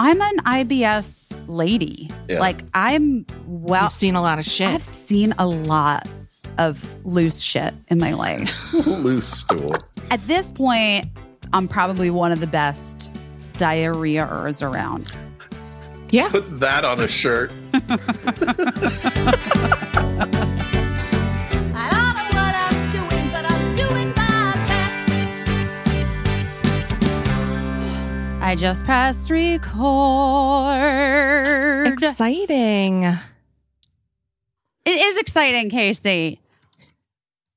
I'm an IBS lady. Yeah. Like I'm well You've seen a lot of shit. I've seen a lot of loose shit in my life. Loose stool. At this point, I'm probably one of the best diarrheaers around. yeah. Put that on a shirt. I just pressed record. Exciting. It is exciting, Casey.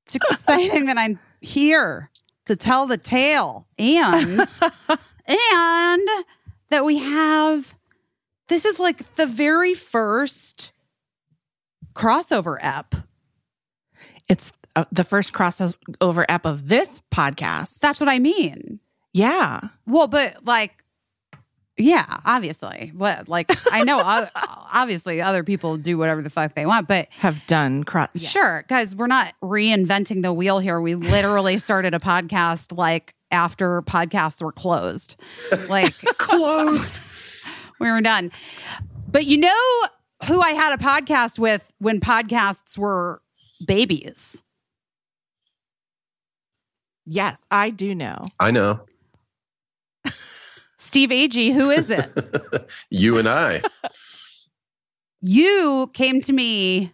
It's exciting that I'm here to tell the tale and and that we have this is like the very first crossover app. It's uh, the first crossover app of this podcast. That's what I mean. yeah. Well, but like yeah, obviously. What like I know obviously other people do whatever the fuck they want, but Have done cross. Sure, guys, we're not reinventing the wheel here. We literally started a podcast like after podcasts were closed. Like Closed. we were done. But you know who I had a podcast with when podcasts were babies? Yes, I do know. I know. Steve Agee, who is it? you and I. you came to me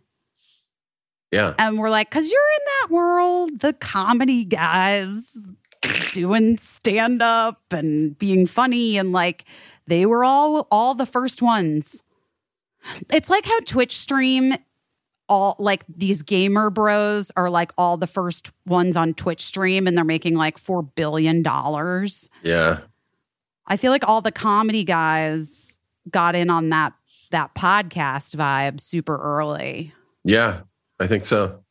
Yeah. and we're like, because you're in that world, the comedy guys doing stand up and being funny, and like they were all all the first ones. It's like how Twitch stream all like these gamer bros are like all the first ones on Twitch stream and they're making like four billion dollars. Yeah. I feel like all the comedy guys got in on that that podcast vibe super early. Yeah. I think so.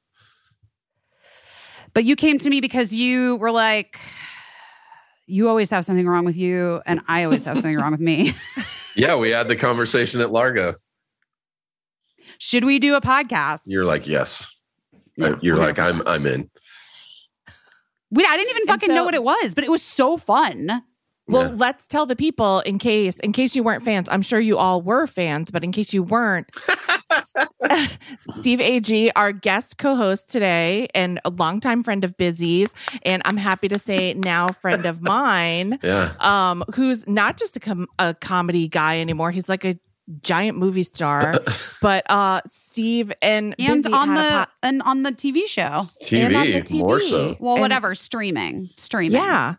But you came to me because you were like, you always have something wrong with you, and I always have something wrong with me. Yeah. We had the conversation at Largo. Should we do a podcast? You're like, yes. Yeah, Uh, You're like, 100%. I'm I'm in. We, I didn't even And fucking know what it was, but it was so fun. Well, Yeah. let's tell the people in case in case you weren't fans. I'm sure you all were fans, but in case you weren't, Steve Agee, our guest co-host today, and a longtime friend of Busy's, and I'm happy to say now friend of mine, Yeah. um, who's not just a, com- a comedy guy anymore. He's like a giant movie star. but uh, Steve and And Busy on the po- and on the TV show. And on the TV, more TV. so. Well, And- whatever, streaming. Streaming. yeah.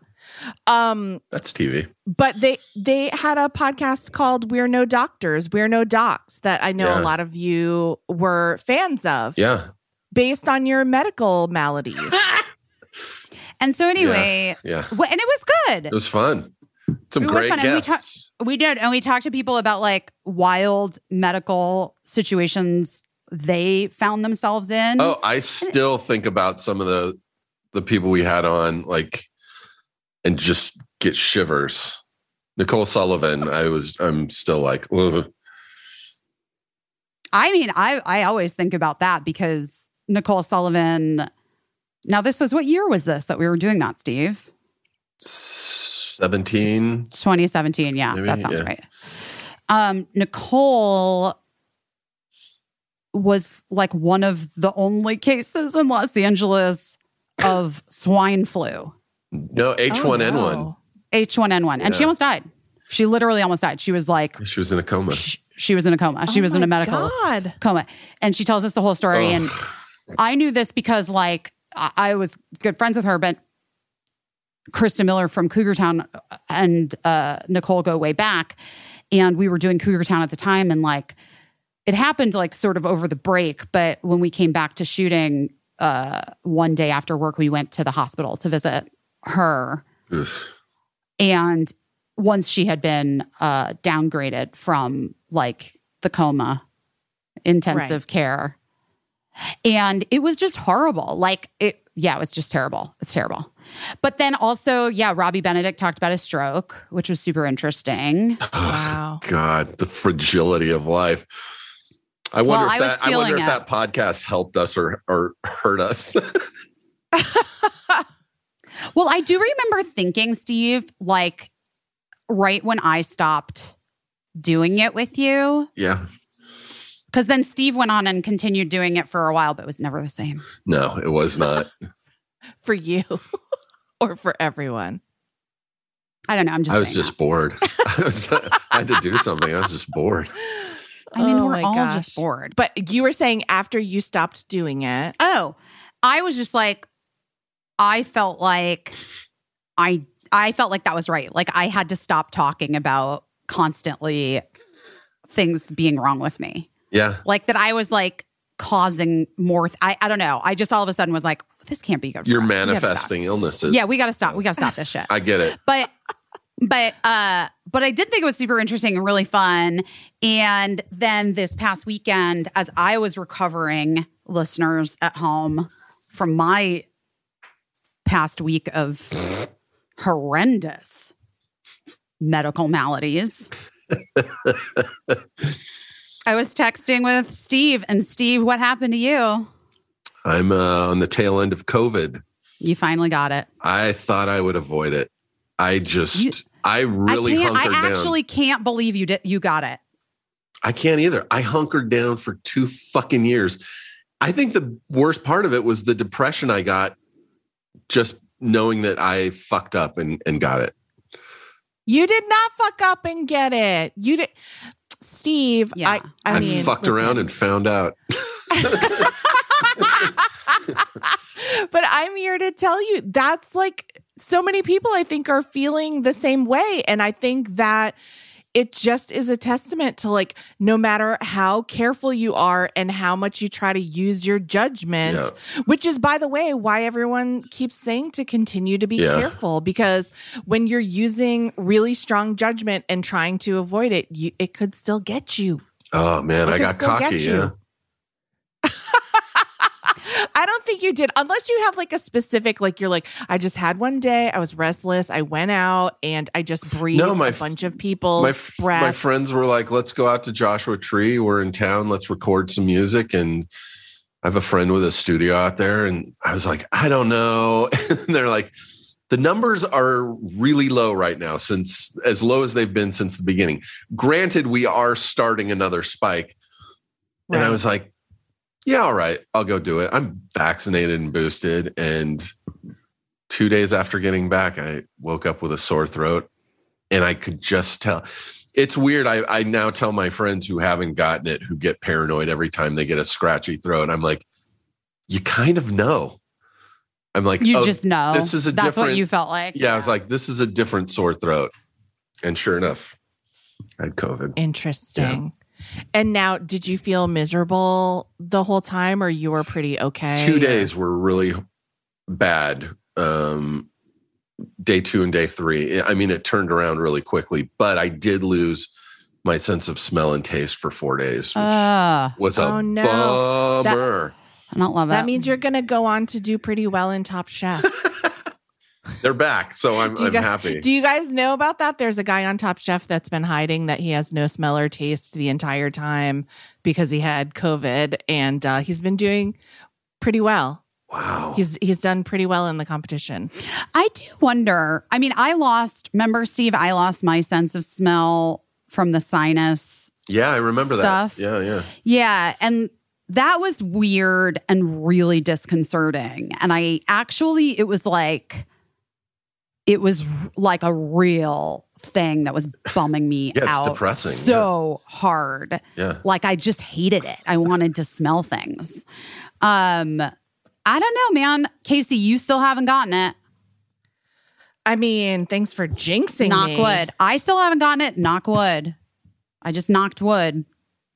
Um, That's TV. but they they had a podcast called We're No Doctors, We're No Docs that I know Yeah. a lot of you were fans of Yeah. based on your medical maladies. And so anyway, Yeah. wh- and it was good. It was fun. Some It was great fun, and we ta- guests. We did, and we talked to people about like wild medical situations they found themselves in. oh, I still think about some of the the people we had on, like, and just get shivers. Nicole Sullivan, I was, I'm still like, "Ugh." I mean, I I always think about that because Nicole Sullivan. Now, this was what year was this that we were doing that, Steve? 17. 2017. Yeah, Maybe, that sounds yeah. right. Um, Nicole was like one of the only cases in Los Angeles of swine flu, No, H1N1. Oh, no. H1N1, and she almost died. She literally almost died. She was like, She was in a coma. sh- she was in a coma. She Oh was in a medical God. coma. And she tells us the whole story. Ugh. And I knew this because, like, I, I was good friends with her, but Christa Miller from Cougar Town and uh, Nicole go way back. And we were doing Cougar Town at the time. And, like, it happened, like, sort of over the break. But when we came back to shooting uh, one day after work, we went to the hospital to visit her. Oof. And once she had been uh, downgraded from like the coma, intensive care, and it was just horrible. Like it, yeah, it was just terrible. It's terrible. But then also, yeah, Robbie Benedict talked about his stroke, which was super interesting. Wow. God, the fragility of life. I wonder I if was that I wonder feeling if that podcast helped us or or hurt us. Well, I do remember thinking, Steve, like right when I stopped doing it with you. Yeah. Because then Steve went on and continued doing it for a while, but it was never the same. No, it was not. For you or for everyone? I don't know. I'm just. I was saying just bored. I, was, I had to do something. I was just bored. I mean, Oh we're all gosh. just bored. But you were saying after you stopped doing it. Oh, I was just like, I felt like I I felt like that was right. Like I had to stop talking about constantly things being wrong with me. Yeah. Like that I was like causing more. Th- I I don't know. I just all of a sudden was like, this can't be good. For You're us. We gotta stop. manifesting illnesses. Yeah, we got to stop. We got to stop this shit. I get it. but but uh but I did think it was super interesting and really fun. And then this past weekend, as I was recovering, listeners at home from my past week of horrendous medical maladies. I was texting with Steve, and Steve, what happened to you? I'm uh, on the tail end of COVID. You finally got it. I thought I would avoid it. I just, You- I really I hunkered I down. actually can't believe you did. You got it. I can't either. I hunkered down for two fucking years. I think the worst part of it was the depression I got just knowing that I fucked up and, and got it. You did not fuck up and get it. You did. Steve, Yeah. I, I, I, mean, fucked around and found out. but I'm here to tell you that's like so many people I think are feeling the same way. And I think that it just is a testament to like no matter how careful you are and how much you try to use your judgment, Yeah. which is by the way why everyone keeps saying to continue to be Yeah. careful because when you're using really strong judgment and trying to avoid it, you, it could still get you. Oh man, It I got cocky. Yeah. I don't think you did, unless you have like a specific, like you're like, I just had one day, I was restless, I went out and I just breathed No, my a bunch of people. My, breath. my friends were like, let's go out to Joshua Tree. We're in town. Let's record some music. And I have a friend with a studio out there. And I was like, I don't know. and they're like, the numbers are really low right now, since as low as they've been since the beginning. Granted, we are starting another spike. And I was like, yeah, all right, I'll go do it. I'm vaccinated and boosted. And two days after getting back, I woke up with a sore throat and I could just tell. It's weird. I, I now tell my friends who haven't gotten it, who get paranoid every time they get a scratchy throat. I'm like, you kind of know. I'm like, You oh, just know. this is a That's what you felt like. yeah, I was like, this is a different sore throat. And sure enough, I had COVID. Interesting. And now, did you feel miserable the whole time or you were pretty okay? two days were really bad um day two and day three i mean it turned around really quickly but i did lose my sense of smell and taste for four days which Uh, was a oh, no. That- I don't love That it. means you're going to go on to do pretty well in Top Chef. they're back so i'm, Do I'm guys- happy Do you guys know about that? There's a guy on Top Chef that's been hiding that he has no smell or taste the entire time because he had COVID, and uh, he's been doing pretty well. wow He's he's done pretty well in the competition. I do wonder. I mean, I lost, remember, Steve, I lost my sense of smell from the sinus. yeah i remember Stuff. that yeah yeah Yeah. And that was weird and really disconcerting. And I actually, it was like, it was like a real thing that was bumming me Yeah, it's out depressing, so hard. yeah Like I just hated it. I wanted to smell things. Um, I don't know, man. Casey, you still haven't gotten it. I mean, thanks for jinxing Knock me. wood. I still haven't gotten it. Knock wood. I just knocked wood.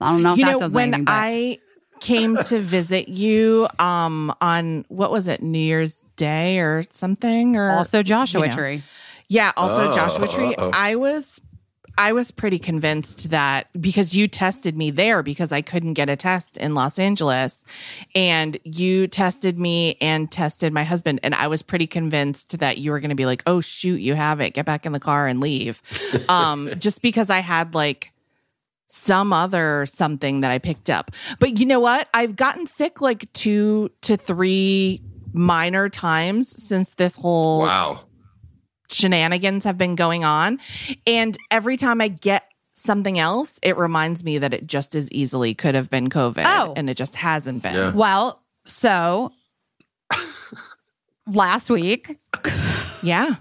I don't know if you that know does when anything. But I came to visit you um on what was it New Year's Day or something or also Joshua you know. Tree. Yeah, also Oh, Joshua Tree. uh-oh. I was I was pretty convinced that because you tested me there because I couldn't get a test in Los Angeles and you tested me and tested my husband and I was pretty convinced that you were going to be like, "Oh shoot, you have it. Get back in the car and leave." um just because I had like some other something that I picked up. But you know what? I've gotten sick like 2 to 3 minor times since this whole wow shenanigans have been going on. And every time I get something else, it reminds me that it just as easily could have been COVID Oh. and it just hasn't been. Yeah. Well, so last week Yeah.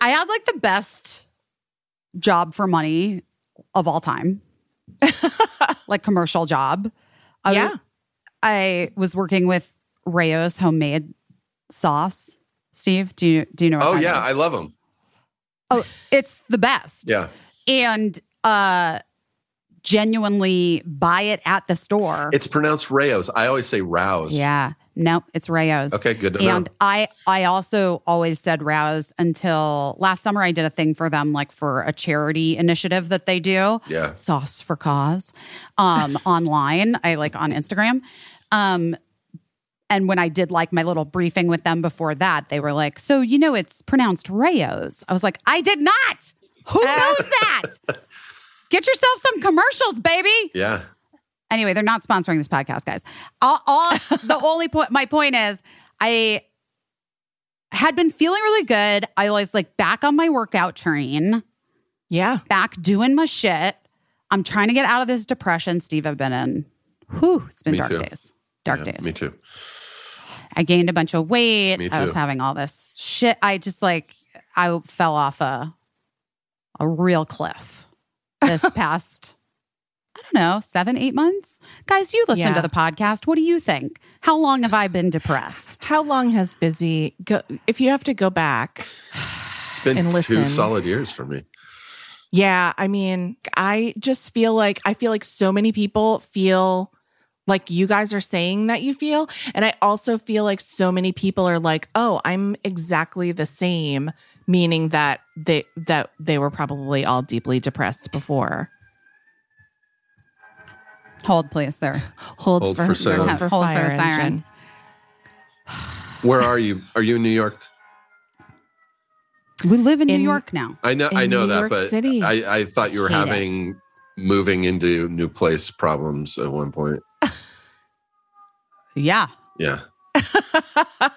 I had like the best job for money of all time, like commercial job. I was- Yeah. I was working with Rao's homemade sauce. Steve, do you do you know? Oh yeah, it I love them. Oh, it's the best. Yeah. and uh, genuinely buy it at the store. It's pronounced Rao's. I always say Rouse. yeah, nope, it's Rao's. Okay, good to and know. And I I also always said Rouse until last summer. I did a thing for them, like for a charity initiative that they do. Yeah. Sauce for Cause, um, online. I like on Instagram. Um, and when I did like my little briefing with them before that, they were like, "So you know it's pronounced Rao's." I was like, "I did not. Who knows that? Get yourself some commercials, baby." Yeah. Anyway, they're not sponsoring this podcast, guys. All, all the only point, my point is, I had been feeling really good. I was like back on my workout train, Yeah. back doing my shit. I'm trying to get out of this depression, Steve. I've been in. Whew, it's been Me dark too. days. Dark Yeah, days. Me too. I gained a bunch of weight. Me I was having all this shit. I just like I fell off a a real cliff this past I don't know, seven, eight months. Guys, you listen Yeah. to the podcast. What do you think? How long have I been depressed? How long has busy go if you have to go back? It's been And two listen. solid years for me. Yeah, I mean, I just feel like I feel like so many people feel like you guys are saying that you feel, and I also feel like so many people are like, "Oh, I'm exactly the same," meaning that they that they were probably all deeply depressed before. Hold, please. There. Hold, Hold for, for silence. hold for Hold for fire the sirens. Where are you? Are you in New York? We live in, In- New York now. I know. I know New that, York but City. I, I thought you were Hate it. having moving into new place problems at one point. Yeah. Yeah,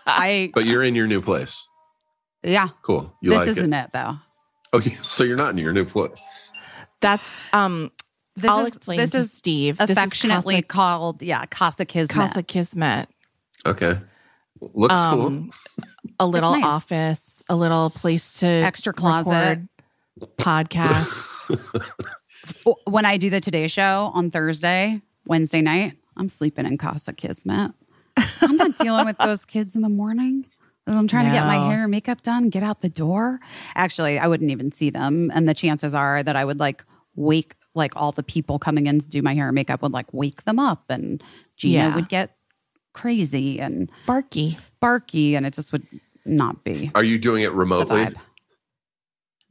I but you're in your new place. yeah. Cool. You this like isn't it? it, though. Okay, so you're not in your new place. That's um. This I'll is explain this to is Steve. This is affectionately Casa- called yeah, Casa Kismet. Casa Kismet. Okay, looks Um, a little nice. office, a little place to Extra closet. record podcasts. when I do the Today Show on Thursday, Wednesday night, I'm sleeping in Casa Kismet. I'm not dealing with those kids in the morning. I'm trying to get my hair and makeup done, get out the door. Actually, I wouldn't even see them. And the chances are that I would like wake, like all the people coming in to do my hair and makeup would like wake them up and Gina Yeah. would get crazy and Barky. barky and it just would not be. Are you doing it remotely?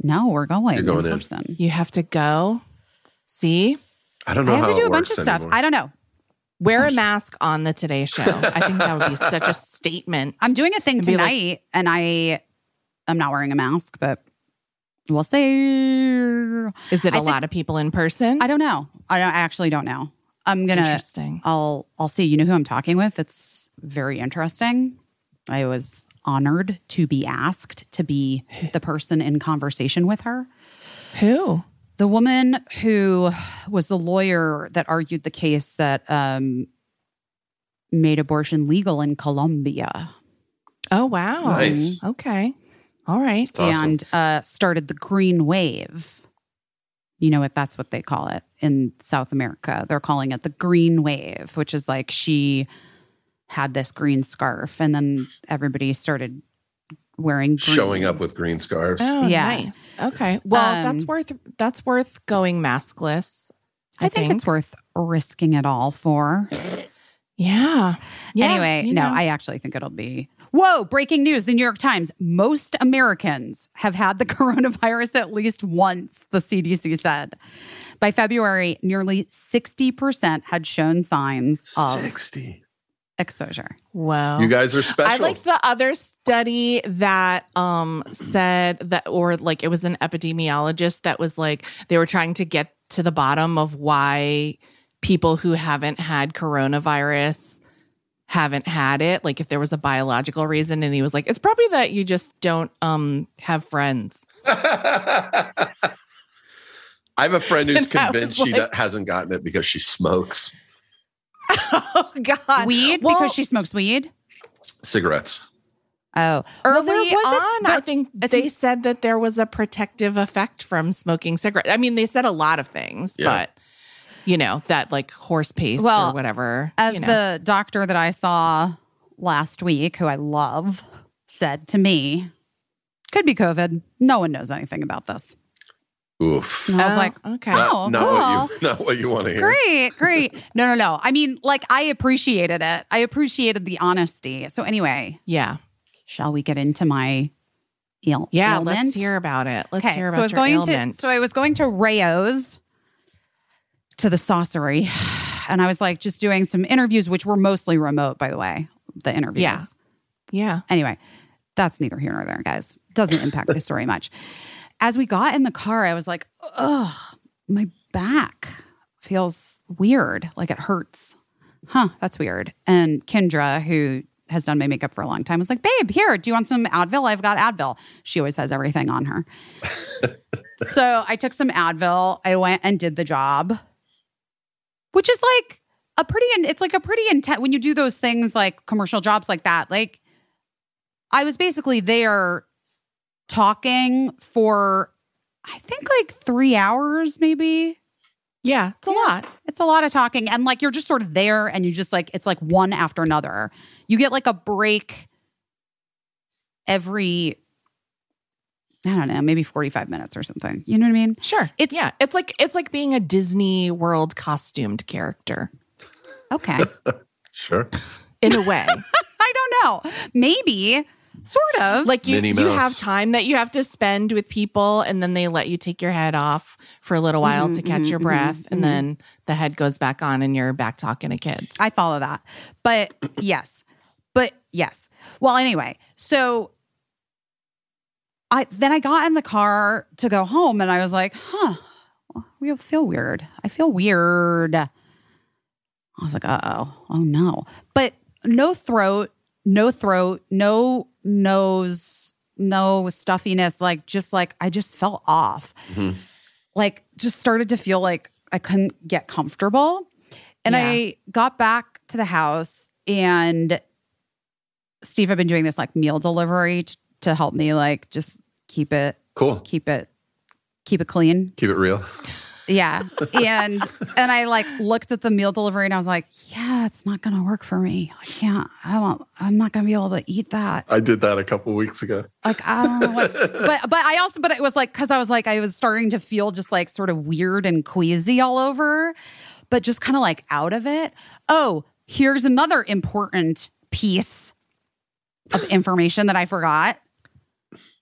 No, we're going, You're going in in. person. You have to go. See? I don't know I have how to do it a bunch of stuff. anymore. I don't know. Wear a mask on the Today Show. I think that would be such a statement. I'm doing a thing be like- tonight, and I I'm not wearing a mask, but we'll see. Is it I a think- lot of people in person? I don't know. I don't I actually don't know. I'm gonna. Interesting. I'll I'll see. You know who I'm talking with? It's very interesting. I was honored to be asked to be the person in conversation with her. Who? The woman who was the lawyer that argued the case that um, made abortion legal in Colombia. Oh, wow. Nice. Okay. All right. Awesome. and uh, started the green wave. You know what? That's what they call it in South America. They're calling it the green wave, which is like she had this green scarf, and then everybody started wearing green. Showing up with green scarves. Oh, Yeah. nice. Okay. Well, Um, that's worth that's worth going maskless. I, I think, it's worth risking it all for. Yeah. Yeah, anyway, you no, know. I actually think it'll be. Whoa, breaking news. The New York Times. Most Americans have had the coronavirus at least once, the CDC said. By February, nearly 60% had shown signs of Sixty. exposure. Whoa. You guys are special. I like the other study that um said that or like it was an epidemiologist that was like they were trying to get to the bottom of why people who haven't had coronavirus haven't had it like if there was a biological reason and he was like it's probably that you just don't um have friends I have a friend who's And convinced she like- hasn't gotten it because she smokes oh God. weed Well, because she smokes weed. cigarettes. Oh, early well, there was a- on, I think it's- they said that there was a protective effect from smoking cigarettes. I mean, they said a lot of things, Yeah. but you know that like horse paste Well, or whatever. as you know. the doctor that I saw last week, who I love, said to me, could be COVID. No one knows anything about this. Oof. And I was Oh, like, okay. Not, oh, not cool. what you not what you want to hear. Great, great. No, no, no. I mean, like, I appreciated it. I appreciated the honesty. So, anyway, yeah, shall we get into my ail- yeah. ailment? Let's hear about it. Let's okay, hear about so I was your going ailment. to so I was going to Rao's to the saucery, and I was like just doing some interviews, which were mostly remote, by the way. The interviews. Yeah. yeah. Anyway, that's neither here nor there, guys. Doesn't impact the story much. As we got in the car, I was like, ugh, my back feels weird. Like it hurts. Huh, that's weird. And Kendra, who has done my makeup for a long time, was like, babe, here, do you want some Advil? I've got Advil. She always has everything on her. so I took some Advil. I went and did the job, which is like a pretty, it's like a pretty intense, when you do those things like commercial jobs like that, like, I was basically there talking for I think like 3 hours maybe. Yeah. It's a Yeah. lot. It's a lot of talking and like you're just sort of there and you just like it's like one after another. You get like a break every I don't know, maybe 45 minutes or something. You know what I mean? Sure. It's- yeah. It's like it's like being a Disney World costumed character Okay. Sure. in a way. I don't know. Maybe sort of. like you, Minnie you Mouse. have time that you have to spend with people and then they let you take your head off for a little while Mhm, to catch mhm, your breath and mhm. then the head goes back on and you're back talking to kids I follow that. But yes. But yes. Well, anyway, so I then I got in the car to go home and I was like, huh, we feel weird. I feel weird. I was like, uh oh, oh no. But no throat, no throat, no nose, no stuffiness. Like, just like I just felt off. Mhm. Like, just started to feel like I couldn't get comfortable. And Yeah. I got back to the house and Steve had been doing this like meal delivery t- to help me like just keep it Cool. keep it keep it clean. Keep it real. Yeah. And and I like looked at the meal delivery and I was like, yeah, it's not gonna work for me. I can't I don't I'm not gonna be able to eat that. I did that a couple weeks ago. Like I don't know what's but but I also but it was like because I was like I was starting to feel just like sort of weird and queasy all over, but just kind of like out of it. Oh, here's another important piece of information that I forgot.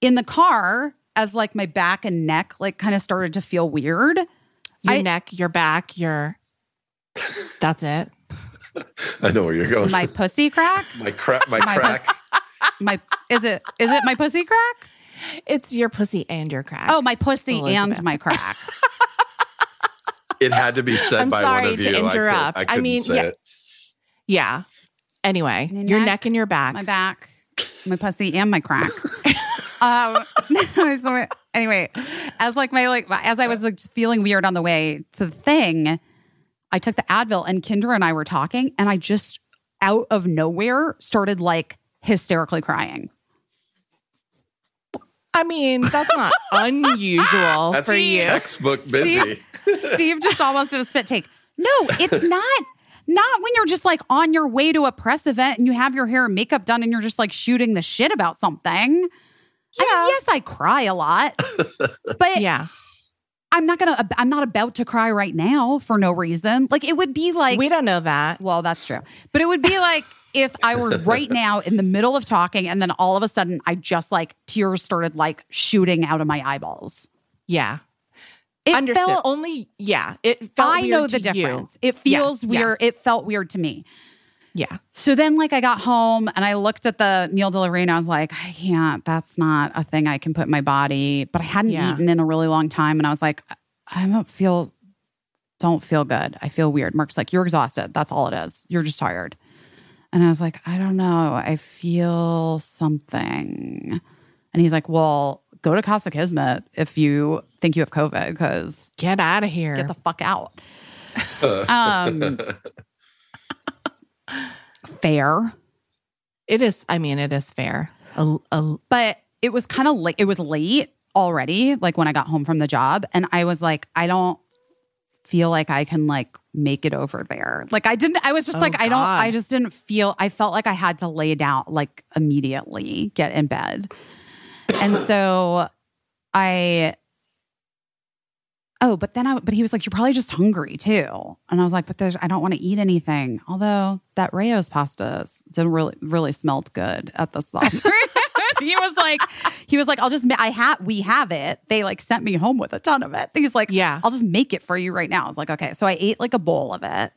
In the car, as like my back and neck like kind of started to feel weird. Your I- neck your back your that's it I know where you're going. My pussy crack? my crack. My, My crack. My is it is it my pussy crack? it's your pussy and your crack Oh, my pussy Elizabeth. and my crack. It had to be said I'm by sorry one of to you. I could- interrupt. I, I mean, say yeah. it. yeah anyway My your neck, neck and your back my back, my pussy, and my crack. um, so anyway, as like my like as I was like feeling weird on the way to the thing, I took the Advil and Kendra and I were talking, and I just out of nowhere started like hysterically crying. i mean that's not unusual That's for you textbook busy. Steve just almost did a spit take. No, it's not. Not when you're just like on your way to a press event and you have your hair and makeup done and you're just like shooting the shit about something. I mean, yes, I cry a lot, but yeah I'm not gonna. I'm not about to cry right now for no reason. Like it would be like. we don't know that well, that's true, but it would be like if I were right now in the middle of talking and then all of a sudden I just like tears started like shooting out of my eyeballs. yeah It understood felt only yeah it felt I know the to you. difference. It Yes, feels weird. yes. It felt weird to me. Yeah So then, like, I got home and I looked at the meal delivery and I was like, I can't. That's not a thing I can put in my body. But I hadn't Yeah. eaten in a really long time, and I was like, I don't feel, don't feel good. I feel weird. Mark's like, you're exhausted. That's all it is. You're just tired. And I was like, I don't know. I feel something. And he's like, well, go to Casa Kismet if you think you have COVID because Get out of here. get the fuck out. um, fair, it is. I mean, it is fair. A, a, but it was kind of late. It was late already, like when I got home from the job, and I was like, I don't feel like I can like make it over there. Like I didn't. I was just Oh, like, I don't. I just didn't feel. I felt like I had to lay down like immediately, get in bed, and so I. Oh, but then I, but he was like, you're probably just hungry too. And I was like, but there's, I don't want to eat anything. Although that Rao's pasta didn't really, really smelled good at the sauce. he was like, he was like, I'll just, ma- I have, we have it. They like sent me home with a ton of it. He's like, Yeah. I'll just make it for you right now. I was like, okay. So I ate like a bowl of it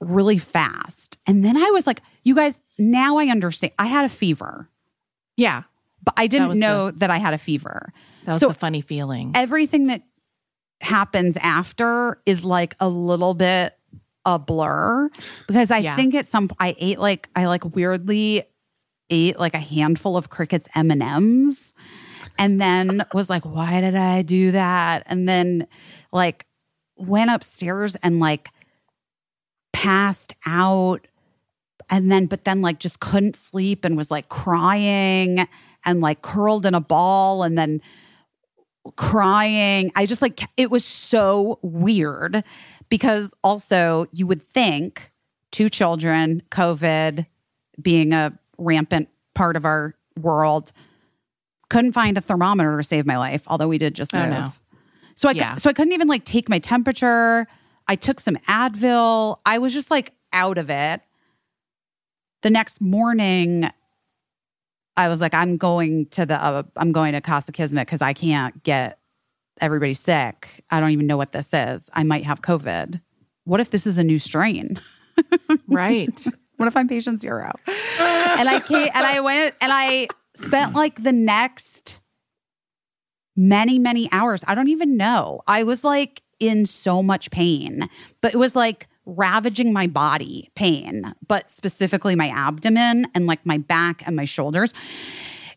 really fast. And then I was like, you guys, now I understand. I had a fever, yeah. But I didn't was know that I had a fever. That was So- the funny feeling. everything that happens after is like a little bit a blur because I Yeah. think at some I ate like I like weirdly ate like a handful of crickets M and M's, and then was like, why did I do that? And then like went upstairs and like passed out and then but then like just couldn't sleep and was like crying and like curled in a ball and then crying. I just like it was so weird because also you would think two children, COVID being a rampant part of our world, couldn't find a thermometer to save my life, although we did just Oh, move. no. So I Yeah. so I couldn't even like take my temperature. I took some Advil. I was just like out of it. The next morning, I was like, I'm going to the uh, I'm going to Casa Kismet because I can't get everybody sick. I don't even know what this is. I might have COVID. What if this is a new strain? right. What if I'm patient zero? and I came and I went and I spent like the next many, many hours. I don't even know. I was like in so much pain, but it was like ravaging my body pain, but specifically my abdomen and like my back and my shoulders.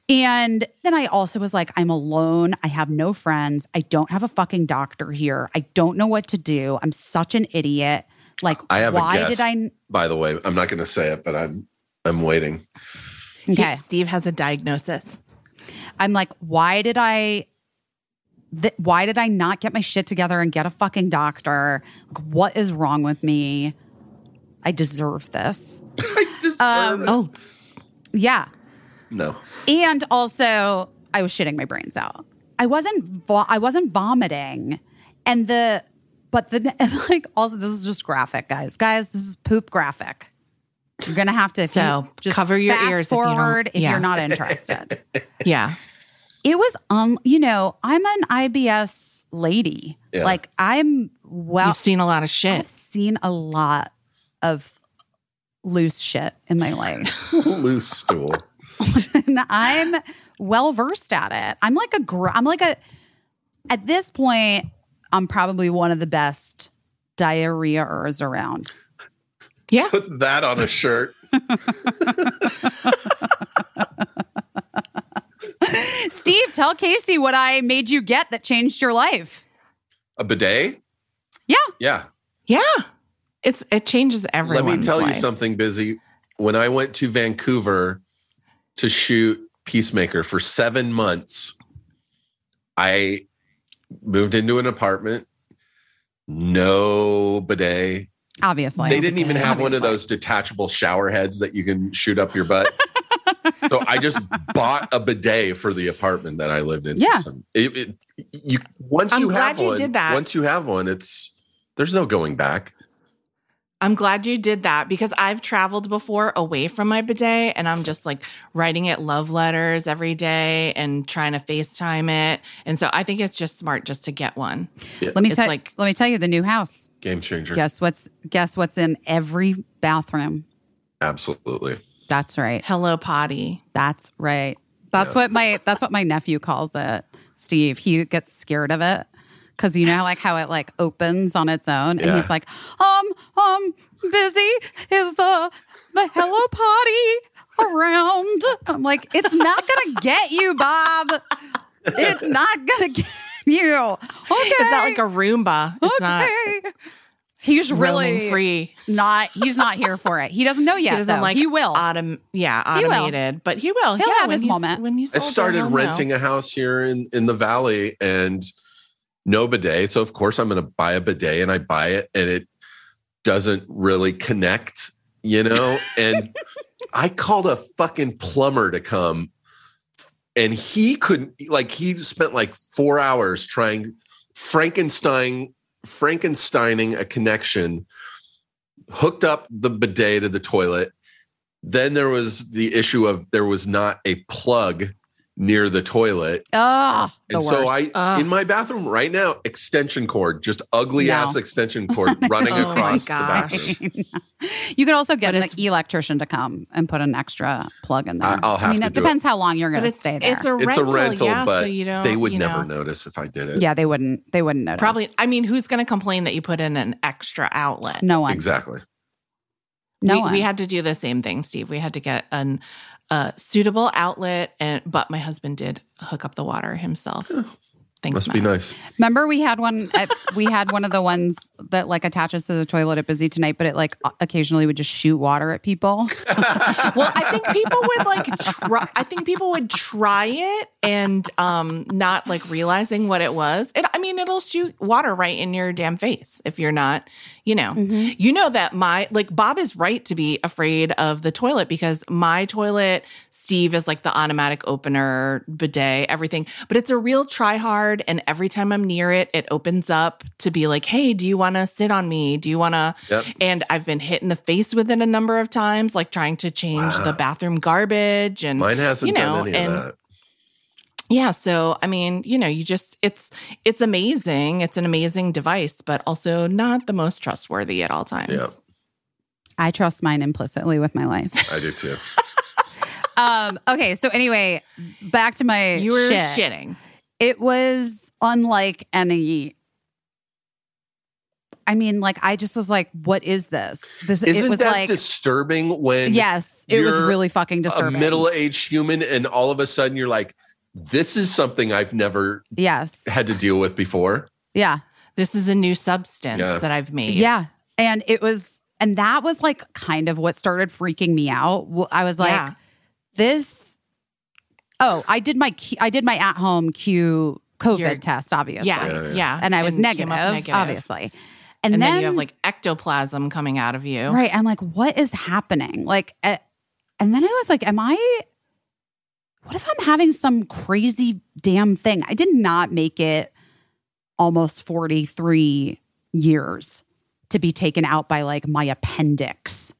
And then I also was like, I'm alone. I have no friends. I don't have a fucking doctor here. I don't know what to do. I'm such an idiot. Like, I have why a guess. did I? By the way, I'm not going to say it, but I'm I'm waiting. Okay. Steve has a diagnosis. I'm like, why did I? Th- why did I not get my shit together and get a fucking doctor? Like, what is wrong with me? I deserve this. I deserve Um, it. Oh, Yeah. No. And also, I was shitting my brains out. I wasn't. Vo- I wasn't vomiting, and the. But the and like also this is just graphic, guys. Guys, this is poop graphic. You're gonna have to if So, you just cover your fast ears if you don't- forward if, you're not interested. yeah. It was um you know i'm an ibs lady Yeah. like i'm well You've seen a lot of shit. i've seen a lot of loose shit in my life Loose stool. and i'm well versed at it i'm like a gr- i'm like a at this point i'm probably one of the best diarrheaers around Yeah. Put that on a shirt. steve tell casey what i made you get that changed your life A bidet? yeah Yeah. Yeah. It's it changes everyone's Let me tell you something, Busy. When I went to Vancouver to shoot Peacemaker for seven months, I moved into an apartment, no bidet. obviously they didn't even have one of those detachable shower heads that you can shoot up your butt. so I just bought a bidet for the apartment that I lived in. Yeah. It- it- you once I'm you glad have you one, did that. Once you have one, it's there's no going back. I'm glad you did that because I've traveled before away from my bidet and I'm just like writing it love letters every day and trying to FaceTime it. And so I think it's just smart just to get one. let me tell like- let me tell you the new house Game changer. Guess what's guess what's in every bathroom? Absolutely. That's right. Hello potty. That's right. That's what my that's what my nephew calls it. Steve. He gets scared of it because you know like how it like opens on its own, and Yeah. he's like, um, um, busy is uh the hello potty around. I'm like, it's not gonna get you, Bob. It's not gonna get you. Okay. It's not like a Roomba. It's not okay. He's really really free. not. He's not here for it. He doesn't know yet. he doesn't though. like he will. Autom- yeah, He will. automated, but he will. He'll yeah, have when his he's- moment. When he's I started he'll renting a house here in in the valley and no bidet. So of course I'm going to buy a bidet and I buy it and it doesn't really connect, you know? And I called a fucking plumber to come and he couldn't like he spent like 4 hours trying Frankenstein Frankensteining a connection hooked up the bidet to the toilet. Then there was the issue of there was not a plug near the toilet. Oh, the And so worst. I Ugh. in my bathroom right now, extension cord, just ugly No. ass extension cord running Oh my across the bathroom. you can also get But an electrician to come and put an extra plug in there. I- I'll have I mean, to it do it. depends how long you're going to stay there. it's a It's rental, a rental, yeah, but so you don't. they would you never know. notice if I did it. yeah, they wouldn't. They wouldn't notice. Probably. I mean, who's going to complain that you put in an extra outlet? no one. Exactly. No we, one. we had to do the same thing, Steve. We had to get an a suitable outlet, and but my husband did hook up the water himself. Oh. Thanks, Must Matt. be nice. Remember, we had one. At, we had one of the ones that like attaches to the toilet at Busy Tonight, but it like occasionally would just shoot water at people. well, I think people would like try. I think people would try it and um not like realizing what it was. It, I mean, it'll shoot water right in your damn face if you're not, you know. You know that my like Bob is right to be afraid of the toilet because my toilet, Steve is like the automatic opener, bidet, everything. But it's a real try hard, and every time I'm near it, it opens up to be like, "Hey, do you want to sit on me? Do you want to?" Yep. And I've been hit in the face with it a number of times, like trying to change the bathroom garbage and Mine hasn't you know, done any and- of that. yeah. So I mean, you know, you just it's it's amazing. It's an amazing device, but also not the most trustworthy at all times. Yeah. I trust mine implicitly with my life. I do too. Um, okay, so anyway, back to my You were shit. shitting. It was unlike any. I mean, like I just was like, "What is this?" This Isn't it was that like, disturbing when yes, it was you're really fucking a disturbing. middle-aged human and all of a sudden you're like, this is something I've never yes, had to deal with before. yeah, This is a new substance Yeah. that I've made. yeah, and it was, and that was like kind of what started freaking me out. Well, I was like, Yeah. This. Oh, I did my Q- I did my at home Cue COVID Your- test, obviously, Yeah, Yeah, yeah, yeah. and I was came negative, obviously, and, And, then, then you have like ectoplasm coming out of you. Right. I'm like, what is happening? Like, eh, and then I was like, am I, what if I'm having some crazy damn thing? I did not make it almost 43 years to be taken out by like my appendix.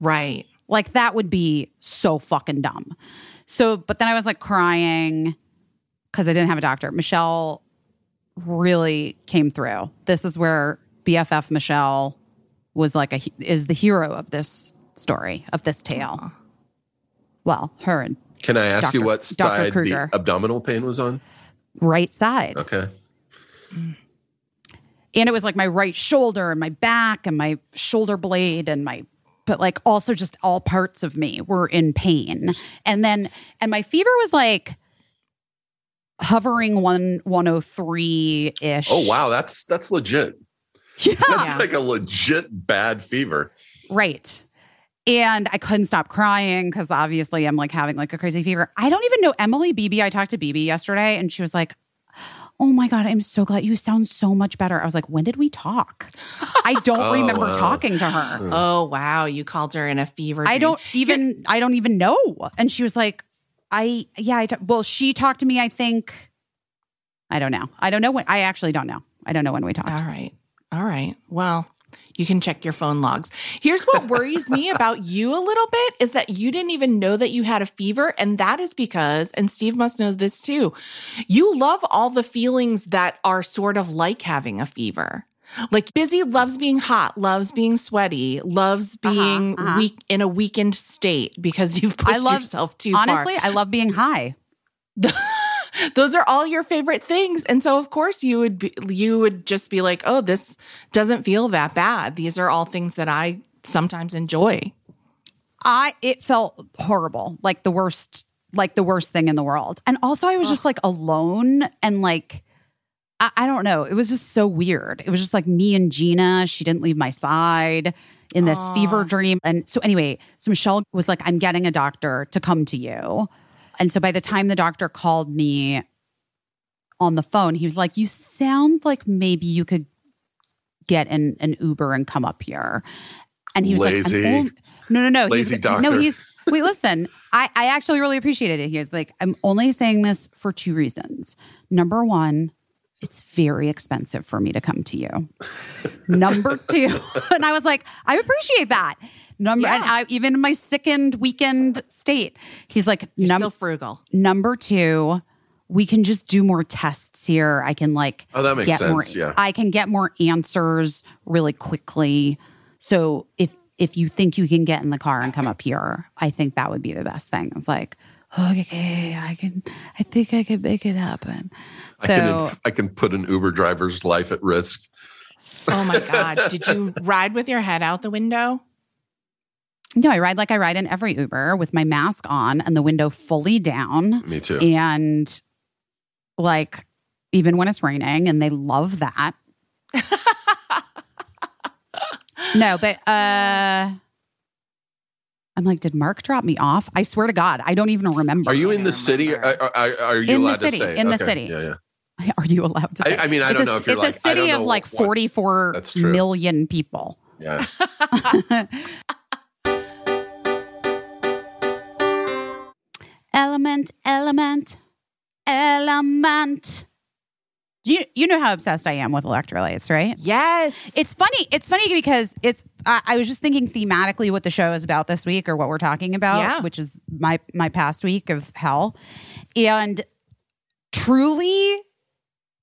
Right. Like, that would be so fucking dumb. So, but then I was like crying because I didn't have a doctor. Michelle really came through. This is where BFF Michelle was like a is the hero of this story of this tale. Well, her and Can I ask Dr. you what side the abdominal pain was on? right side, Okay. and it was like my right shoulder and my back and my shoulder blade and my but like also just all parts of me were in pain. And then and my fever was like hovering one one oh three ish. Oh wow, that's that's legit. Yeah. That's Yeah. like a legit bad fever. Right. And I couldn't stop crying because obviously I'm like having like a crazy fever. I don't even know Emily Beebe. I talked to Beebe yesterday and she was like, Oh my God, I'm so glad you sound so much better. I was like, When did we talk? I don't Oh, remember wow. talking to her. Hmm. Oh wow, you called her in a fever. I dream. don't even, I don't even know. And she was like, I, yeah, I, well, she talked to me, I think, I don't know. I don't know when, I actually don't know. I don't know when we talked. All right. All right. Well, you can check your phone logs. Here's what worries me about you a little bit is that you didn't even know that you had a fever. And that is because, and Steve must know this too, you love all the feelings that are sort of like having a fever. Like busy loves being hot, loves being sweaty, loves Uh-huh, being uh-huh. weak in a weakened state because you've pushed I love- yourself too far. Honestly, I love being high. those are all your favorite things and so of course you would be, you would just be like oh this doesn't feel that bad these are all things that i sometimes enjoy I it felt horrible, like the worst, like the worst thing in the world. And also, I was just like alone and like. I, I don't know. It was just so weird. It was just like me and Gina. She didn't leave my side in this Aw. fever dream. And so, anyway, so Michelle was like, I'm getting a doctor to come to you. And so, by the time the doctor called me on the phone, he was like, You sound like maybe you could get an, an Uber and come up here. And he was Lazy. like, I'm No, no, no. Lazy he's, doctor. No, he's, wait, listen, I, I actually really appreciated it. He was like, I'm only saying this for two reasons. Number one, it's very expensive for me to come to you. Number two, and I was like, I appreciate that. Number, and I, even in my sickened weakened state, he's like, You're num- still frugal. number two, we can just do more tests here. I can like, Oh, that makes get sense. more, yeah. I can get more answers really quickly. So if if you think you can get in the car and come up here, I think that would be the best thing. I was like, okay, I can. I think I can make it happen. I So can inf- I can put an Uber driver's life at risk. Oh my God. Did you ride with your head out the window? No, I ride like I ride in every Uber with my mask on and the window fully down, Me too. and like even when it's raining, and they love that. no, but uh. I'm like, did Mark drop me off? I swear to God, I don't even remember. Are you in I the city? Are, are, are you In the city, to say? in the Okay. city. Yeah, yeah. Are you allowed to? I- Say? I mean, I It's don't a- know if you're it's like- a I don't city of like what- 44 That's true. million people. Yeah. Element, element, element. Do you you know how obsessed I am with electrolytes, right? Yes. It's funny. It's funny because it's. I, I was just thinking thematically what the show is about this week, or what we're talking about, Yeah. which is my my past week of hell, and truly,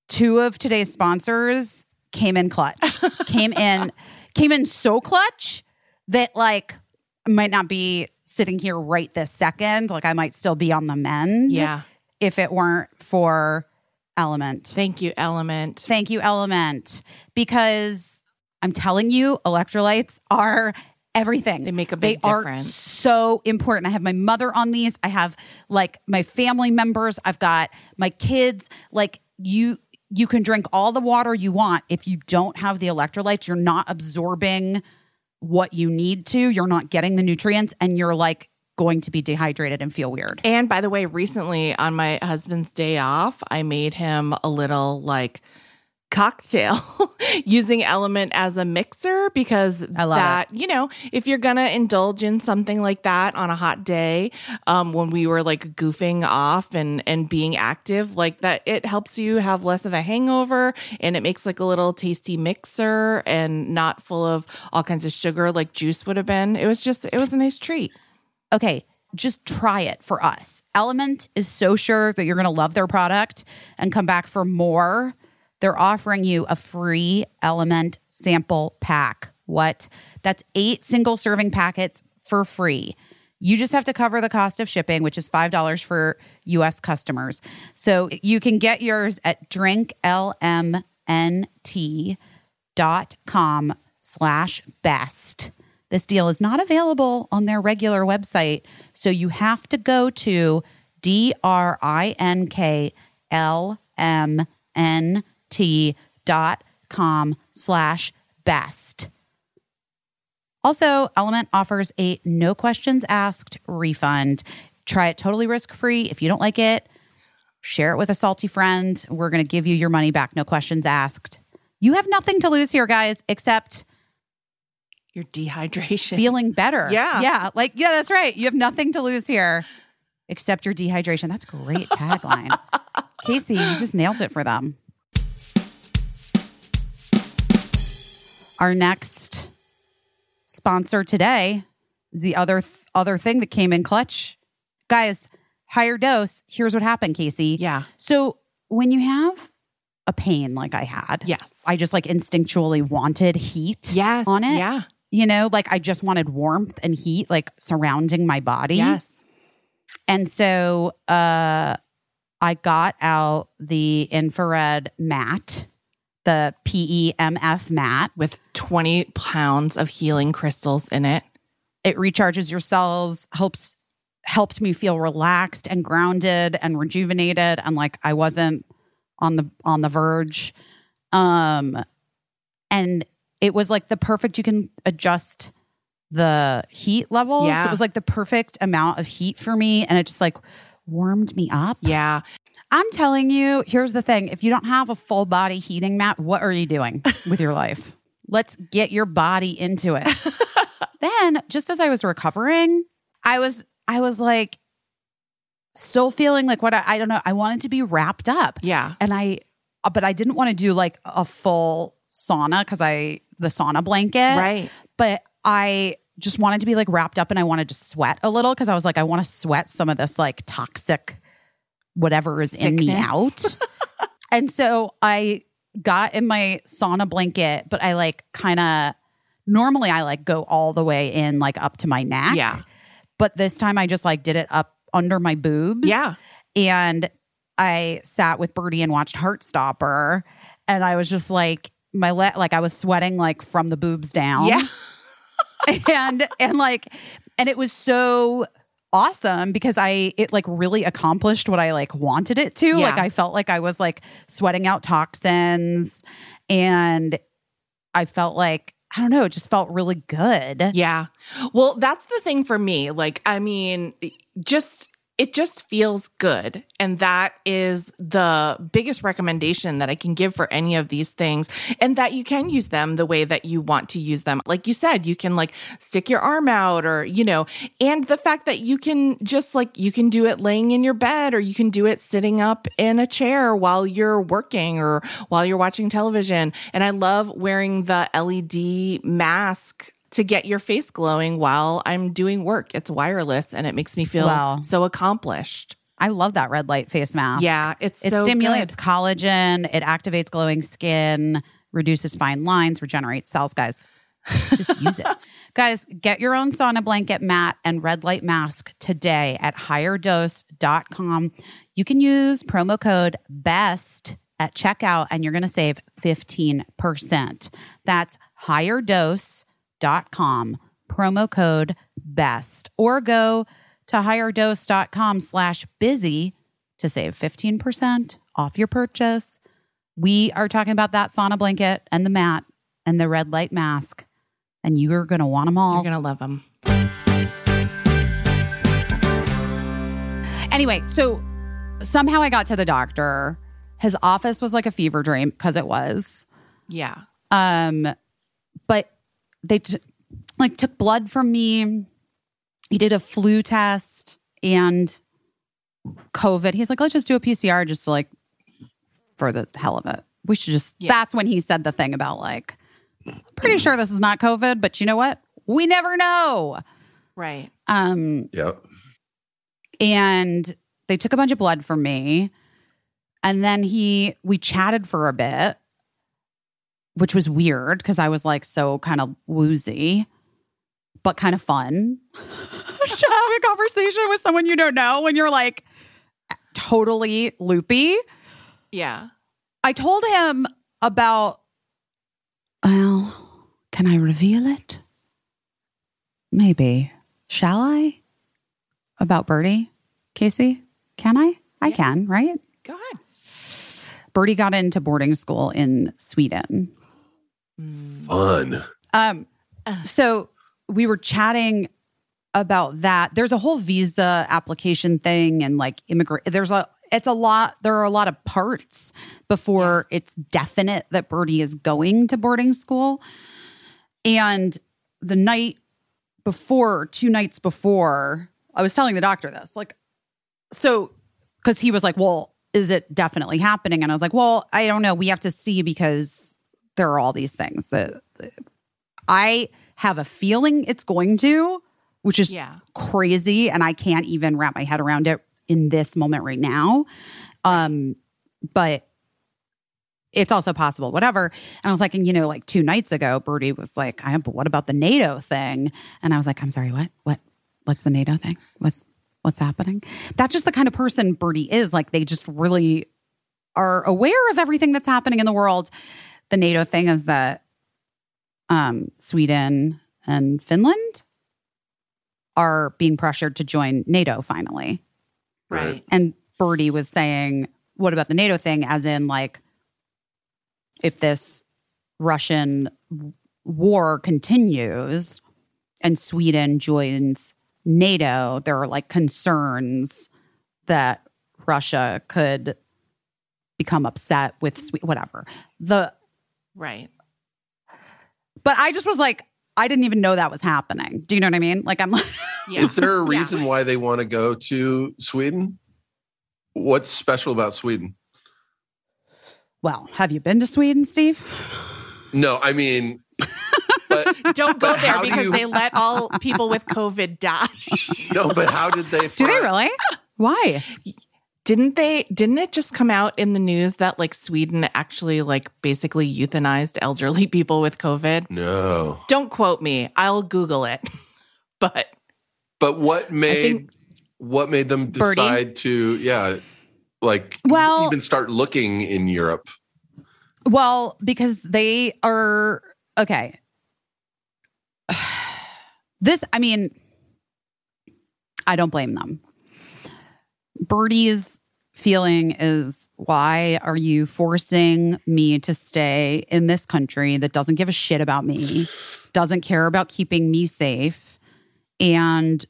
two of today's sponsors came in clutch. came in, came in so clutch that like might not be sitting here right this second. Like I might still be on the mend. yeah. if it weren't for Element. Thank you, Element. Thank you, Element, because I'm telling you, electrolytes are everything. They make a They big are difference. so important. I have my mother on these. I have like my family members. I've got my kids. Like you, you can drink all the water you want. If you don't have the electrolytes, you're not absorbing what you need to. You're not getting the nutrients, and you're like going to be dehydrated and feel weird. And by the way, recently on my husband's day off, I made him a little like cocktail using element as a mixer because I love that you know if you're gonna indulge in something like that on a hot day um when we were like goofing off and and being active like that it helps you have less of a hangover and it makes like a little tasty mixer and not full of all kinds of sugar like juice would have been it was just it was a nice treat okay, just try it for us. Element is so sure that you're to love their product and come back for more. They're offering you a free Element sample pack. What? That's eight single serving packets for free. You just have to cover the cost of shipping, which is $5 for US customers. So you can get yours at drinklmnt.com slash best. This deal is not available on their regular website, so you have to go to D-R-I-N-K-L-M-N-T dot com slash best. Also, Element offers a no questions asked refund. Try it totally risk free. If you don't like it, share it with a salty friend. We're going to give you your money back, no questions asked. You have nothing to lose here, guys, except your dehydration feeling better. Yeah. Yeah. Like, yeah, that's right. You have nothing to lose here except your dehydration. That's a great tagline. Casey, you just nailed it for them. Our next sponsor today is the other other thing that came in clutch. Guys, HigherDOSE. Here's what happened, Casey. yeah So when you have a pain like I had, yes I just like instinctually wanted heat yes on it. yeah You know, like I just wanted warmth and heat like surrounding my body. yes And so uh I got out the infrared mat, the PEMF mat. with 20 pounds of healing crystals in it It recharges your cells, helps helped me feel relaxed and grounded and rejuvenated and like I wasn't on the on the verge. Um and it was like the perfect you can adjust the heat levels. So it was like the perfect amount of heat for me and it just like warmed me up. Yeah. I'm telling you, here's the thing. If you don't have a full body heating mat, what are you doing with your life? Let's get your body into it. then, just as I was recovering, I was I was like still feeling like what I, I don't know, I wanted to be wrapped up. Yeah. And I uh, but I didn't want to do like a full sauna cuz I the sauna blanket Right. but I just wanted to be like wrapped up and I wanted to sweat a little because I was like, I want to sweat some of this like toxic whatever is in me out. and so I got in my sauna blanket, but I like kind of normally I like go all the way in like up to my neck. Yeah. But this time I just like did it up under my boobs. Yeah. And I sat with Birdie and watched Heartstopper. And I was just like, my le- like I was sweating like from the boobs down Yeah. and and like and it was so awesome because I it like really accomplished what I like wanted it to. Yeah. Like I felt like I was like sweating out toxins and I felt like I don't know, it just felt really good. Yeah. Well, that's the thing for me. Like, I mean, just it just feels good. And that is the biggest recommendation that I can give for any of these things. And that you can use them the way that you want to use them. Like you said, you can like stick your arm out or, you know, and the fact that you can just like, you can do it laying in your bed or you can do it sitting up in a chair while you're working or while you're watching television. And I love wearing the LED mask to get your face glowing while I'm doing work. It's wireless and it makes me feel Wow. so accomplished. I love that red light face mask. Yeah, it's It so stimulates good. collagen, it activates glowing skin, reduces fine lines, regenerates cells, guys. Just use it. Guys, get your own sauna blanket mat and red light mask today at higherdose.com. You can use promo code BEST at checkout and you're going to save 15%. That's higherdose.com, promo code BEST. Or go to higherdose.com slash busy to save 15% off your purchase. We are talking about that sauna blanket and the mat and the red light mask, and you are going to want them all. You're going to love them. anyway, so somehow I got to the doctor. His office was like a fever dream because it was. Yeah. Um, they t- like took blood from me. He did a flu test and COVID. He's like, let's just do a PCR just to like for the hell of it. We should just. Yeah. That's when he said the thing about like, pretty sure this is not COVID, but you know what? We never know. Right. Um, Yep. and they took a bunch of blood from me and then he we chatted for a bit which was weird because i was like so kind of woozy but kind of fun to have a conversation with someone you don't know when you're like totally loopy. Yeah. i told him about well can i reveal it? Maybe. Shall i? About birdie casey? Can i? I Yeah. can right? Go ahead. birdie got into boarding school in sweden Fun. um so we were chatting about that. There's a whole visa application thing and like immigrant there's a it's a lot there are a lot of parts before it's definite that birdie is going to boarding school. And the night before two nights before i was telling the doctor this like so because he was like well is it definitely happening? And i was like well i don't know. We have to see because there are all these things that i have a feeling it's going to which is Yeah. crazy and i can't even wrap my head around it in this moment right now. Um but it's also possible whatever. And i was like and you know like two nights ago birdie was like i but what about the nato thing? And i was like i'm sorry what? What? What's the nato thing? What's what's happening? That's just the kind of person birdie is. Like they just really are aware of everything that's happening in the world the nato thing is that um sweden and finland are being pressured to join NATO finally. Right. And Birdie was saying, what about the NATO thing? As in, like, if this Russian war continues and Sweden joins NATO, there are like concerns that Russia could become upset with Sweden, whatever. The Right. but I just was like, I didn't even know that was happening. Do you know what I mean? Like I'm like, Yeah. Is there a Yeah. reason why they want to go to Sweden? What's special about Sweden? well, have you been to Sweden, Steve? No, I mean, but Don't go But there because you- they let all people with COVID die. no, but how did they? Do they really? Why? Didn't they didn't it just come out in the news that like Sweden actually like basically euthanized elderly people with COVID? No, Don't quote me. I'll Google it. But but what made what made them Birdie? decide to yeah, like Well- even start looking in Europe? Well, because they are okay. This, I mean, I don't blame them. Birdie's feeling is why are you forcing me to stay in this country that doesn't give a shit about me, doesn't care about keeping me safe, and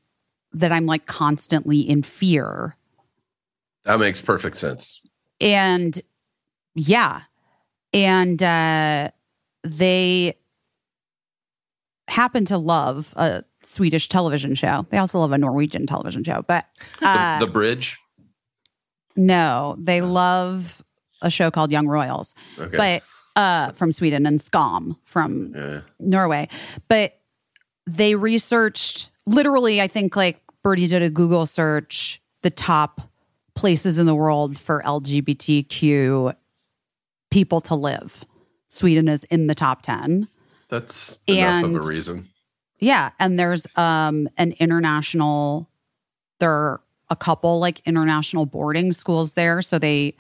that I'm like constantly in fear That makes perfect sense. and yeah and uh they happen to love a swedish television show they also love a norwegian television show but The, uh the bridge. No they love a show called young royals Okay. but uh from sweden and skam from yeah. Norway. But they researched literally, I think like Birdie did a Google search, the top places in the world for LGBTQ people to live. Sweden is in the top 10. That's enough And- of a reason. Yeah. And there's um an international, there a couple like international boarding schools there. So they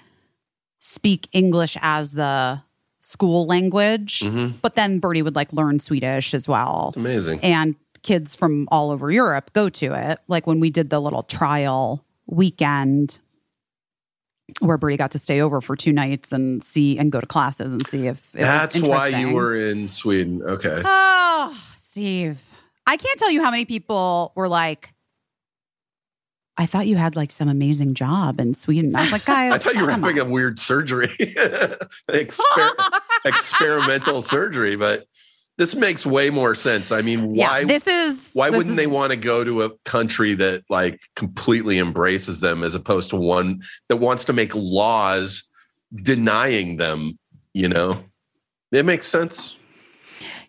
speak English as the school language. hmm But then Birdie would like learn Swedish as well. It's amazing. and kids from all over Europe go to it. Like when we did the little trial weekend where Birdie got to stay over for two nights and see and go to classes and see if it That's why you were in Sweden. Okay. Oh, Steve. I can't tell you how many people were like, I thought you had like some amazing job in Sweden. I was like, guys, I thought you were having on. a weird surgery, exper- experimental surgery, but this makes way more sense. I mean, why? Yeah, this is why this wouldn't is- they want to go to a country that like completely embraces them as opposed to one that wants to make laws denying them? You know, it makes sense.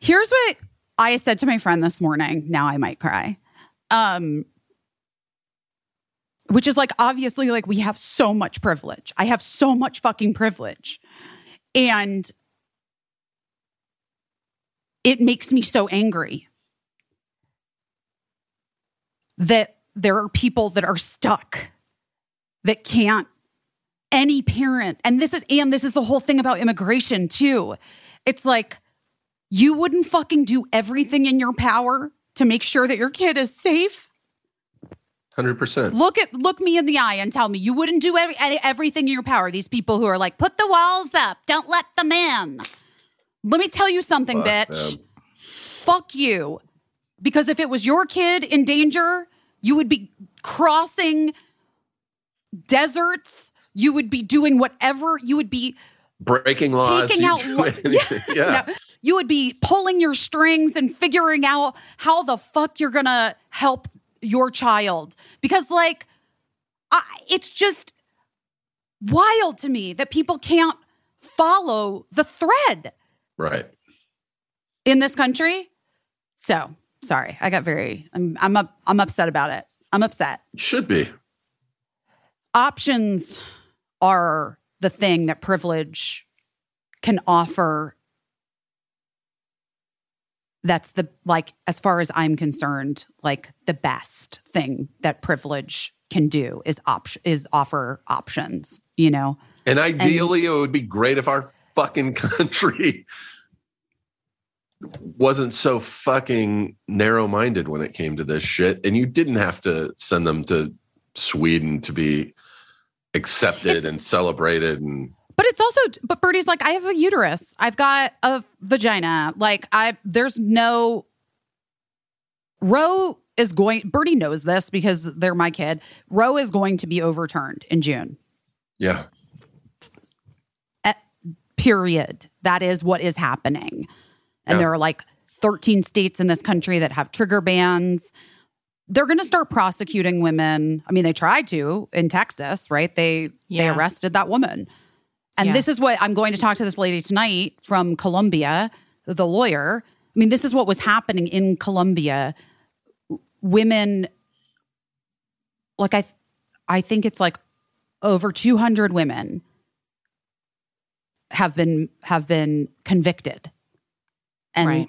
Here's what I said to my friend this morning. Now I might cry. Um, which is like obviously like we have so much privilege. I have so much fucking privilege. And it makes me so angry that there are people that are stuck that can't any parent and this is and this is the whole thing about immigration too. It's like you wouldn't fucking do everything in your power to make sure that your kid is safe. Hundred percent. Look at look me in the eye and tell me you wouldn't do every, everything in your power. These people who are like, put the walls up, don't let them in. Let me tell you something, Fuck bitch. them. Fuck you. Because if it was your kid in danger, you would be crossing deserts. You would be doing whatever. You would be Breaking laws. taking out lo- yeah. No, you would be pulling your strings and figuring out how the fuck you're gonna help your child because like I, it's just wild to me that people can't follow the thread Right. in this country so sorry i got very i'm i'm up, i'm upset about it i'm upset Should be. options are the thing that privilege can offer that's the like as far as i'm concerned like the best thing that privilege can do is option is offer options you know And ideally, it would be great if our fucking country wasn't so fucking narrow minded when it came to this shit. And you didn't have to send them to Sweden to be accepted and celebrated. And But it's also, but Birdie's like, I have a uterus. I've got a vagina. Like, I, there's no, Roe is going, Birdie knows this because they're my kid. Roe is going to be overturned in June. yeah, At, period. That is what is happening. And Yeah. there are like 13 states in this country that have trigger bans. They're going to start prosecuting women. I mean, they tried to in Texas, right? They they arrested that woman. And Yeah. this is what I'm going to talk to this lady tonight from Columbia, the lawyer. I mean, this is what was happening in Columbia. Women like I I think it's like over 200 women have been have been convicted and Right.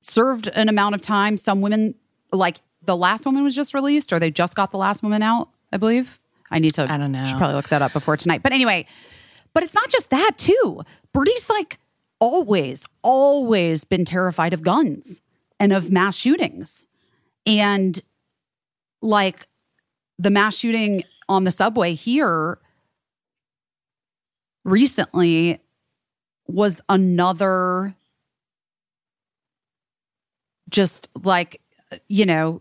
served an amount of time. Some women, like the last woman, was just released, or they just got the last woman out. I believe. I need to. I don't know. Should probably look that up before tonight. But anyway, but it's not just that too. Birdie's like always, always been terrified of guns and of mass shootings, and like the mass shooting on the subway here recently was another just like you know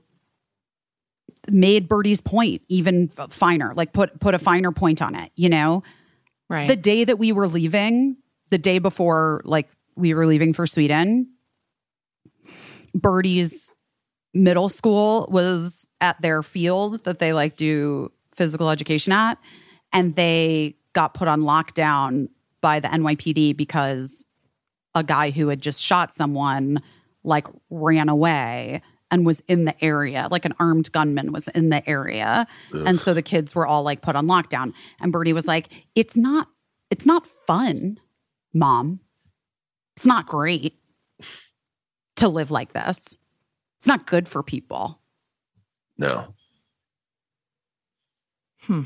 made birdie's point even finer like put put a finer point on it you know Right. the day that we were leaving the day before like we were leaving for sweden birdie's middle school was at their field that they like do physical education at and they got put on lockdown by the NYPD because a guy who had just shot someone like ran away and was in the area like an armed gunman was in the area. And so the kids were all like put on lockdown. And Bernie was like it's not it's not fun mom. It's not great to live like this. It's not good for people. No. Hmm.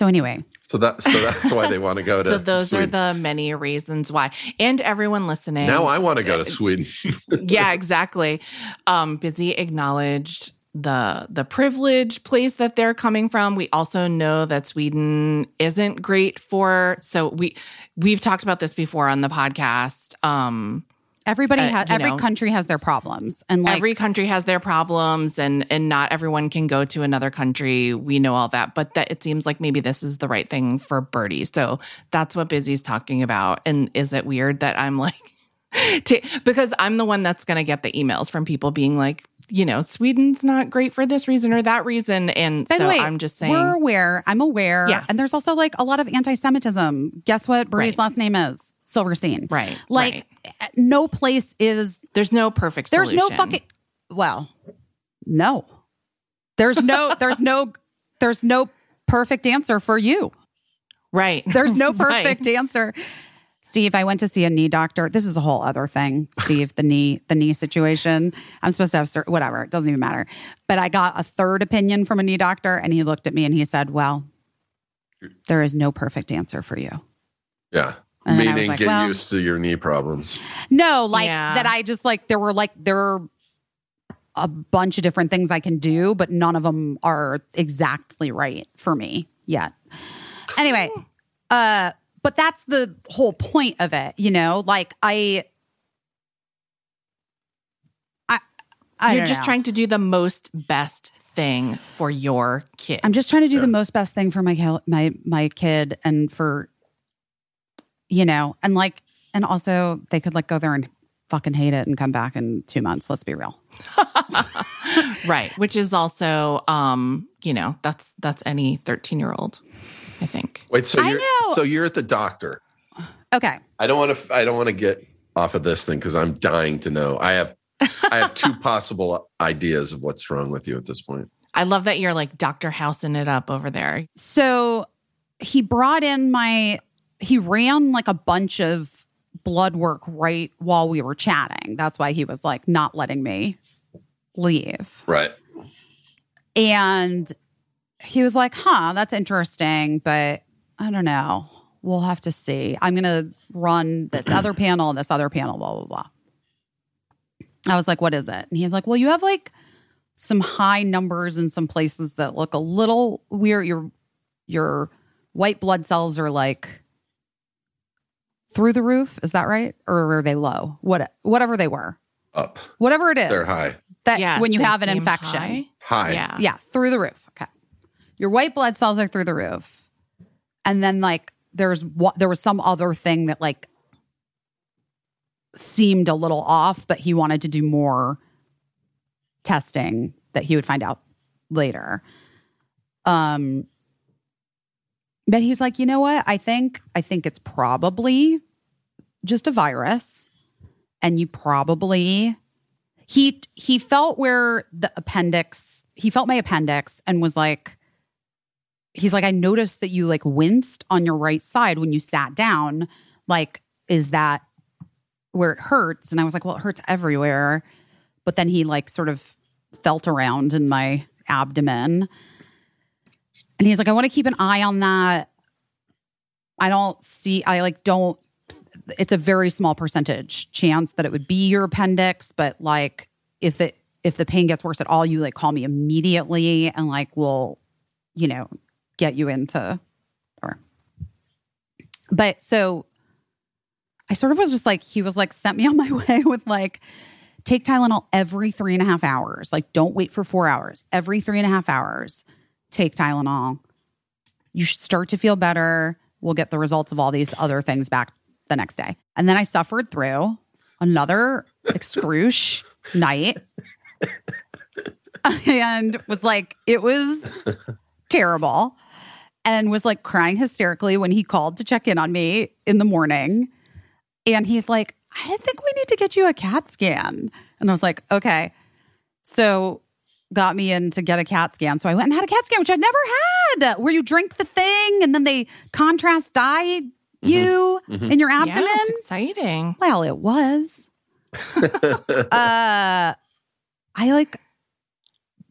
So anyway So that so that's why they want to go to. so those Sweden. are the many reasons why. And everyone listening. Now I want to go to Sweden. yeah, exactly. Um, Busy acknowledged the the privileged place that they're coming from. We also know that Sweden isn't great for. So we we've talked about this before on the podcast. Um, everybody Uh, has every know, country has their problems and like every country has their problems, and and not everyone can go to another country. We know all that, but that it seems like maybe this is the right thing for Birdie. So that's what Busy's talking about. And is it weird that I'm like, to, because I'm the one that's going to get the emails from people being like, you know, Sweden's not great for this reason or that reason, and By so way, I'm just saying, we're aware. I'm aware. Yeah. And there's also like a lot of anti-Semitism. Guess what? Bernie's Right. last name is Silverstein. right, Like right. Eh, no place is. there's no perfect. There's no fucking. Well, no. There's no. There's no. There's no perfect answer for you. right. There's no Right. perfect answer. Steve, I went to see a knee doctor. This is a whole other thing, Steve, the knee, the knee situation. I'm supposed to have sur- whatever, it doesn't even matter. But I got a third opinion from a knee doctor and he looked at me and he said, "Well, there is no perfect answer for you." yeah. And then I was Meaning like, get well- used to your knee problems. No, like Yeah. that I just like there were like there are a bunch of different things I can do, but none of them are exactly right for me yet. Anyway, uh but that's the whole point of it, you know? Like I I I You're just know. trying to do the most best thing for your kid. I'm just trying to do Yeah. the most best thing for my my my kid and for you know, and like and also they could like go there and fucking hate it and come back in 2 months, let's be real. right which is also um you know that's that's any 13 year old i think Wait, so you're so you're at the doctor. Okay. I don't want to. I don't want to get off of this thing because I'm dying to know. I have. I have two possible ideas of what's wrong with you at this point. i love that you're like dr housing it up over there So he brought in my, he ran like a bunch of blood work right while we were chatting. That's why he was like not letting me leave. Right. And he was like, huh, that's interesting, but I don't know. we'll have to see. I'm going to run this other panel and this other panel, blah, blah, blah. I was like, what is it? And he's like, well, you have like some high numbers in some places that look a little weird. Your, your white blood cells are like through the roof. Is that right? Or are they low? What, whatever they were, Up. whatever it is. They're high. That Yeah, when you have an infection. high. High. Yeah. Yeah, through the roof. Okay. Your white blood cells are through the roof. And then like there's what there was some other thing that like seemed a little off, but he wanted to do more testing that he would find out later. Um but he's like, "You know what? I think I think it's probably just a virus and you probably he he felt where the appendix he felt my appendix and was like he's like i noticed that you like winced on your right side when you sat down. Like is that where it hurts? And i was like well it hurts everywhere. But then he like sort of felt around in my abdomen and he's like i want to keep an eye on that i don't see i like don't it's a very small percentage chance that it would be your appendix, but like if it if the pain gets worse at all, you like call me immediately and like we'll, you know, get you into or but so I sort of was just like he was like sent me on my way with like take Tylenol every three and a half hours. Like don't wait for four hours. Every three and a half hours, take Tylenol. You should start to feel better. We'll get the results of all these other things back the next day. And then I suffered through another excruciate night and was like, it was terrible. And was like crying hysterically when he called to check in on me in the morning. And he's like, I think we need to get you a CAT scan. And I was like, okay. So got me in to get a CAT scan. So I went and had a CAT scan, which I'd never had, where you drink the thing and then they contrast dye you in your Yeah, abdomen. it's exciting. Well, it was. uh, I like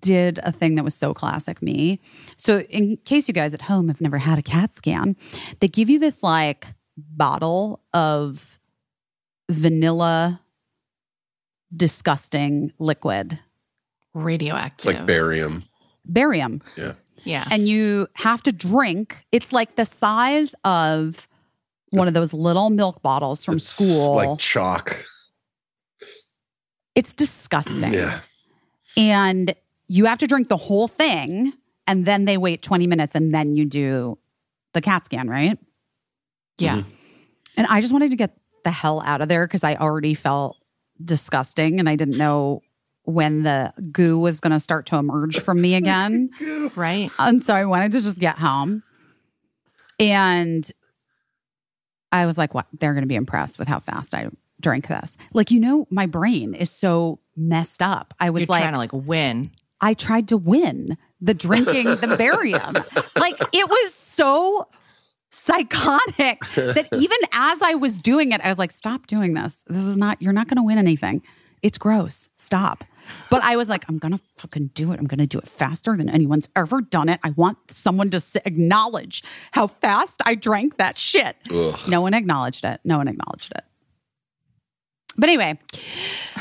did a thing that was so classic me. So, in case you guys at home have never had a CAT scan, they give you this like bottle of vanilla, disgusting liquid, Radioactive. It's like barium. barium, Yeah. Yeah. and you have to drink. It's like the size of one of those little milk bottles from It's school. Like chalk. it's disgusting. Yeah. and you have to drink the whole thing and then they wait 20 minutes and then you do the cat scan right yeah. Mm-hmm. and i just wanted to get the hell out of there because i already felt disgusting and i didn't know when the goo was going to start to emerge from me again Right. and so i wanted to just get home and i was like what they're going to be impressed with how fast i drink this like you know my brain is so messed up i was You're like trying to like win. I tried to win the drinking the barium. Like it was so psychotic that even as I was doing it, I was like, stop doing this. This is not, you're not going to win anything. It's gross. Stop. But I was like, I'm going to fucking do it. I'm going to do it faster than anyone's ever done it. I want someone to acknowledge how fast I drank that shit. Ugh. No one acknowledged it. No one acknowledged it. But anyway,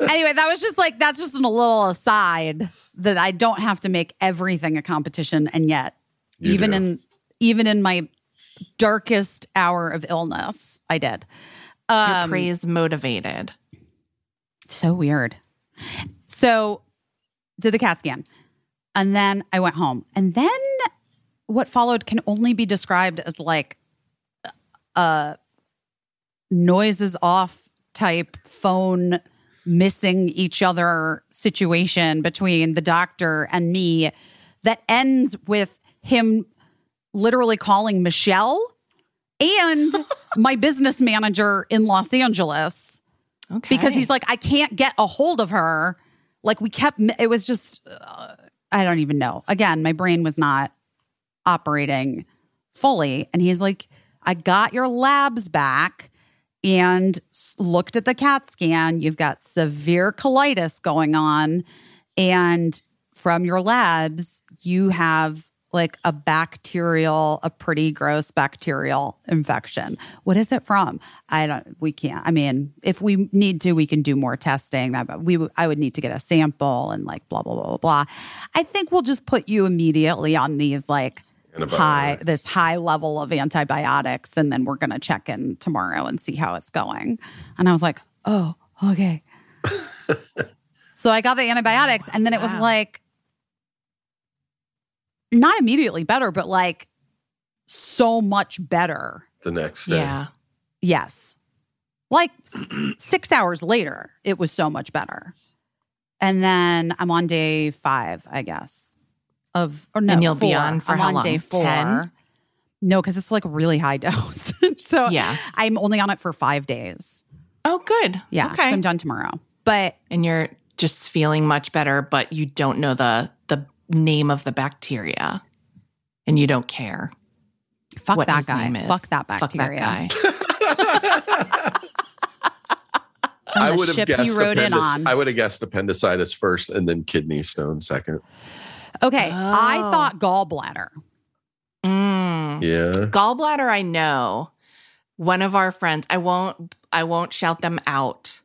anyway, that was just like that's just a little aside that I don't have to make everything a competition, and yet, You even do. in even in my darkest hour of illness, I did. You're Um, praise motivated. so weird. So did the CAT scan. And then I went home. And then what followed can only be described as like a noises off type phone missing each other situation between the doctor and me that ends with him literally calling Michelle and my business manager in Los Angeles Okay. because he's like, I can't get a hold of her. Like we kept, it was just, uh, I don't even know. Again, my brain was not operating fully. And he's like, I got your labs back and looked at the CAT scan. You've got severe colitis going on. And from your labs, you have like a bacterial, a pretty gross bacterial infection. What is it from? I don't. We can't. I mean, if we need to, we can do more testing. That we, I would need to get a sample and like blah blah blah blah blah. I think we'll just put you immediately on these like high this high level of antibiotics, and then we're gonna check in tomorrow and see how it's going. And I was like, oh, okay. so I got the antibiotics, and then it was Wow. like not immediately better, but like so much better. the next day. Yeah. Yes. Like six hours later, it was so much better. And then I'm on day five, I guess. Of or no, And you'll be on for I'm how on long? day four. 10? No, because it's like really high dose. so Yeah. I'm only on it for five days. Oh, good. Yeah. Okay. So I'm done tomorrow. But and you're just feeling much better, but you don't know the the name of the bacteria, and you don't care. fuck what that his guy. name is. Fuck that bacteria. Fuck that guy. I would have guessed he rode in on. I would have guessed appendicitis first and then kidney stone second. okay. I Oh. thought gallbladder. Mm. Yeah. Gallbladder, I know. One of our friends, I won't I won't shout them out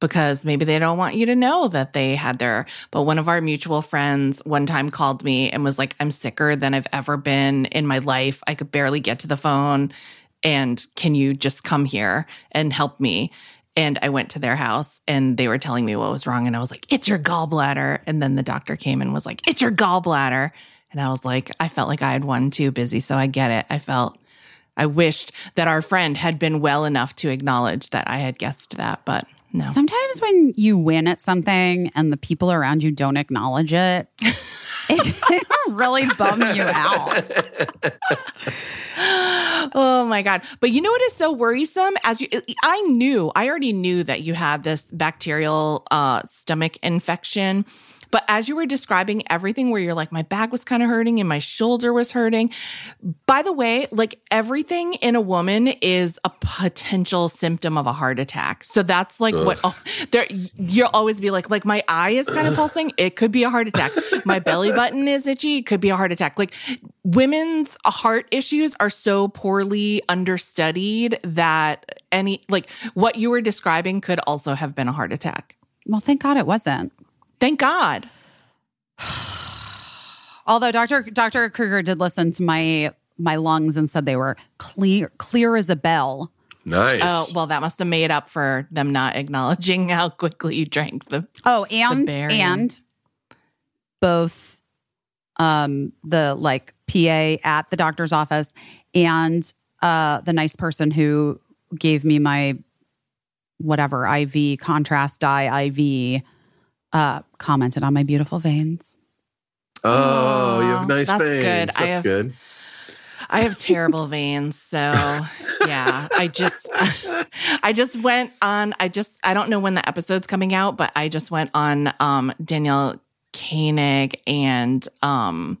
because maybe they don't want you to know that they had their but one of our mutual friends one time called me and was like, I'm sicker than I've ever been in my life. I could barely get to the phone. And can you just come here and help me? And I went to their house and they were telling me what was wrong. And I was like, it's your gallbladder. And then the doctor came and was like, it's your gallbladder. And I was like, I felt like I had one too busy. So I get it. I felt, I wished that our friend had been well enough to acknowledge that I had guessed that, but no. Sometimes when you win at something and the people around you don't acknowledge it, it can really bum you out. oh my god but you know what is so worrisome as you i knew i already knew that you had this bacterial uh stomach infection but as you were describing everything where you're like my back was kind of hurting and my shoulder was hurting by the way like everything in a woman is a potential symptom of a heart attack. So that's like what oh, there you'll always be like like my eye is kind of pulsing it could be a heart attack. My belly button is itchy it could be a heart attack. Like women's heart issues are so poorly understudied that any like what you were describing could also have been a heart attack. Well, thank God it wasn't. Thank god Although Dr. Dr. Kruger did listen to my my lungs and said they were clear clear as a bell. Nice. oh well that must have made up for them not acknowledging how quickly you drank the Oh, and barium. and both um the like PA at the doctor's office and uh the nice person who gave me my whatever IV contrast dye IV uh commented on my beautiful veins. oh, you have nice That's veins. good. That's I have- good. I have terrible veins, so yeah. I just I just went on I just I don't know when the episode's coming out, but I just went on um Danielle Koenig and um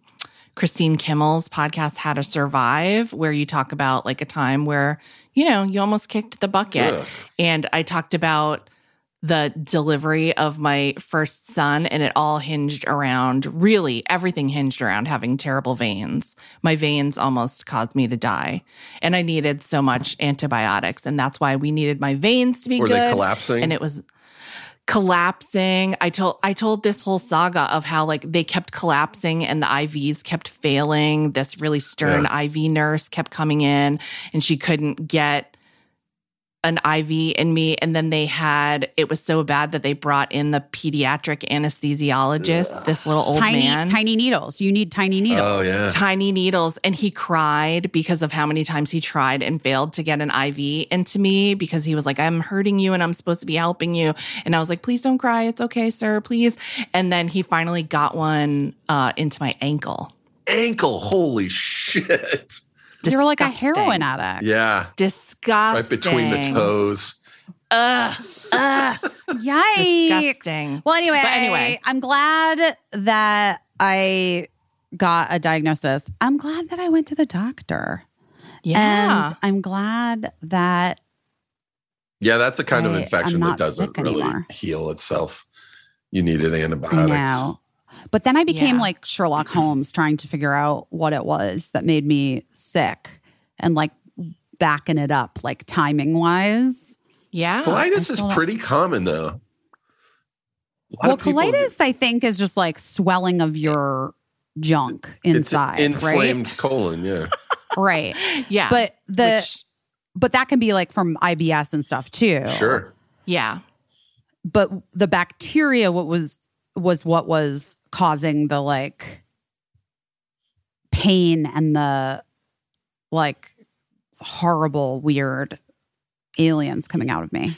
Christine Kimmel's podcast How to Survive, where you talk about like a time where, you know, you almost kicked the bucket. Ugh. And I talked about the delivery of my first son, and it all hinged around really everything hinged around having terrible veins. My veins almost caused me to die, and I needed so much antibiotics, and that's why we needed my veins to be Were good. they collapsing? And it was collapsing. I told I told this whole saga of how like they kept collapsing and the IVs kept failing. This really stern IV nurse kept coming in and she couldn't get an IV in me. And then they had it was so bad that they brought in the pediatric anesthesiologist, this little old tiny man tiny needles. You need tiny needles. oh yeah. tiny needles and he cried because of how many times he tried and failed to get an IV into me because he was like I'm hurting you and I'm supposed to be helping you and I was like please don't cry it's okay sir please and then he finally got one uh into my ankle Ankle. Holy shit. You're like a heroin addict. Yeah. disgusting Right between the toes. Ugh, ugh, Yikes. disgusting Well, anyway, But anyway. I'm glad that I got a diagnosis. I'm glad that I went to the doctor. yeah And I'm glad that Yeah, that's a kind of infection that doesn't really anymore. heal itself. You needed I antibiotics. Know. But then I became Yeah. like Sherlock Holmes trying to figure out what it was that made me sick and like backing it up, like timing wise. Yeah. Colitis is saw that. pretty common though. Well, of people- colitis, I think, is just like swelling of your junk it's inside, inflamed colon. Yeah. right? Right. Yeah. But the Which- but that can be like from IBS and stuff too. Sure. yeah. But the bacteria, what was was what was causing the like pain and the like horrible, weird aliens coming out of me.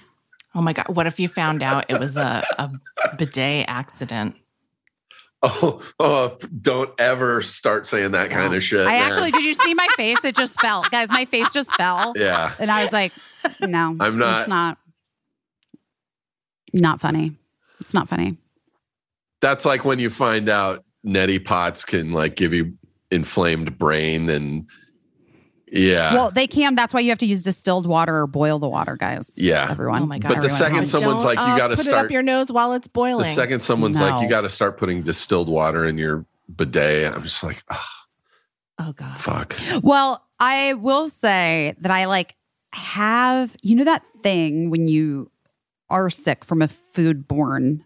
Oh my God. What if you found out it was a, a bidet accident? Oh, oh, don't ever start saying that kind of shit. I man. actually did you see my face? It just fell. Guys, my face just fell. Yeah. And I was like, no, I'm not- It's not. Not funny. It's not funny. That's like when you find out neti pots can like give you inflamed brain and yeah. Well, they can. That's why you have to use distilled water or boil the water, guys. Yeah. everyone. Oh my God. But the second has- someone's Don't, like, you uh, gotta put it start- up your nose while it's boiling. the second someone's like, you got to start putting distilled water in your bidet. I'm just like, oh, oh God. fuck. Well, I will say that I like have you know that thing when you are sick from a foodborne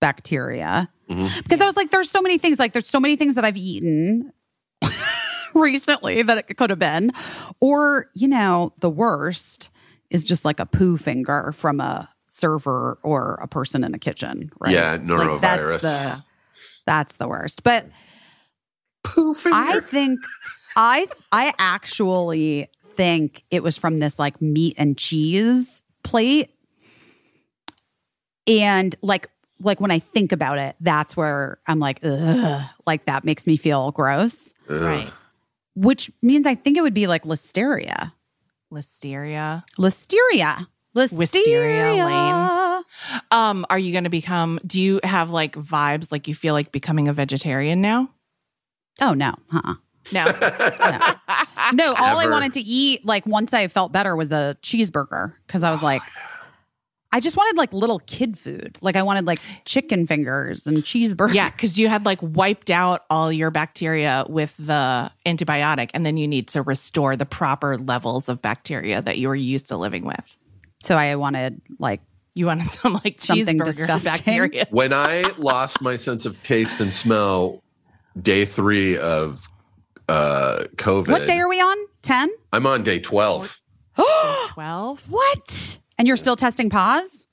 bacteria. Mhm. Because I was like, there's so many things. Like, there's so many things that I've eaten recently that it could have been, or you know, the worst is just like a poo finger from a server or a person in a kitchen. Right? Yeah, Like, norovirus. that's the that's the worst. But Poof. I think I I actually think it was from this like meat and cheese plate. And like like when I think about it, that's where I'm like, ugh, like that makes me feel gross. Right. Which means I think it would be like listeria. Listeria. Listeria. Listeria. Wisteria Um, are you going to become, do you have like vibes like you feel like becoming a vegetarian now? Oh no. huh-uh No. No, all I wanted to eat, like once I felt better, was a cheeseburger because I was like, I just wanted like little kid food. Like I wanted like chicken fingers and cheeseburgers. Yeah, because you had like wiped out all your bacteria with the antibiotic, and then you need to restore the proper levels of bacteria that you were used to living with. So I wanted like You wanted some like Something cheeseburger disgusting. bacteria. when I lost my sense of taste and smell, day three of uh, COVID. what day are we on? 10? I'm on day 12. Twelve. what? And you're still testing pause?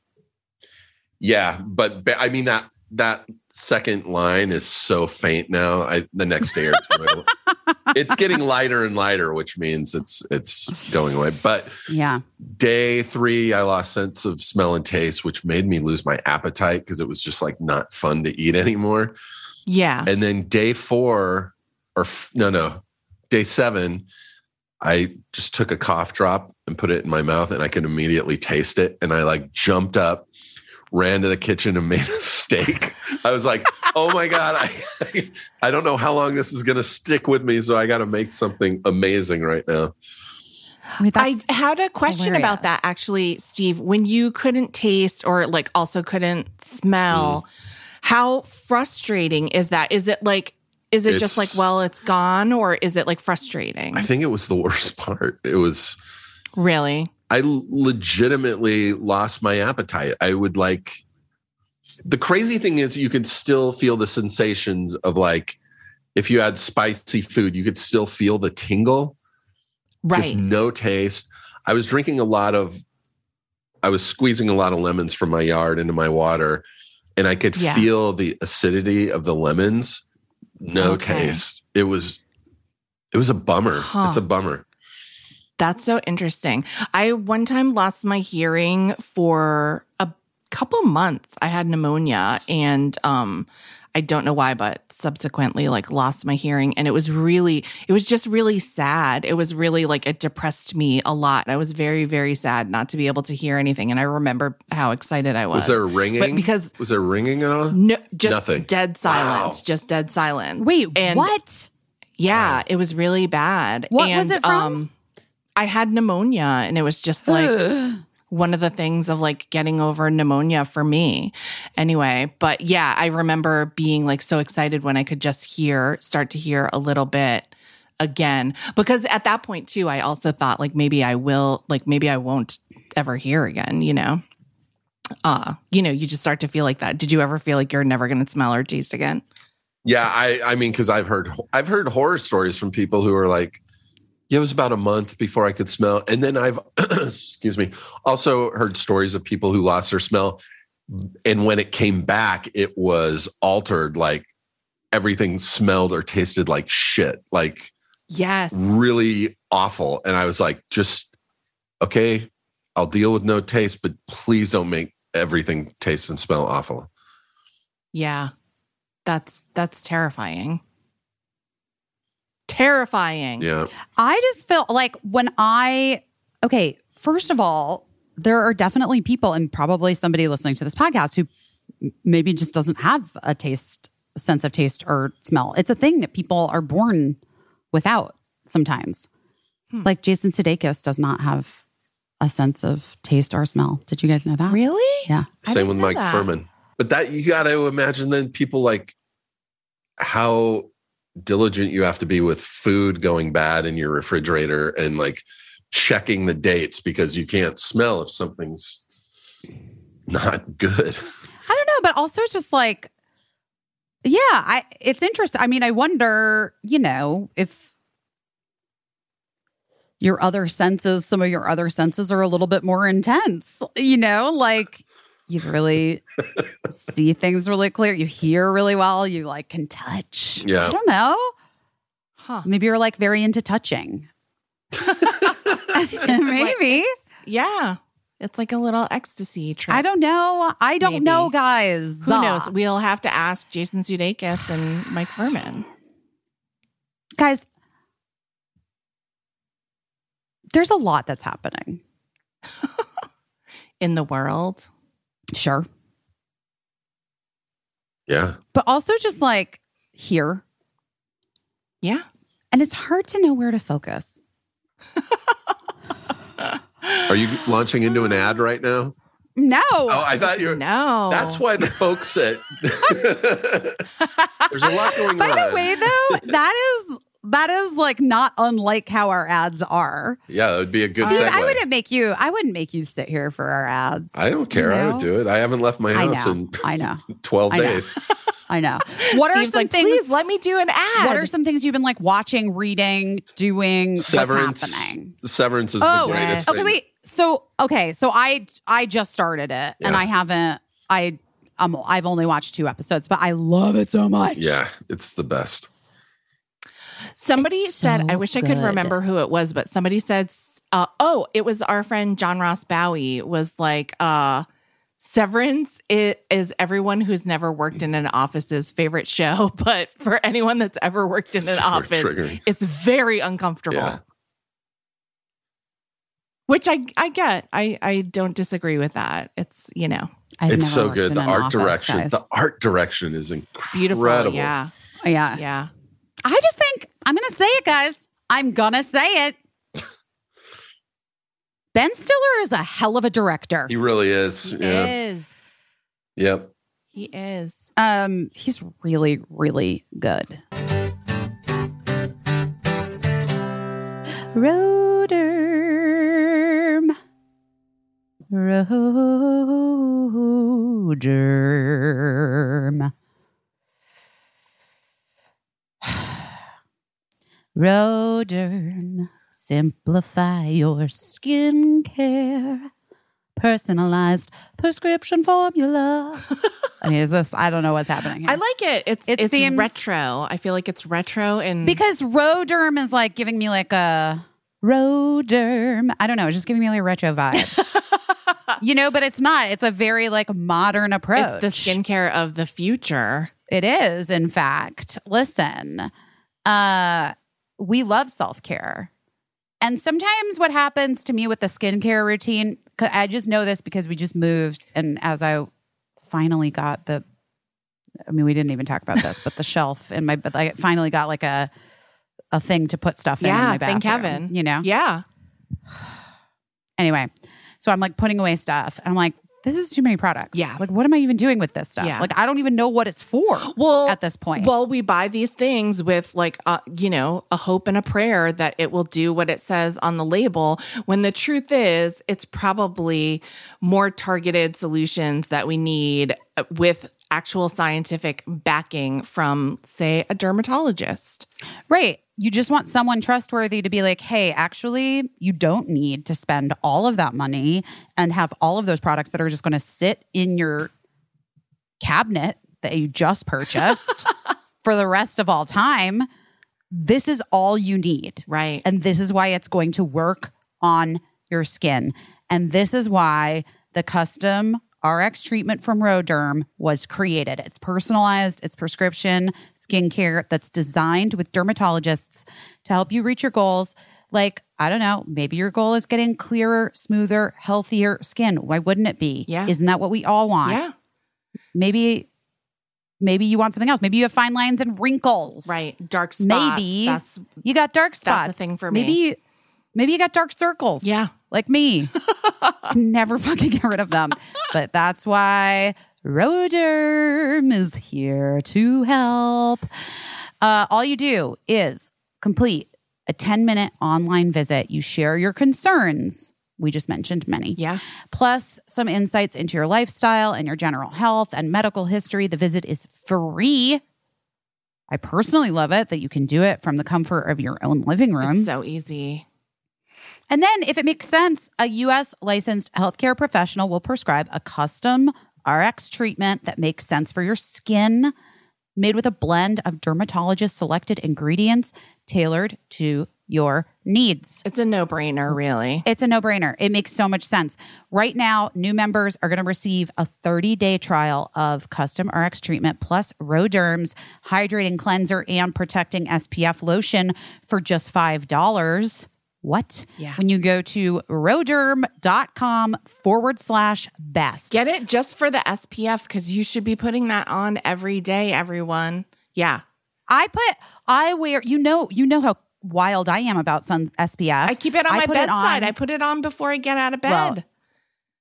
Yeah, but ba- I mean that that second line is so faint now. I the next day or two, it's getting lighter and lighter, which means it's it's going away. But Yeah. day three, I lost sense of smell and taste, which made me lose my appetite because it was just like not fun to eat anymore. Yeah. And then day four, or f- no, no, day seven, I just took a cough drop and put it in my mouth and I could immediately taste it. And I like jumped up, ran to the kitchen and made a steak. I was like, oh my God, I, I don't know how long this is going to stick with me. So I got to make something amazing right now. I, mean, I had a question hilarious. about that actually, Steve. When you couldn't taste or like also couldn't smell, mm. how frustrating is that? Is it like, is it just like, well, it's gone, or is it like frustrating? I think it was the worst part. It was, really? I legitimately lost my appetite. I would like the crazy thing is you could still feel the sensations of like if you had spicy food, you could still feel the tingle, just Right. no taste. I was drinking a lot of I was squeezing a lot of lemons from my yard into my water and I could Yeah. feel the acidity of the lemons. No Okay. taste. It was it was a bummer. Huh. It's a bummer. That's so interesting. I one time lost my hearing for a couple months. I had pneumonia and um I don't know why, but subsequently like lost my hearing. And it was really, it was just really sad. It was really like it depressed me a lot. I was very, very sad not to be able to hear anything. And I remember how excited I was. Was there ringing? But because was there ringing at all? no just Nothing. dead silence. Wow. Just dead silence. Wait, And- what? Yeah, it was really bad. What was And, it from? Um, I had pneumonia and it was just like one of the things of like getting over pneumonia for me. Anyway, but yeah, I remember being like so excited when I could just hear, start to hear a little bit again. Because at that point too, I also thought like maybe I will, like maybe I won't ever hear again, you know? Uh, you know, you just start to feel like that. Did you ever feel like you're never going to smell or taste again? Yeah, I I mean cuz I've heard I've heard horror stories from people who are like yeah, it was about a month before I could smell. And then I've excuse me, also heard stories of people who lost their smell and when it came back it was altered like everything smelled or tasted like shit. Like Yes. really awful. And I was like, just okay, I'll deal with no taste, but please don't make everything taste and smell awful. Yeah. That's that's terrifying. Terrifying. Yeah. I just feel like when I, okay, first of all, there are definitely people and probably somebody listening to this podcast who maybe just doesn't have a taste, sense of taste or smell. It's a thing that people are born without sometimes. Hmm. Like Jason Sudeikis does not have a sense of taste or smell. Did you guys know that? Really? Yeah. Same with Mike that. Furman. But that you got to imagine then people like how diligent you have to be with food going bad in your refrigerator and like checking the dates because you can't smell if something's not good. I don't know, but also it's just like, yeah, I it's interesting. I mean, I wonder, you know, if your other senses, some of your other senses are a little bit more intense, you know, like you really see things really clear, you hear really well, you like can touch. Yeah. I don't know. Huh. Maybe you're like very into touching. Maybe. Yeah. It's like a little ecstasy trip. I don't know. I don't Maybe. know, guys. Who knows? We'll have to ask Jason Sudeikis and Mike Furman. guys there's a lot that's happening in the world. Sure Yeah. but also just like here Yeah. and it's hard to know where to focus Are you launching into an ad right now? no Oh, I thought you were. No. That's why the folks at There's a lot going by on. By the way though that is that is like not unlike how our ads are yeah, that would be a good Dude, segue. i wouldn't make you i wouldn't make you sit here for our ads I don't care. You I would do it. I haven't left my I house know. in I know. 12 I know. days. I know. What are some like, things? please let me do an ad. What are some things you've been like watching, reading, doing? Severance. What's happening? Severance is Oh, the greatest Okay, thing. wait. So okay, so I I just started it and I haven't. I um I've only watched two episodes, but I love it so much. Yeah, it's the best. Somebody It's said, so I wish I could remember who it was, but somebody said, uh, oh, it was our friend John Ross Bowie was like, uh, Severance i- is everyone who's never worked in an office's favorite show, but for anyone that's ever worked in an Super office, triggering. it's very uncomfortable. Yeah. Which I I get. I I don't disagree with that. It's you know I've it's never so good. in The art office, direction. guys. The art direction is incredible. beautiful. Yeah, yeah. yeah. I just think I'm gonna say it, guys. I'm gonna say it. Ben Stiller is a hell of a director. He really is. He yeah. is. Yep. He is. Um, he's really, really good. Roderm. Roderm. Roderm. Simplify your skincare. Personalized prescription formula. I mean, is this? I don't know what's happening. Here. I like it. It's It it's seems- retro. I feel like it's retro and because Roderm is like giving me like a Roderm. I don't know, it's just giving me like retro vibes. you know, but it's not. It's a very like modern approach. it's the skincare of the future. It is, in fact. Listen, uh, we love self care. And sometimes what happens to me with the skincare routine, I just know this because we just moved. And as I finally got the, I mean, we didn't even talk about this, but the shelf in my, but I finally got like a, a thing to put stuff in. in Yeah, my thank bathroom, heaven. You know? Yeah. Anyway, So I'm like putting away stuff. And I'm like, this is too many products. Yeah. Like, what am I even doing with this stuff? Yeah. Like, I don't even know what it's for well at this point. Well, we buy these things with like uh, you know, a hope and a prayer that it will do what it says on the label when the truth is it's probably more targeted solutions that we need uh, with actual scientific backing from say a dermatologist. Right. You just want someone trustworthy to be like, hey, actually, you don't need to spend all of that money and have all of those products that are just going to sit in your cabinet that you just purchased for the rest of all time. This is all you need. Right. And this is why it's going to work on your skin. And this is why the custom RX treatment from Roderm was created. It's personalized, it's prescription skincare that's designed with dermatologists to help you reach your goals. Like, I don't know, maybe your goal is getting clearer, smoother, healthier skin. Why wouldn't it be? Yeah. Isn't that what we all want? yeah. Maybe maybe you want something else. Maybe you have fine lines and wrinkles. Right. Dark spots. Maybe that's you got dark spots. That's a thing for me. Maybe you, maybe you got dark circles. Yeah. Like me. Can Never fucking get rid of them. But that's why Roderm is here to help. Uh, all you do is complete a 10 minute online visit. You share your concerns. We just mentioned many Yeah. plus some insights into your lifestyle and your general health and medical history. The visit is free. I personally love it that you can do it from the comfort of your own living room. It's so easy. And then, if it makes sense, a US licensed healthcare professional will prescribe a custom RX treatment that makes sense for your skin, made with a blend of dermatologist selected ingredients tailored to your needs. It's a no-brainer, really. It's a no brainer. It makes so much sense. Right now, new members are going to receive a 30 day trial of custom RX treatment plus Roderm's hydrating cleanser and protecting SPF lotion for just $5. What? Yeah. When you go to roderm.com forward slash best. Get it just for the SPF because you should be putting that on every day, everyone. Yeah. I put, I wear, you know, you know how wild I am about sun SPF. I keep it on I my bedside. on- I put it on before I get out of bed. Well,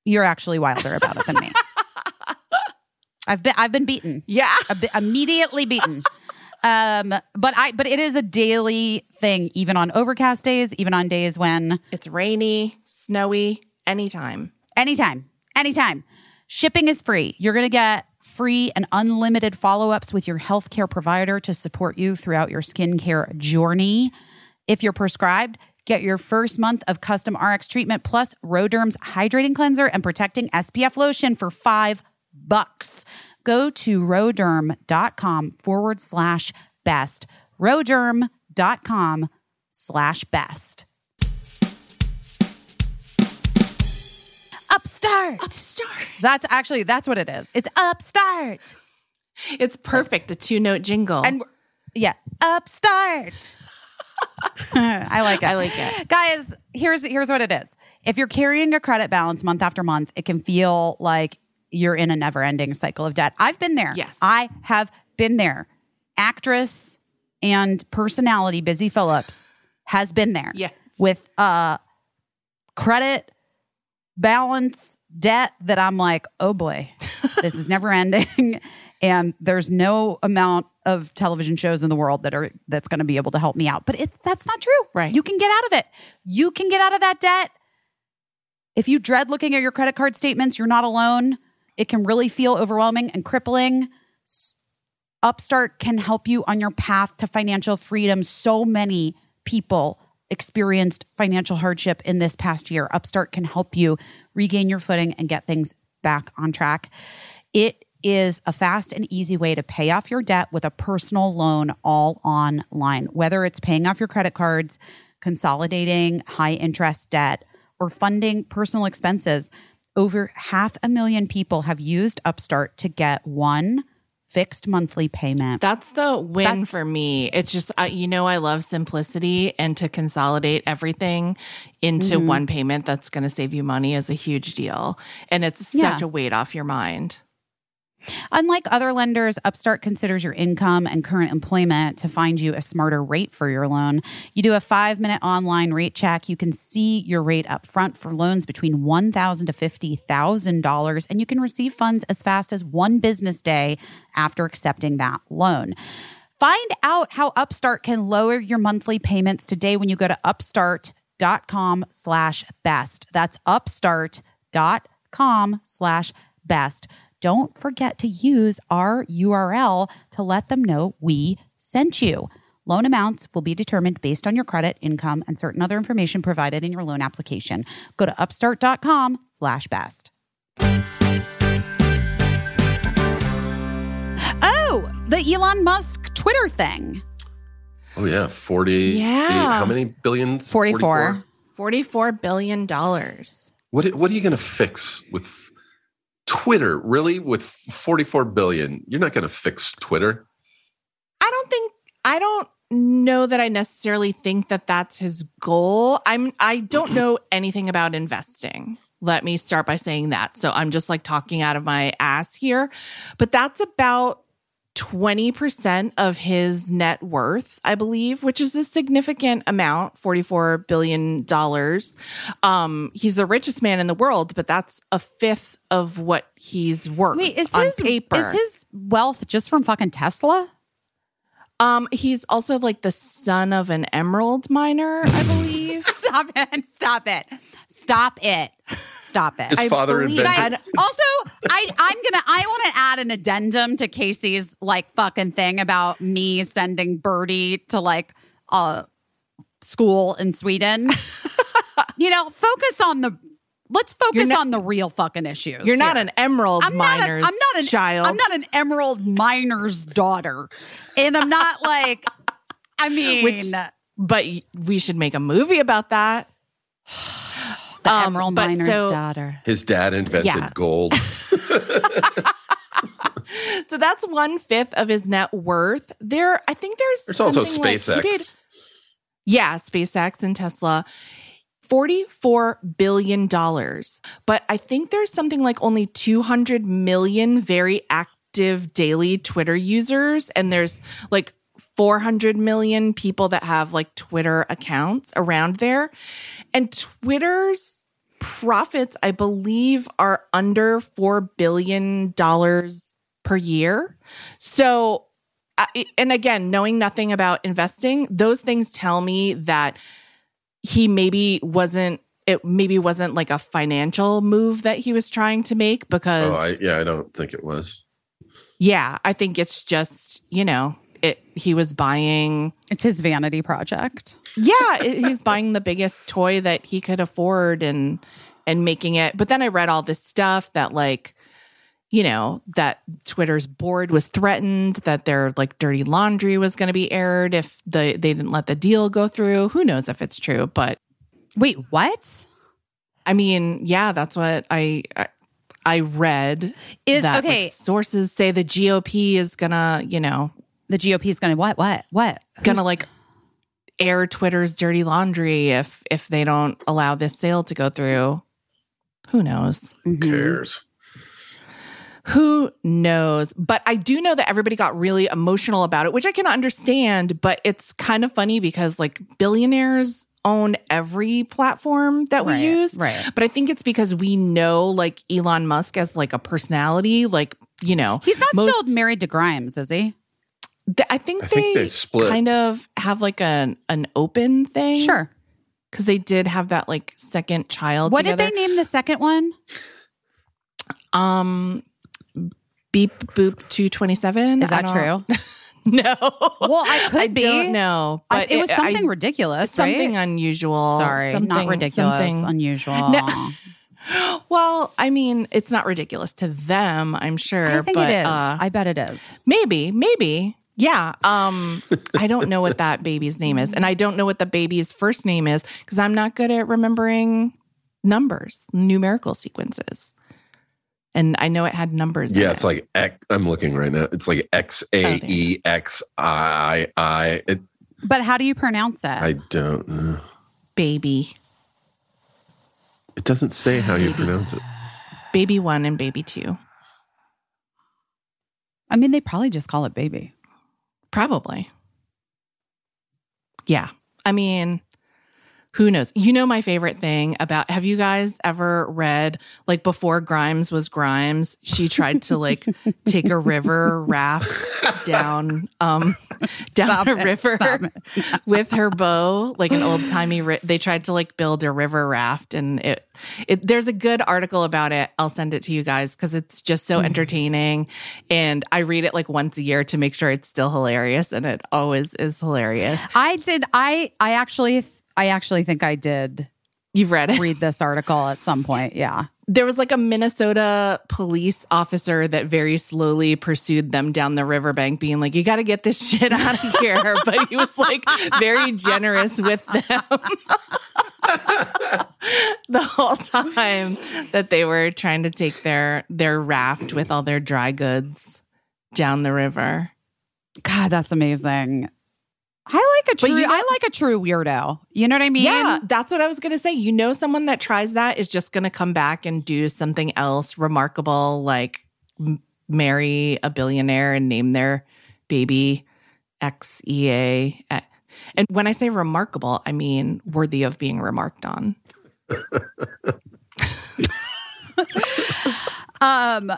You're actually wilder about it than me. I've been, I've been beaten. yeah. immediately beaten. Um, but I but it is a daily thing, even on overcast days, even on days when It's rainy, snowy, anytime. anytime, anytime. Shipping is free. You're gonna get free and unlimited follow-ups with your healthcare provider to support you throughout your skincare journey. If you're prescribed, get your first month of custom RX treatment plus Roderm's hydrating cleanser and protecting SPF lotion for five bucks. Go to roderm.com forward slash best. Roderm.com slash best. Upstart. Upstart. That's actually that's what it is. It's upstart. It's perfect. A two note jingle. And yeah, upstart. I like it. I like it. Guys, here's here's what it is. If you're carrying a credit balance month after month, it can feel like you're in a never-ending cycle of debt. I've been there. Yes. I have been there. Actress and personality Busy Philipps has been there. Yes. With uh credit balance debt that I'm like, oh boy, this is never ending. and there's no amount of television shows in the world that are that's going to be able to help me out. But it, that's not true. Right. You can get out of it. You can get out of that debt. If you dread looking at your credit card statements, you're not alone. It can really feel overwhelming and crippling. Upstart can help you on your path to financial freedom. So many people experienced financial hardship in this past year. Upstart can help you regain your footing and get things back on track. It is a fast and easy way to pay off your debt with a personal loan all online. Whether it's paying off your credit cards, consolidating high interest debt, or funding personal expenses, over half a million people have used Upstart to get one fixed monthly payment. That's the win That's- for me. It's just, uh, you know, I love simplicity and to consolidate everything into Mm-hmm. one payment that's going to save you money is a huge deal. And it's Yeah. such a weight off your mind. Unlike other lenders, Upstart considers your income and current employment to find you a smarter rate for your loan. You do a five minute online rate check. You can see your rate up front for loans between $1,000 to $50,000, and you can receive funds as fast as one business day after accepting that loan. Find out how Upstart can lower your monthly payments today when you go to upstart.com slash best. That's upstart.com slash best. Don't forget to use our URL to let them know we sent you. Loan amounts will be determined based on your credit, income, and certain other information provided in your loan application. Go to upstart.com slash best. Oh, the Elon Musk Twitter thing. Oh yeah, forty. Yeah. How many billions? 44. $44 billion. What What are you going to fix with f- Twitter? Really, with forty-four billion, you're not going to fix Twitter. I don't think I don't know that I necessarily think that that's his goal. I'm I don't know anything about investing. Let me start by saying that. So I'm just like talking out of my ass here, but that's about 20% of his net worth, I believe, which is a significant amount, 44 billion dollars. Um he's the richest man in the world, but that's a fifth of what he's worth Wait, is on his paper. is his wealth just from fucking Tesla? Um, he's also like the son of an emerald miner, I believe. Stop it! Stop it! Stop it! Stop it! His I father believe. invented. Guys, also, I I'm gonna I want to add an addendum to Casey's like fucking thing about me sending Birdie to like a school in Sweden. you know, focus on the. Let's focus not- on the real fucking issues. You're not an emerald I'm not, a, miner's I'm not an child. I'm not an emerald miner's daughter, and I'm not like. I mean, Which- but we should make a movie about that. The um, emerald miner's so- daughter. His dad invented Yeah. gold. So that's one fifth of his net worth. There, I think there's There's also something like- SpaceX. he paid- yeah, SpaceX and Tesla. $44 billion. But I think there's something like only 200 million very active daily Twitter users. And there's like 400 million people that have like Twitter accounts around there. And Twitter's profits, I believe, are under $4 billion per year. So, uh, and again, knowing nothing about investing, those things tell me that he maybe wasn't it maybe wasn't like a financial move that he was trying to make because oh, I, yeah, I don't think it was. yeah, I think it's just, you know, it he was buying It's his vanity project. Yeah, he's buying the biggest toy that he could afford and and making it. But then I read all this stuff that like you know, that Twitter's board was threatened, that their like dirty laundry was going to be aired if the they didn't let the deal go through. Who knows if it's true, but Wait, what? I mean, yeah, that's what I I, I read. Is that, like, okay. sources say the GOP is gonna, you know, the GOP is going to what? What? What? gonna like air Twitter's dirty laundry if if they don't allow this sale to go through. Who knows? Who Mhm. cares? Who knows? But I do know that everybody got really emotional about it, which I can understand, but it's kind of funny because like billionaires own every platform that we Right, use. right. But I think it's because we know like Elon Musk as like a personality, like, you know, He's not most- still married to Grimes, is he? Th- I think, I they, think they split. kind of have like an an open thing. Sure. Because they did have that like second child. What together. did they name the second one? Um Beep Boop 227. Is that true? No. Well, I could I be. don't know. I- But it was something I- ridiculous, something right? unusual. Sorry, something, not ridiculous, something- unusual. No. Well, I mean, it's not ridiculous to them, I'm sure. I think but, it is. Uh, I bet it is. maybe, maybe. Yeah. Um, I don't know what that baby's name is. And I don't know what the baby's first name is because I'm not good at remembering numbers, numerical sequences. And I know it had numbers. in Yeah, it. it's like X, I'm looking right now. It's like X A E X I I. It, But how do you pronounce it? I don't know. baby, It doesn't say how you pronounce it. baby one and baby two. I mean, they probably just call it baby. Probably. Yeah. I mean, who knows? You know, my favorite thing about have you guys ever read, like, before Grimes was Grimes, she tried to, like, take a river raft down, um, down Stop a it. river with her bow, like an old timey, ri- they tried to, like, build a river raft. And it, it, there's a good article about it. I'll send it to you guys because it's just so entertaining. And I read it like once a year to make sure it's still hilarious. And it always is hilarious. I did. I I actually I actually think I did You've read it. read this article at some point. Yeah. There was like a Minnesota police officer that very slowly pursued them down the riverbank, being like, You got to get this shit out of here. But he was like very generous with them the whole time that they were trying to take their their raft with all their dry goods down the river. God, that's amazing. A But true. you know- I like a true weirdo. You know what I mean? Yeah, that's what I was going to say. You know, someone that tries that is just going to come back and do something else remarkable, like m- marry a billionaire and name their baby XEA. And when I say remarkable, I mean worthy of being remarked on. Um.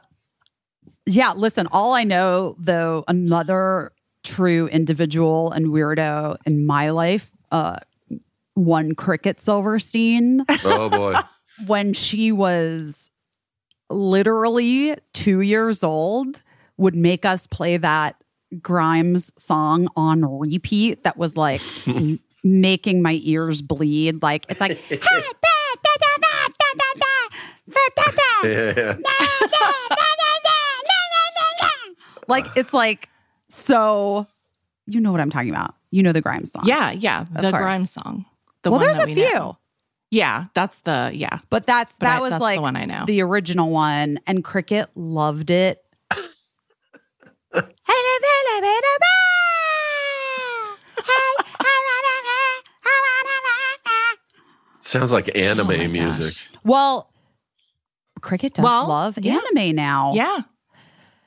Yeah. Listen. All I know, though, another true individual and weirdo in my life, uh, one Cricket Silverstein, Oh boy. when she was literally two years old, would make us play that Grimes song on repeat. That was like m- making my ears bleed. Like it's like. Like it's like so you know what i'm talking about you know the grimes song Yeah, yeah, the course. Grimes song. The well one there's that a we few know. Yeah, that's the yeah. but that's But that I- was that's like the one I know. the original one and cricket loved it Sounds like anime Oh my music. well cricket does Well, love yeah. anime now Yeah.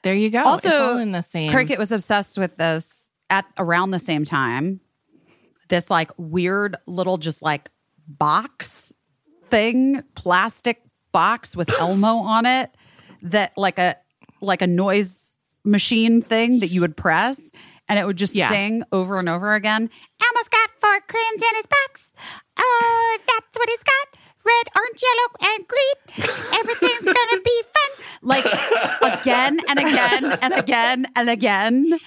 There you go. Also, in the same cricket was obsessed with this at around the same time this like weird little just like box thing plastic box with elmo on it that like a like a noise machine thing that you would press and it would just Yeah. sing over and over again elmo's got four crayons in his box oh that's what he's got red orange yellow and green. Everything's gonna be fun. Like again and again and again and again.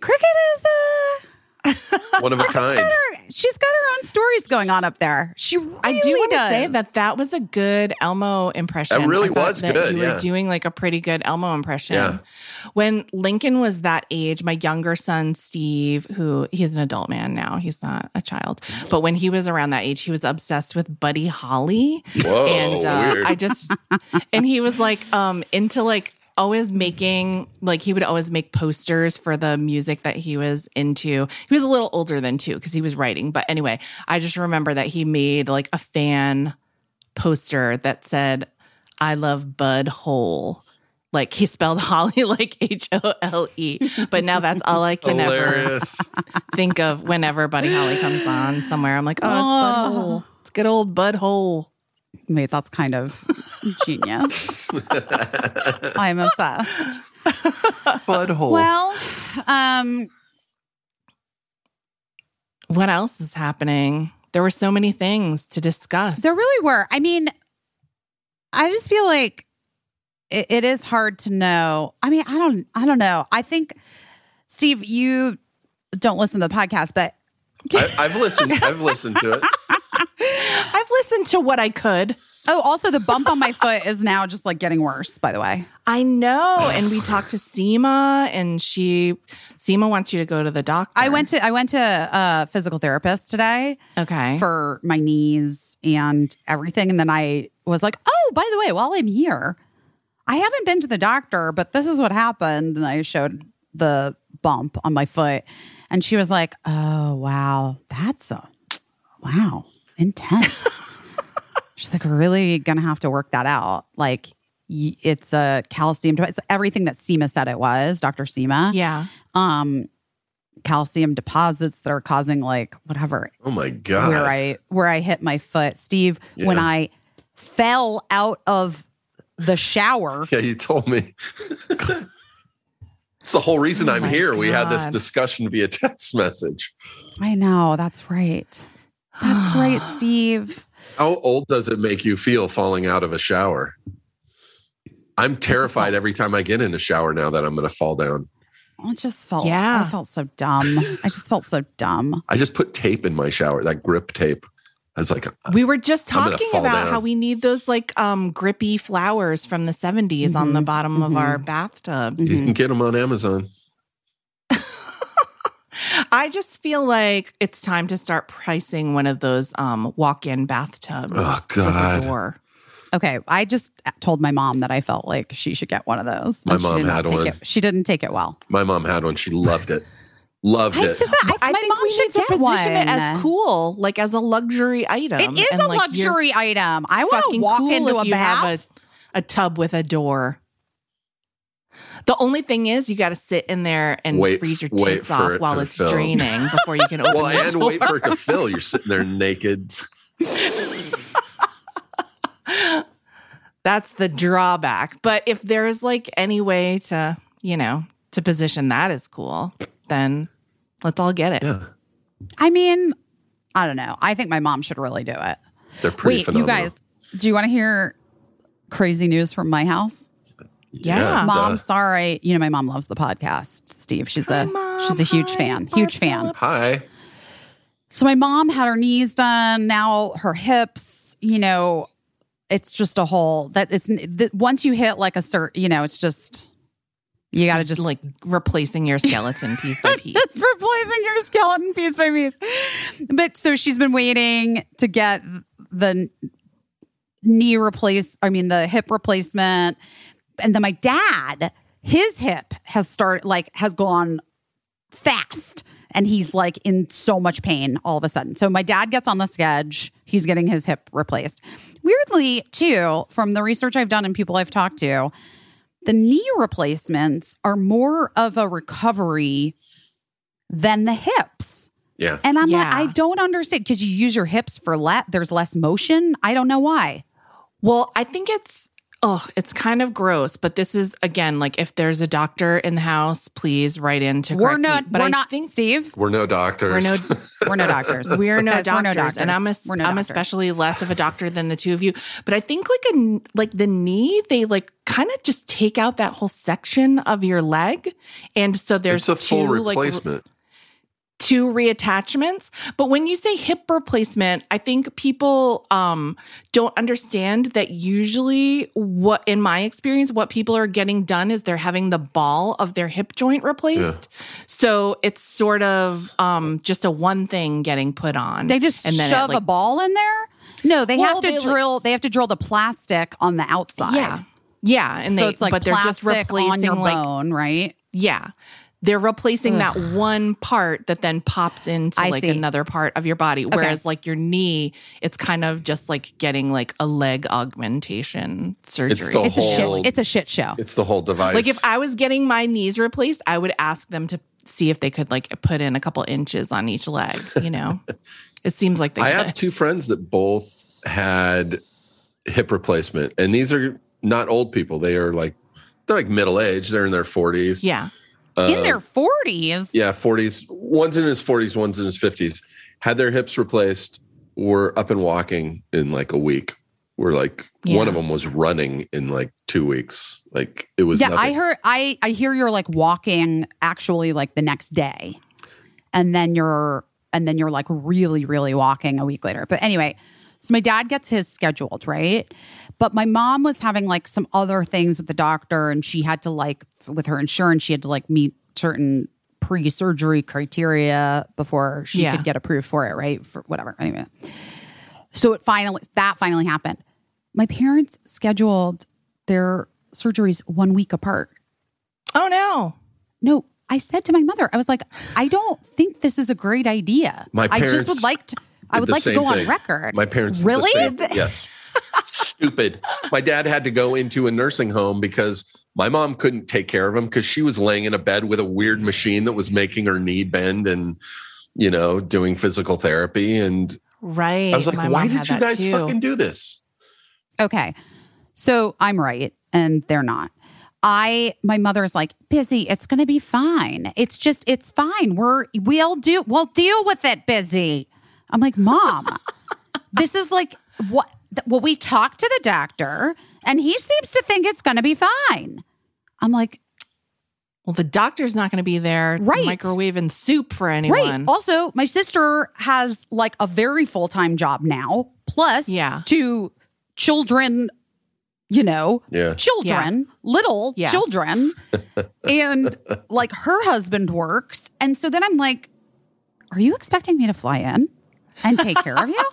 Cricket is uh One of a kind. got her, she's got her own stories going on up there. She really I do want to say that that was a good Elmo impression. That really was that good, You were doing like a pretty good Elmo impression. Yeah. When Lincoln was that age, my younger son Steve, who he's an adult man now, he's not a child, but when he was around that age, he was obsessed with Buddy Holly. Whoa, and uh, weird. I just and he was like um into like always making like he would always make posters for the music that he was into. He was a little older than two because he was writing, but anyway, I just remember that he made like a fan poster that said "I love Bud Hole." Like he spelled Holly like H O L E, but now that's all I can ever think of whenever Buddy Holly comes on somewhere. I'm like, oh, it's Bud Oh. Hole. It's good old Bud Hole. Wait, that's kind of genius. I'm obsessed. Butthole. Well, um, What else is happening? There were so many things to discuss. there really were. I mean, I just feel like it, it is hard to know. I mean, I don't, I don't know. I think, Steve, you don't listen to the podcast, but I, I've listened. I've listened to it. I've listened to what I could. oh, also the bump on my foot is now just like getting worse. By the way, I know. And we talked to Seema, and she, Seema wants you to go to the doctor. I went to I went to a physical therapist today. Okay. for my knees and everything. And then I was like, oh, by the way, while I'm here, I haven't been to the doctor, but this is what happened. And I showed the bump on my foot. And she was like, oh, wow, that's a, wow, intense. She's like, we're really going to have to work that out. Like, y- it's a calcium. It's everything that Seema said it was. Dr. Seema. Yeah. Um, calcium deposits that are causing like whatever Oh my god! where I where I hit my foot, Steve. When I fell out of the shower. yeah, you told me. it's the whole reason Oh I'm my here. We had this discussion via text message. I know that's right. That's right, Steve. How old does it make you feel falling out of a shower? I'm terrified every time I get in a shower now that I'm going to fall down. I just felt. Yeah. I felt so dumb. I just felt so dumb. I just put tape in my shower, that grip tape. I was like, We were just talking about down. how we need those like um grippy flowers from the 70s on the Mhm, bottom of mhm. our bathtubs. you can get them on Amazon. I just feel like it's time to start pricing one of those um walk-in bathtubs. Oh, with a God. door. Okay, I just told my mom that I felt like she should get one of those. My she mom did not had take one. It. She didn't take it well. My mom had one. She loved it. Loved it. this- I- I my think mom we should need to get position it as cool, like as a luxury item. It is and, a like, luxury item. I want to walk cool into if a you have bath. a, a tub with a door. The only thing is, you got to sit in there and Wait- freeze your wait tits off it while it's fill. draining before you can open it. well, the and door. wait for it to fill. You're sitting there naked. That's the drawback. But if there's like any way to, you know, to position that as cool, then let's all get it. Yeah, I mean, I don't know. I think my mom should really do it. they're pretty Wait, phenomenal. you guys, do you want to hear crazy news from my house? Yeah. duh. Mom, sorry. You know, my mom loves the podcast, Steve. She's Hi, a Mom. she's a huge Hi, fan. Mark Huge fan. Phillips. Hi. So my mom had her knees done, now her hips, you know, it's just a whole that it's that once you hit like a cert, you know, it's just you got to just like replacing your skeleton piece by piece. Just replacing your skeleton piece by piece. But so she's been waiting to get the knee replace, I mean, the hip replacement. And then my dad, his hip has started, like, has gone fast. And he's like in so much pain all of a sudden. So my dad gets on the sketch. He's getting his hip replaced. Weirdly, too, from the research I've done and people I've talked to, the knee replacements are more of a recovery than the hips. Yeah. And I'm like, I don't understand because you use your hips for let there's less motion. I don't know why. Well, I think it's oh, it's kind of gross, but this is again like if there's a doctor in the house, please write in to We're not. me. But we're I not. think Steve. We're no doctors. we're no We're no doctors. we're no Guys, doctors, we're no doctors. and I'm a, We're no I'm doctors. especially less of a doctor than the two of you. But I think like a like the knee, they like kind of just take out that whole section of your leg, and so there's it's a full two, like, replacement. Two reattachments. But when you say hip replacement, I think people um, don't understand that usually, what in my experience, what people are getting done is they're having the ball of their hip joint replaced. So it's sort of um, just a one thing getting put on. They just and then it, shove a ball in there. No, they Well, have to they, like- drill. they have to drill the plastic on the outside. Yeah. Yeah, and so they it's like but they're just replacing on your like bone, right? yeah. They're replacing that one part that then pops into I like see. another part of your body. Whereas like your knee, it's kind of just like getting like a leg augmentation surgery. the It's a whole- shit. It's a shit show. It's the whole device. like if I was getting my knees replaced, I would ask them to see if they could like put in a couple inches on each leg, you know? it seems like they I could. have two friends that both had hip replacement, and these are not old people. They are like they're like middle age. They're in their forties. yeah. In their um, forties. yeah, forties. One's in his forties. One's in his fifties. Had their hips replaced. Were up and walking in like a week. Were like one of them was running in like two weeks. Like it was. Yeah, nothing. I heard. I I hear you're like walking actually like the next day, and then you're and then you're like really really walking a week later. But anyway, so my dad gets his scheduled right, but my mom was having like some other things with the doctor, and she had to like with her insurance, she had to like meet certain pre-surgery criteria before she Yeah. could get approved for it, right? For whatever. Anyway, so it finally that finally happened. My parents scheduled their surgeries one week apart. Oh no. No, I said to my mother, I was like, I don't think this is a great idea. My I just parents would like to. I would like to go on record. My parents really. yes. Stupid. My dad had to go into a nursing home because my mom couldn't take care of him because she was laying in a bed with a weird machine that was making her knee bend and, you know, doing physical therapy. And Right. I was like, My why did you guys too. fucking do this? Okay. So I'm right and they're not. I my mother's like, busy, it's gonna be fine. It's just it's fine. We're we'll do we'll deal with it, busy. I'm like, Mom, this is like what well, we talked to the doctor and he seems to think it's gonna be fine. I'm like, Well, the doctor's not going to be there Right. microwaving soup for anyone. Right. Also, my sister has like a very full time job now, plus Yeah. two children, you know, Yeah. children, little Yeah. children. and like her husband works. And so then I'm like, are you expecting me to fly in and take care of you?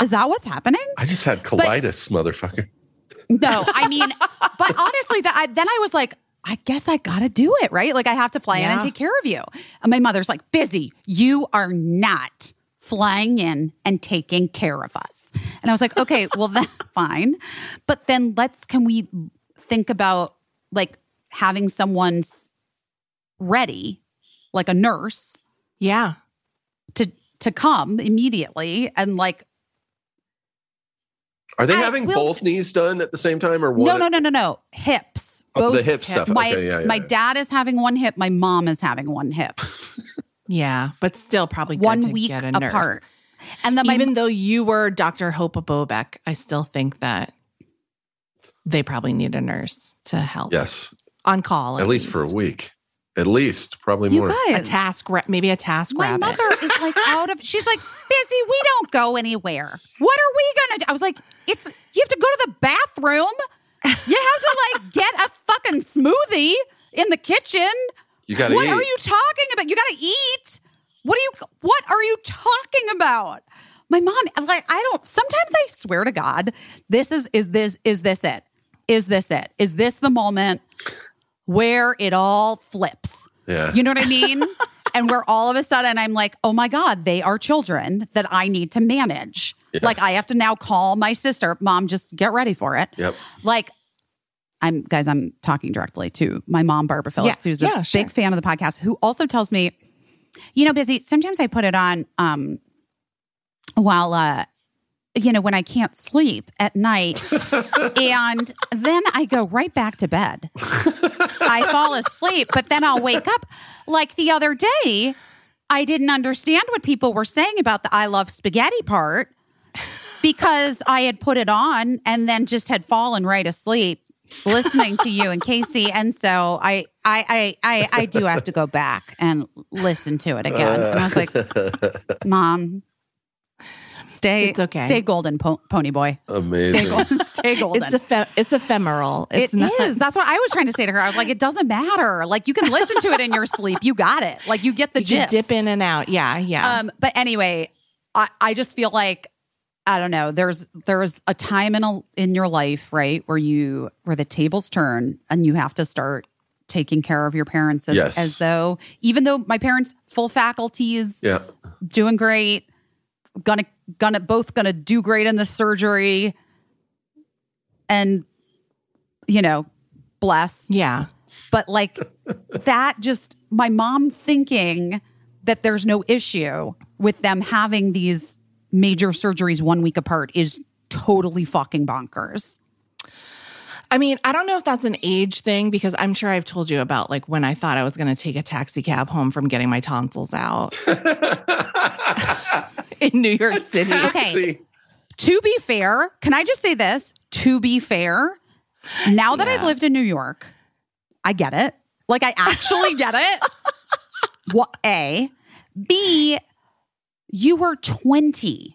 Is that what's happening? I just had colitis, motherfucker. No, I mean, but honestly, that I, then I was like, I guess I gotta do it, right? Like I have to fly in and take care of you. And my mother's like, busy. You are not flying in and taking care of us. And I was like, okay, well then fine. But then let's can we think about like having someone's ready, like a nurse, yeah. To to come immediately and like Are they I having will- both knees done at the same time or what? no, no, no, no, no. Hips. Oh, the Both hip stuff. My Okay, yeah, yeah, my yeah. dad is having one hip. My mom is having one hip. Yeah. But still probably good one to week get a nurse. apart. And then my Even though you were Dr. Hope Bobeck, I still think that they probably need a nurse to help Yes. on call. At least for a week. At least, probably you more. a task, ra- maybe a task my rabbit. mother is like out of. She's like busy. We don't go anywhere. What are we gonna do? I was like, it's you have to go to the bathroom. You have to like get a fucking smoothie in the kitchen. You got to What eat. are you talking about? You got to eat. What are you? What are you talking about? My mom, like, I don't. Sometimes I swear to God, this is is this is this it? Is this it? Is this the moment where it all flips? yeah. You know what I mean? and where all of a sudden I'm like, oh my God, they are children that I need to manage. Yes. Like I have to now call my sister, mom, just get ready for it. Yep. Like, I'm guys, I'm talking directly to my mom, Barbara Philipps, Yeah, who's a yeah, sure. big fan of the podcast, who also tells me, you know, busy, sometimes I put it on um while uh you know, when I can't sleep at night. and then I go right back to bed. I fall asleep, but then I'll wake up. Like the other day, I didn't understand what people were saying about the I love spaghetti part because I had put it on and then just had fallen right asleep listening to you and Casey. And so I I I I, I do have to go back and listen to it again. And I was like, Mom, stay It's okay. Stay golden, po- Ponyboy. Stay Amazing. golden. Stay golden. It's ephe- it's ephemeral. It It's not. is. That's what I was trying to say to her. I was like, it doesn't matter. Like you can listen to it in your sleep. You got it. Like you get the You gist. dip in and out. Yeah, yeah. Um, but anyway, I, I just feel like I don't know. There's there's a time in a in your life, right, where you where the tables turn and you have to start taking care of your parents as, Yes. as though even though my parents full faculties yeah. doing great gonna gonna both gonna do great in the surgery and you know bless yeah. but like that just my mom thinking that there's no issue with them having these major surgeries one week apart is totally fucking bonkers I mean, I don't know if that's an age thing because I'm sure I've told you about like when I thought I was going to take a taxi cab home from getting my tonsils out. In New York City. Okay. To be fair can i just say this? To be fair now that i've lived in new york i get it. Like i actually get it. What a. B you were 20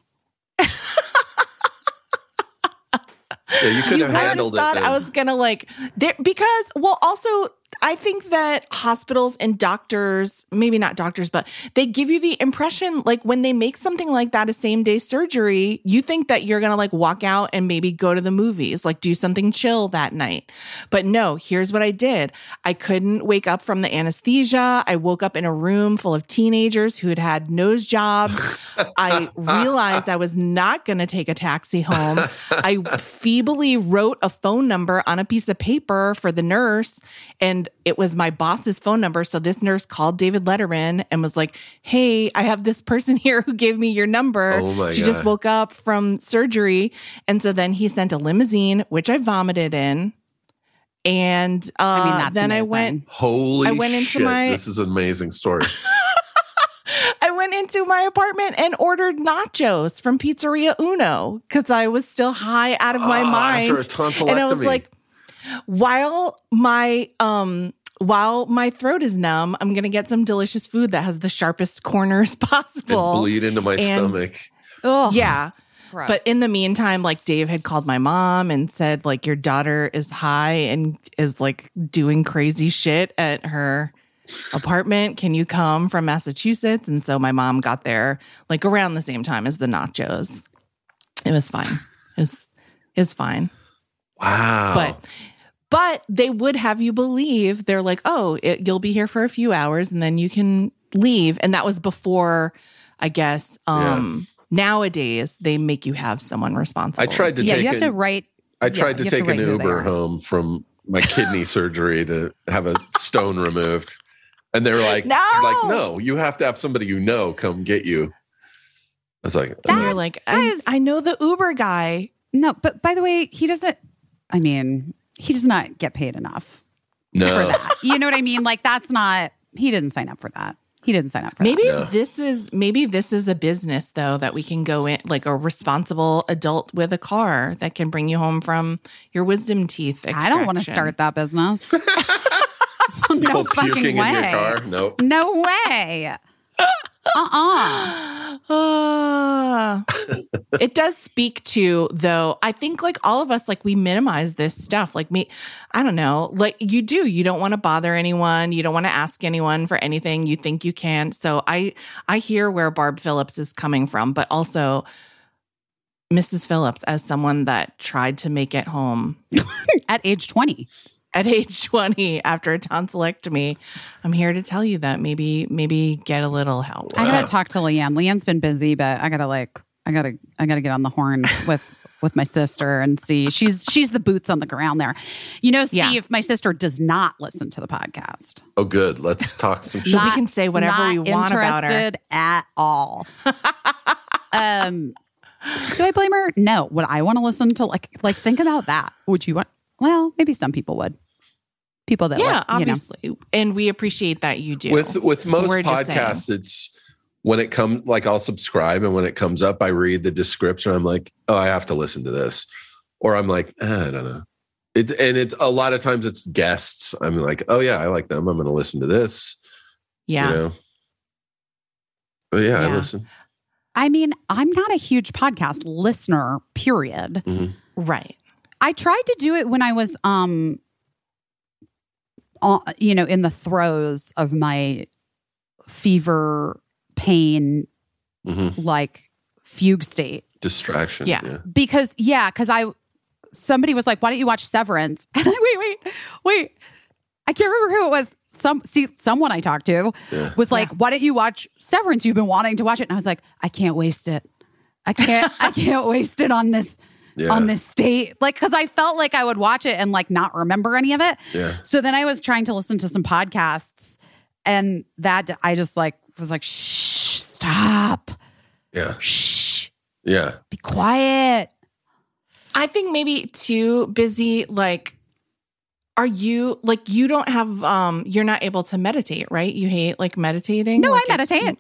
yeah, you could have I just handled it. thought then. I was gonna like there because well also I think that hospitals and doctors, maybe not doctors, but they give you the impression like when they make something like that a same day surgery, you think that you're going to like walk out and maybe go to the movies, like do something chill that night. But no, here's what I did. I couldn't wake up from the anesthesia. I woke up in a room full of teenagers who had had nose jobs. I realized I was not going to take a taxi home. I feebly wrote a phone number on a piece of paper for the nurse, and it was my boss's phone number. So this nurse called David Letterman and was like, Hey, I have this person here who gave me your number. Oh my she just woke up from surgery. And so then he sent a limousine, which I vomited in. And uh, I mean, that's then I went Holy I went into shit. my- This is an amazing story. I went into my apartment and ordered nachos from Pizzeria Uno because I was still high out of my Oh, mind. After a tonsillectomy. and I was like, while my um while my throat is numb, I'm gonna get some delicious food that has the sharpest corners it possible. bleed into my and- stomach. Oh Yeah. gross. But in the meantime, like Dave had called my mom and said, like, your daughter is high and is like doing crazy shit at her apartment. Can you come from Massachusetts? And so my mom got there like around the same time as the nachos. It was fine. It was it's fine. Wow. But but they would have you believe they're like, oh, it, you'll be here for a few hours and then you can leave. And that was before, I guess. Um, Nowadays, they make you have someone responsible. I tried to yeah, take you have an, to write. I yeah, tried to take write an Uber home from my kidney surgery to have a stone removed. And they were like, No! they're like, no, you have to have somebody you know come get you. I was like, And uh, you're like, that I, is- I know the Uber guy. No, but by the way, he doesn't. I mean, he does not get paid enough for that. You know what I mean? Like that's not. He didn't sign up for that. He didn't sign up for Maybe that. Maybe this is maybe this is a business though that we can go in like a responsible adult with a car that can bring you home from your wisdom teeth. I don't want to start that business. no People fucking way. in your car. Nope. No way. Uh-uh. It does speak to though i think like all of us like we minimize this stuff. Like me i don't know. Like you do. You don't want to bother anyone. You don't want to ask anyone for anything. You think you can. So i i hear where barb philipps is coming from but also mrs philipps as someone that tried to make it home At age 20. At age 20 after a tonsillectomy i'm here to tell you that maybe maybe get a little help I gotta talk to Leanne. Leanne's been busy, but I gotta like I gotta I gotta get on the horn with with my sister and see. She's she's the boots on the ground there. You know, Yeah. Steve, my sister does not listen to the podcast. Oh, good. Let's talk some shit. So we can say whatever we want about her. interested at all. um, do I blame her? No. Would I want to listen to like like think about that? Would you want? Well, maybe some people would. People that yeah, like, you know. obviously, and we appreciate that you do. with with most We're podcasts it's when it comes like i'll subscribe and when it comes up i read the description i'm like oh i have to listen to this or i'm like eh, i don't know It's and it's a lot of times it's guests i'm like oh yeah i like them i'm gonna listen to this yeah, you know but yeah, i listen I mean, I'm not a huge podcast listener. Period. right. I tried to do it when I was, um, uh, you know, in the throes of my fever, pain, hmm like fugue state. distraction Yeah. Because yeah, because I somebody was like, "Why don't you watch Severance?" And I wait, wait, wait. I can't remember who it was. Some see someone I talked to Yeah. was like, "Why don't you watch Severance? You've been wanting to watch it." And I was like, "I can't waste it. I can't. I can't waste it on this." Yeah. on this state like because i felt like i would watch it and like not remember any of it Yeah. so then i was trying to listen to some podcasts and that i just like was like shh stop yeah shh yeah be quiet I think maybe too busy. Like, are you like you don't have um you're not able to meditate, right? You hate like meditating. no Like, i it- meditate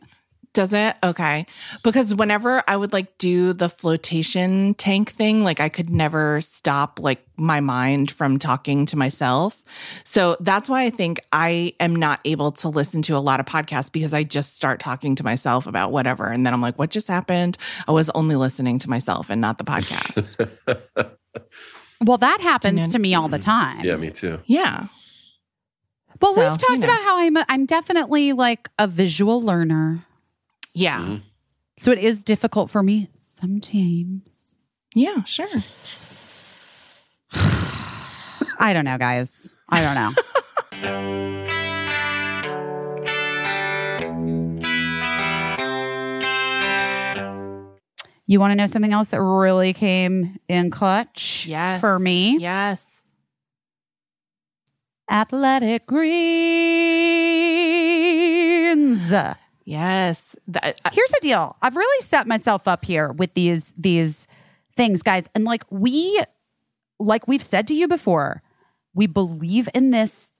Does it? Okay. Because whenever I would like do the flotation tank thing, like I could never stop like my mind from talking to myself. So that's why I think I am not able to listen to a lot of podcasts because I just start talking to myself about whatever. And then I'm like, what just happened? I was only listening to myself and not the podcast. well that happens And then- to me all the mm. time yeah me too yeah. Well, So, we've talked you know. about how I'm a, I'm definitely like a visual learner. Yeah. Mhm. So it is difficult for me sometimes. Yeah, sure. I don't know, guys. I don't know. you want to know something else that really came in clutch Yes. for me? Yes. Athletic Greens. Yes. That, I- here's the deal i've really set myself up here with these these things guys and like we like we've said to you before we believe in this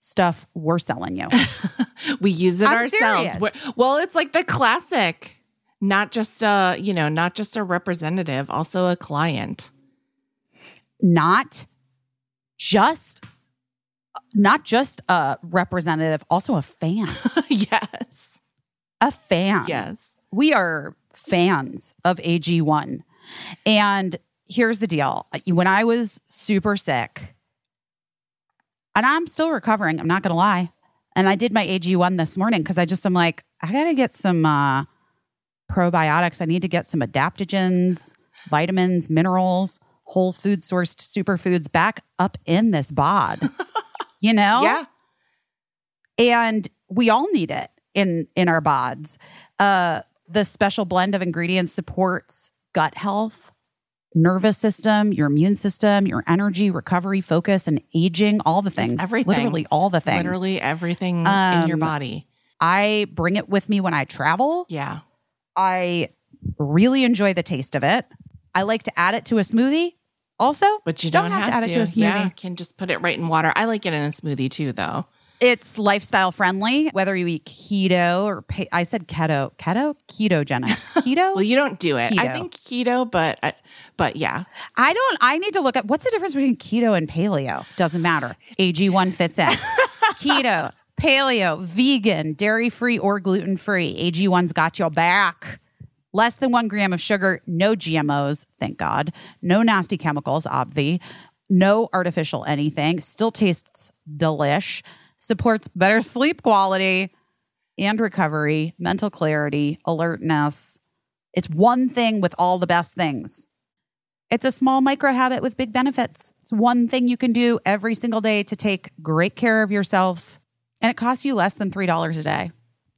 stuff we're selling you we use it I'm ourselves. well, it's like the classic, not just a, you know, not just a representative, also a client. not just not just a representative also a fan yes. A fan Yes. we are fans of AG1. And here's the deal when I was super sick, and I'm still recovering, I'm not going to lie. And I did my AG1 this morning because I just am like, I got to get some uh, probiotics. I need to get some adaptogens, vitamins, minerals, whole food sourced superfoods back up in this bod. you know? Yeah. and we all need it in in our bods. Uh, the special blend of ingredients supports gut health, nervous system, your immune system, your energy, recovery, focus, and aging. All the things, everything. literally all the things. Literally everything in your Um, body. I bring it with me when I travel. Yeah. I really enjoy the taste of it. I like to add it to a smoothie. Also, But you Don't don't, have have, to add it to a smoothie. Yeah, can just put it right in water. I like it in a smoothie too, though. It's lifestyle friendly, whether you eat keto or pa- I said keto, keto, ketogenic, keto. Well, you don't do it. I think keto, but uh, but yeah, I don't. I need to look at what's the difference between keto and paleo. Doesn't matter. AG one fits in. keto, paleo, vegan, dairy free or gluten free. AG one's got your back. Less than one gram of sugar, no GMOs, thank God. No nasty chemicals, obvi. No artificial anything. Still tastes delish. Supports better sleep quality and recovery, mental clarity, alertness. It's one thing with all the best things. It's a small micro habit with big benefits. It's one thing you can do every single day to take great care of yourself. And it costs you less than $3 a day.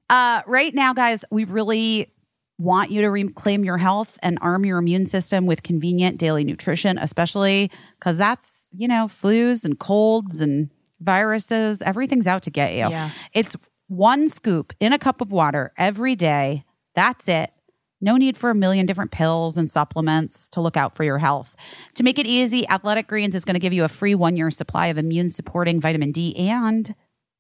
Uh, right now, guys, we really want you to reclaim your health and arm your immune system with convenient daily nutrition, especially because that's, you know, flus and colds and viruses. Everything's out to get you. Yeah. It's one scoop in a cup of water every day. That's it. No need for a million different pills and supplements to look out for your health. To make it easy, Athletic Greens is going to give you a free one year supply of immune supporting vitamin D and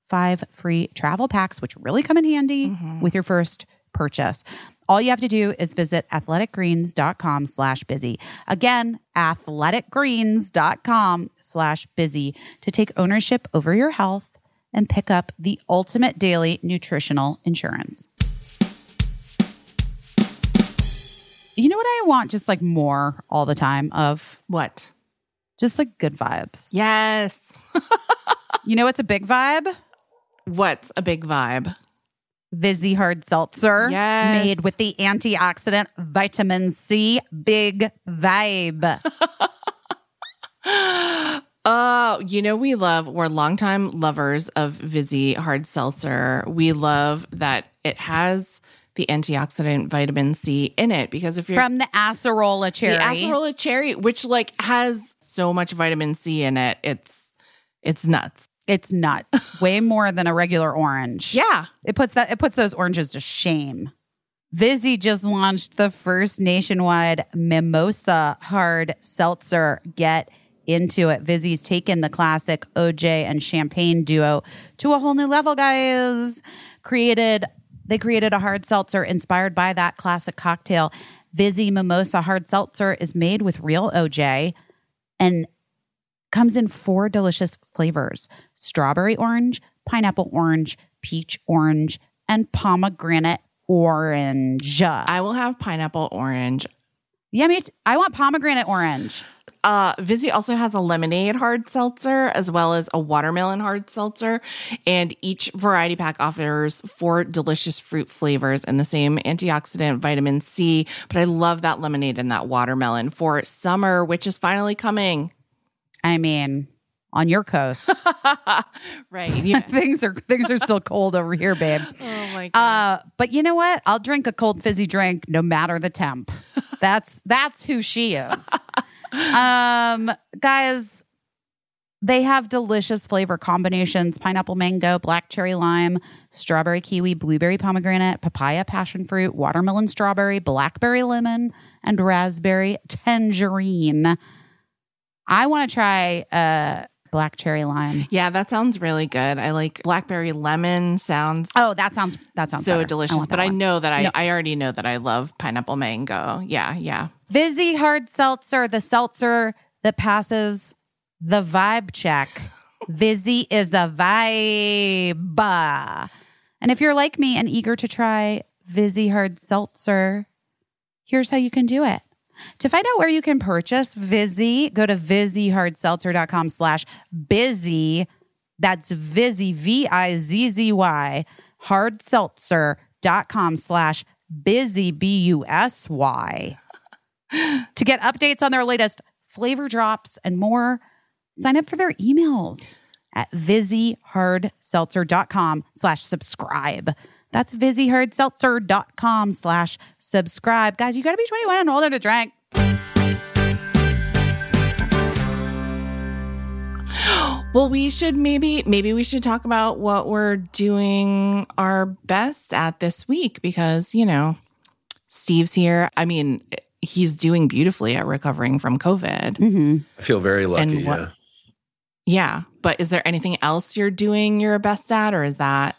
five free travel packs, which really come in handy mm-hmm. with your first purchase. All you have to do is visit athleticgreens.com slash busy. Again, athleticgreens.com slash busy to take ownership over your health and pick up the ultimate daily nutritional insurance. You know what I want just like more all the time of? what? Just like good vibes. Yes. You know what's a big vibe? What's a big vibe? Vizzy Hard Seltzer. Yes. Made with the antioxidant vitamin C. Big vibe. Oh, you know, we love, we're longtime lovers of Vizzy hard seltzer. We love that it has the antioxidant vitamin C in it because if you're From the acerola cherry. the acerola cherry, which like has so much vitamin C in it, it's it's nuts. It's nuts. Way more than a regular orange. Yeah. It puts that it puts those oranges to shame. Vizzy just launched the first nationwide mimosa hard seltzer. Get into it. Vizzy's taken the classic OJ and champagne duo to a whole new level, guys. Created they created a hard seltzer inspired by that classic cocktail. Vizzy Mimosa Hard Seltzer is made with real OJ and comes in four delicious flavors strawberry orange, pineapple orange, peach orange, and pomegranate orange. I will have pineapple orange Yeah, me. T- I want pomegranate orange. Uh, Vizzy also has a lemonade hard seltzer as well as a watermelon hard seltzer. And each variety pack offers four delicious fruit flavors and the same antioxidant vitamin C. But I love that lemonade and that watermelon for summer, which is finally coming. I mean, on your coast, right. Yeah. things are things are still cold over here, babe. oh my God. Uh, but you know what? I'll drink a cold fizzy drink no matter the temp. That's that's who she is. Um, guys, they have delicious flavor combinations: pineapple, mango, black cherry, lime, strawberry, kiwi, blueberry, pomegranate, papaya, passion fruit, watermelon, strawberry, blackberry, lemon, and raspberry tangerine. I want to try uh black cherry lime. yeah, that sounds really good. I like blackberry lemon sounds Oh, that sounds that sounds so better. delicious. want but that I know that I, No. I already know that I love pineapple mango. Yeah, yeah. Vizzy hard seltzer, the seltzer that passes the vibe check. Vizzy is a vibe. And if you're like me and eager to try Vizzy hard seltzer, here's how you can do it. To find out where you can purchase Vizzy, go to VizzyHardSeltzer.com slash busy. That's Vizzy, V-I-Z-Z-Y, hardseltzer.com slash busy, B-U-S-Y. To get updates on their latest flavor drops and more, sign up for their emails at VizzyHardSeltzer.com slash subscribe. That's VizzyHardSeltzer.com slash subscribe. Guys, you got to be 21 and older to drink. Well, we should maybe maybe we should talk about what we're doing our best at this week because, you know, Steve's here. I mean, he's doing beautifully at recovering from COVID. Mm-hmm. I feel very lucky. And what- yeah. Yeah, but is there anything else you're doing your best at or is that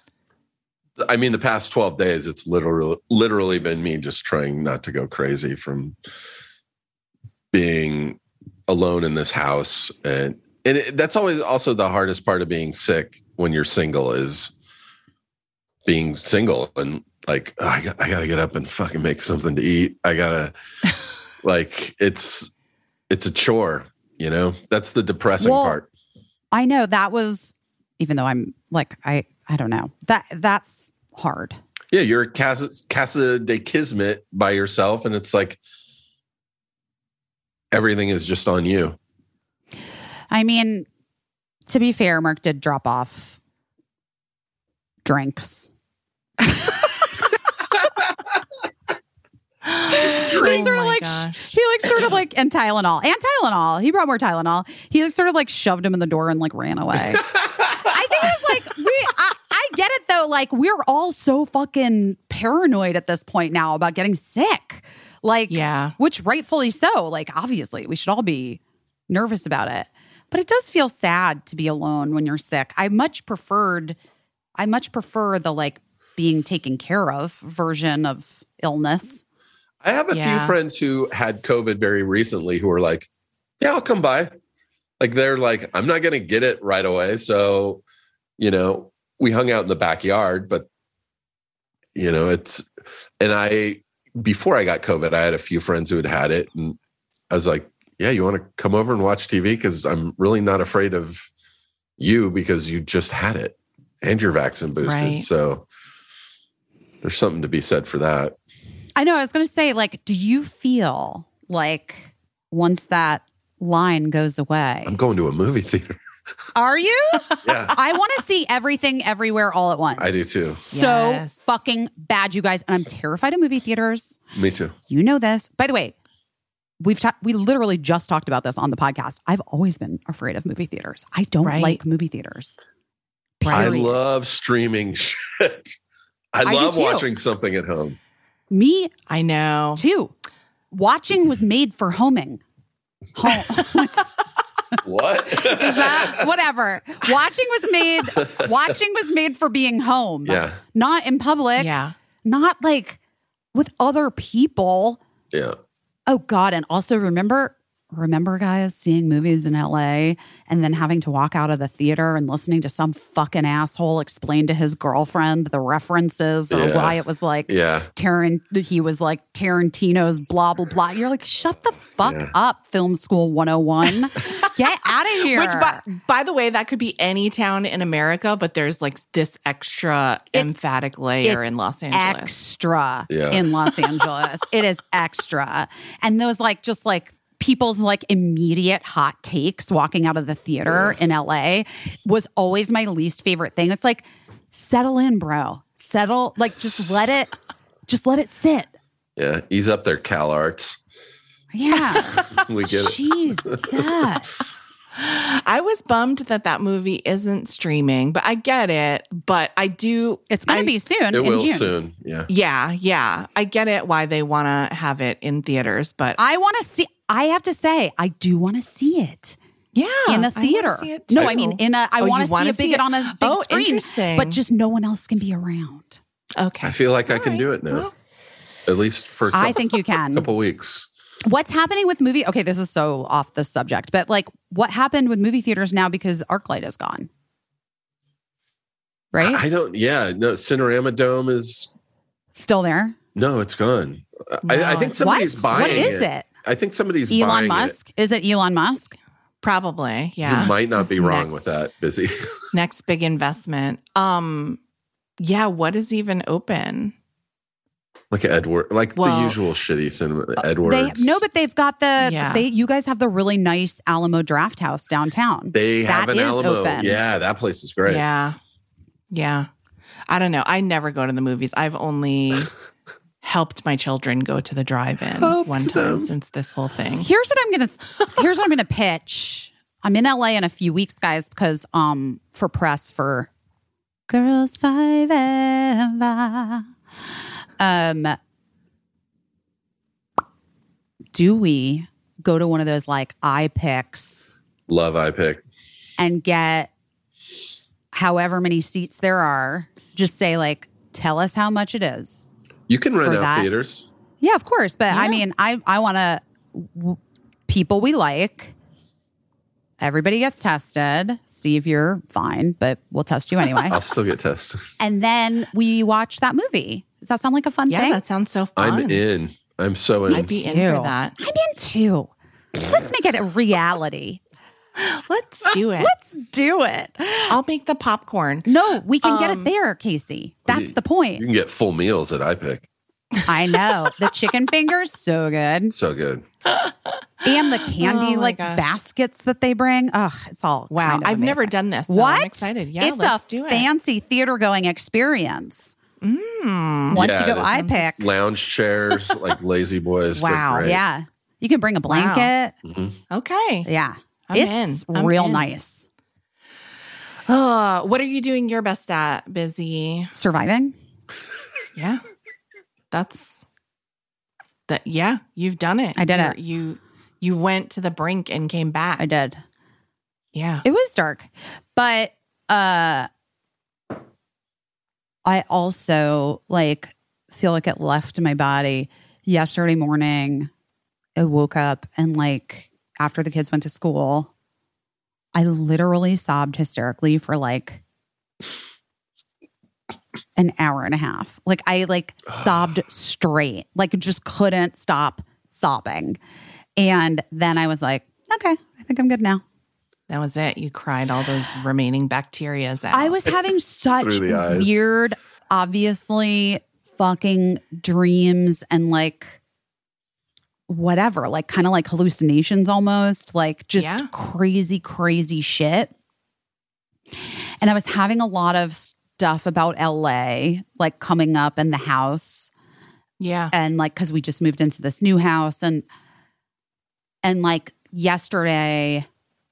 I mean, the past 12 days, it's literally literally been me just trying not to go crazy from being alone in this house. And and it, that's always also the hardest part of being sick when you're single is being single and like oh, I, got, I gotta get up and fucking make something to eat. I gotta like it's it's a chore, you know. That's the depressing Well, part. I know that was, even though I'm like, I, I don't know that that's hard. Yeah, you're Casa, Casa de Kismet by yourself, and it's like everything is just on you. I mean, to be fair, Mark did drop off drinks. Oh He sort of my like gosh. he like sort of like and Tylenol and Tylenol. He brought more Tylenol. He like sort of like shoved him in the door and like ran away. I think it was like we. I, I get it though. Like we're all so fucking paranoid at this point now about getting sick. Like Yeah. which rightfully so. Like obviously we should all be nervous about it. But it does feel sad to be alone when you're sick. I much preferred. I much prefer the like being taken care of version of illness. I have a Yeah. few friends who had COVID very recently who are like, "Yeah, I'll come by." Like they're like, "I'm not going to get it right away." So, you know, we hung out in the backyard, but you know, it's and I before I got COVID, I had a few friends who had had it, and I was like, "Yeah, you want to come over and watch TV because I'm really not afraid of you because you just had it and you're vaccine boosted." Right. So, there's something to be said for that. I know. I was going to say, like, do you feel like once that line goes away, I'm going to a movie theater. Are you? Yeah. I want to see everything everywhere all at once. I do too. So Yes. fucking bad, you guys. And I'm terrified of movie theaters. Me too. You know this. By the way, we've ta- we literally just talked about this on the podcast. I've always been afraid of movie theaters. I don't Right. like movie theaters. I love streaming shit. I do love watching something at home. Me I know. too. Watching was made for homing. Home. What? that whatever. Watching was made watching was made for being home. Yeah. Not in public. Yeah. Not like with other people. yeah. Oh God. And also remember remember guys seeing movies in LA and then having to walk out of the theater and listening to some fucking asshole explain to his girlfriend the references or Yeah. why it was like Yeah. Tarant he was like Tarantino's blah blah blah. You're like, shut the fuck Yeah. up, Film School 101. Get out of here. Which, by, by the way, that could be any town in America, but there's like this extra It's- emphatic layer it's in Los Angeles. extra Yeah. in Los Angeles. it is extra. And those like just like people's like immediate hot takes walking out of the theater in LA was always my least favorite thing. It's like settle in, bro. Settle like just let it just let it sit. Yeah. Ease up there, CalArts. Yeah. We get it. Jesus. I was bummed that that movie isn't streaming, but I get it. But I do. It's going to be soon. It in will June. soon. Yeah. Yeah, yeah. I get it why they want to have it in theaters, but I want to see. I have to say, I do want to see it yeah, in a wanna theater. see it No. I mean in a. I Oh, want to see wanna a big see it it? on a big Oh, screen, interesting. but just no one else can be around. okay. I feel like I can right. do it now. Well, At least for a I couple, I think you can. couple weeks. What's happening with movie? Okay, this is so off the subject, but like, what happened with movie theaters now because ArcLight is gone? Right, I don't. Yeah. No. Cinerama Dome is still there. no. It's gone. I, I think somebody's what? buying What is it? I think somebody's Elon buying Musk? Is it Elon Musk? Probably, yeah. You might not be wrong next- with that. Busy. Next big investment. Um, yeah. What is even open? like Edward, like the usual shitty cinema. They no, but they've got the. Yeah. They you guys have the really nice Alamo Drafthouse downtown. they have an is Alamo. open. Yeah, that place is great. Yeah, yeah. I don't know. I never go to the movies. I've only helped my children go to the drive-in Helped one time them. since this whole thing. Here's what I'm gonna. here's what I'm gonna pitch. I'm in LA in a few weeks, guys, because um for press for Girls Five Eva. Um, do we go to one of those like iPics Love iPic. and get however many seats there are? Just say like, tell us how much it is. You can rent For out that. theaters. Yeah, of course. But I mean, I I want to w- people we like. Everybody gets tested. Steve, you're fine, but we'll test you anyway. I'll still get tested. and then we watch that movie. Does that sound like a fun Yeah, thing? that sounds so fun. I'm in. I'm so in. I'd be in Ew. for that. I'm in too. Let's make it a reality. Let's do it. Let's do it. I'll make the popcorn. No, we can get Um, it there, Casey. That's you- the point. You can get full meals at iPic. I know. The chicken fingers, so good. So good. And the candy Oh like gosh. baskets that they bring. Ugh, it's all Wow, kind of I've never done this. So what? I'm excited. Yeah, it's let's a do it. fancy theater going experience. Mm. Once Yeah, you go it is. iPic, Lounge chairs, like La-Z-Boys. wow, yeah, you can bring a blanket. Mhm. Okay. Yeah, I'm it's in. I'm real in. nice. Uh, what are you doing your best at? Busy. Surviving. Yeah. That's that. Yeah, you've done it. I did You're- it. You you went to the brink and came back. I did. yeah. It was dark, but uh, I also like feel like it left my body yesterday morning. I woke up and like after the kids went to school, I literally sobbed hysterically for like an hour and a half. Like I like sobbed straight, like just couldn't stop sobbing. And then I was like, okay, I think I'm good now. That was it. You cried all those remaining bacterias out. I was having such Through eyes. weird, obviously fucking dreams and like whatever, like kind of like hallucinations almost, like just Yeah. crazy, crazy shit. And I was having a lot of stuff about LA, like coming up in the house Yeah. and like because we just moved into this new house and and like yesterday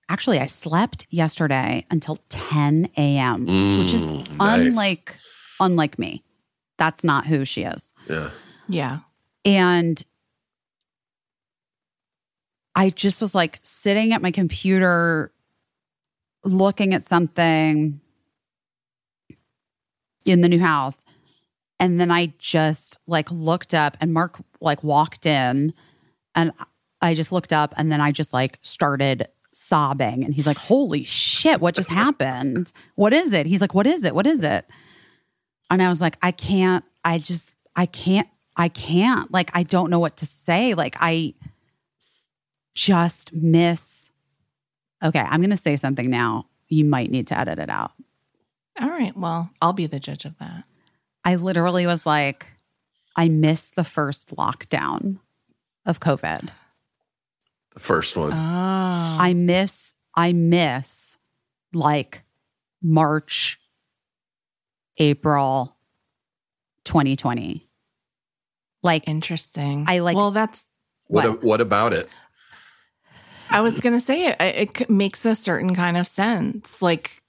actually i slept yesterday until 10 a.m which is Mm, nice. unlike unlike me that's not who she is Yeah. Yeah. and i just was like sitting at my computer looking at something in the new house and then i just like looked up and mark like walked in and I just looked up and then I just like started sobbing. And he's like, Holy shit, what just happened? What is it? He's like, What is it? What is it? And I was like, I can't, I just, I can't, I can't. Like, I don't know what to say. Like, I just miss. Okay, I'm going to say something now. You might need to edit it out. All right. Well, I'll be the judge of that. I literally was like, I missed the first lockdown of COVID. The first one. Oh. I miss, I miss like March, April 2020. Like, Interesting. I like- Well, that's. what, what? what about it? I was gonna say it. It makes a certain kind of sense. Like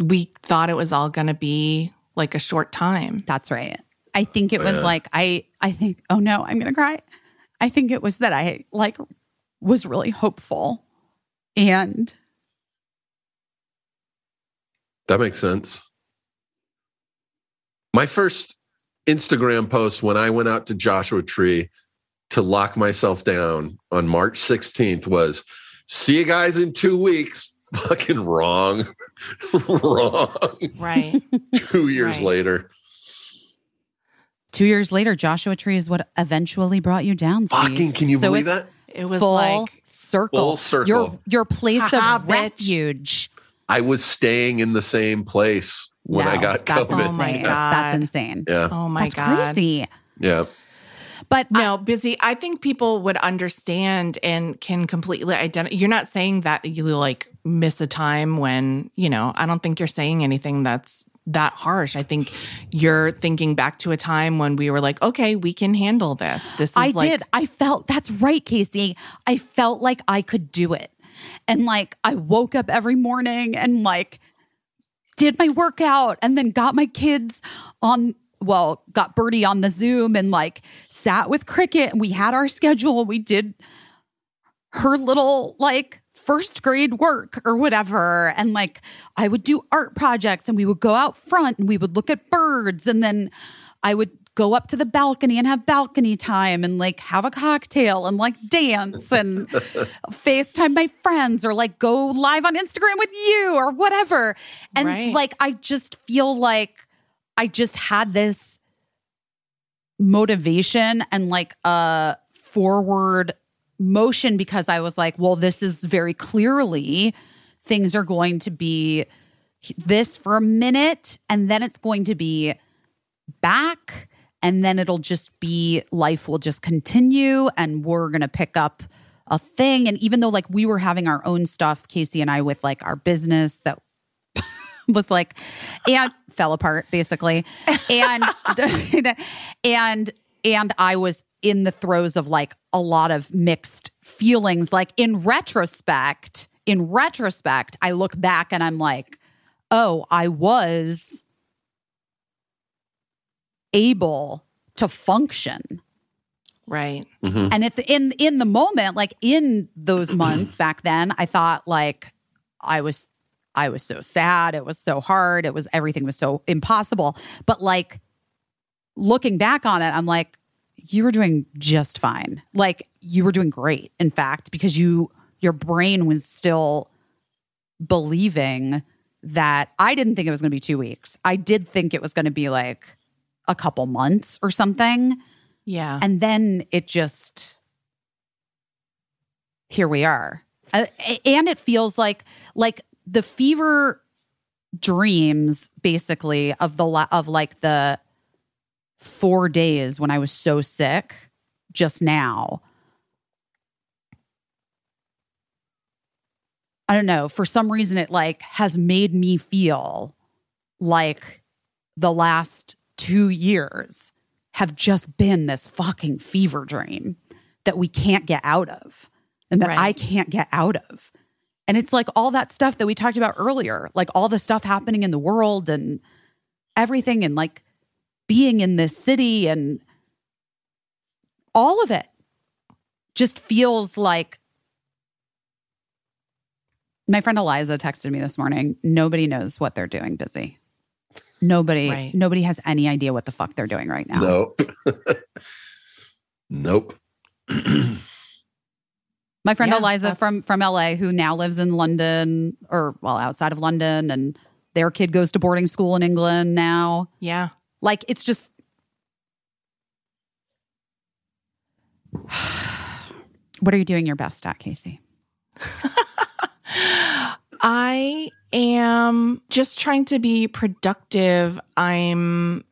we thought it was all gonna be like a short time. that's right. I think it was Yeah. like, I, I think, oh no, I'm going to cry. I think it was that I like was really hopeful and That makes sense. My first Instagram post when I went out to Joshua Tree to lock myself down on March 16th was see you guys in two weeks. Fucking wrong. wrong. Right. Two years Right. later. two years later, Joshua Tree is what eventually brought you down. Steve. Fucking, can you So believe that? It was full like circle. Full circle. Your your place of refuge. I was staying in the same place when I got that's COVID. Oh my insane. God. That's insane. Yeah. oh my God. that's god. crazy. Yeah. But I- No, busy. I think people would understand and can completely identify. You're not saying that you like miss a time when, you know, I don't think you're saying anything that's that harsh. I think you're thinking back to a time when we were like, okay, we can handle this. This is I like, did. I felt that's right, Casey. I felt like I could do it. And like I woke up every morning and like did my workout and then got my kids on well, got Birdie on the Zoom and like sat with Cricket and we had our schedule. We did her little like first grade work or whatever. And like I would do art projects and we would go out front and we would look at birds and then I would go up to the balcony and have balcony time and like have a cocktail and like dance and FaceTime my friends or like go live on Instagram with you or whatever. And Right. like I just feel like I just had this motivation and like a forward motion because I was like, well, this is very clearly things are going to be this for a minute and then it's going to be back and then it'll just be life will just continue and we're going to pick up a thing. And even though like we were having our own stuff Casey and I with like our business that was like and fell apart basically and and and I was in the throes of like a lot of mixed feelings like in retrospect in retrospect I look back and I'm like oh I was able to function right. Mhm. and at the in in the moment like in those months back then i thought like i was i was so sad. It was so hard. It was everything was so impossible. But like looking back on it i'm like you were doing just fine. Like you were doing great in fact because you your brain was still believing that i didn't think it was going to be two weeks. I did think it was going to be like a couple months or something. Yeah. and then it just here we are. Uh, and it feels like like the fever dreams basically of the la- of like the 4 days when i was so sick just now i don't know for some reason it like has made me feel like the last 2 years have just been this fucking fever dream that we can't get out of and that Right. I can't get out of. And it's like all that stuff that we talked about earlier, like all the stuff happening in the world and everything, and like being in this city and all of it just feels like. My friend Eliza texted me this morning. Nobody knows what they're doing busy. Nobody, Right. nobody has any idea what the fuck they're doing right now. Nope. nope. My friend Yeah, Eliza that's- from from LA, who now lives in London or well outside of London, and their kid goes to boarding school in England now. Yeah. Like it's just. what are you doing your best at, Casey? I am just trying to be productive. I'm,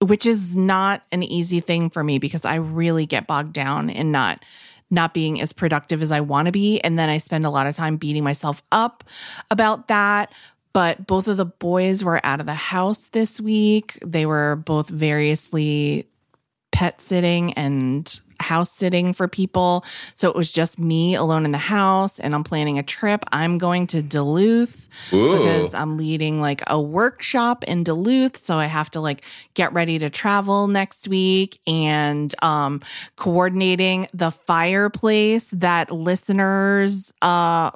which is not an easy thing for me because I really get bogged down in not not being as productive as I want to be. And then I spend a lot of time beating myself up about that. But both of the boys were out of the house this week. They were both variously pet sitting and house sitting for people. So it was just me alone in the house and I'm planning a trip. I'm going to Duluth Ooh. because I'm leading like a workshop in Duluth. So I have to like get ready to travel next week and um coordinating the fireplace that listeners uh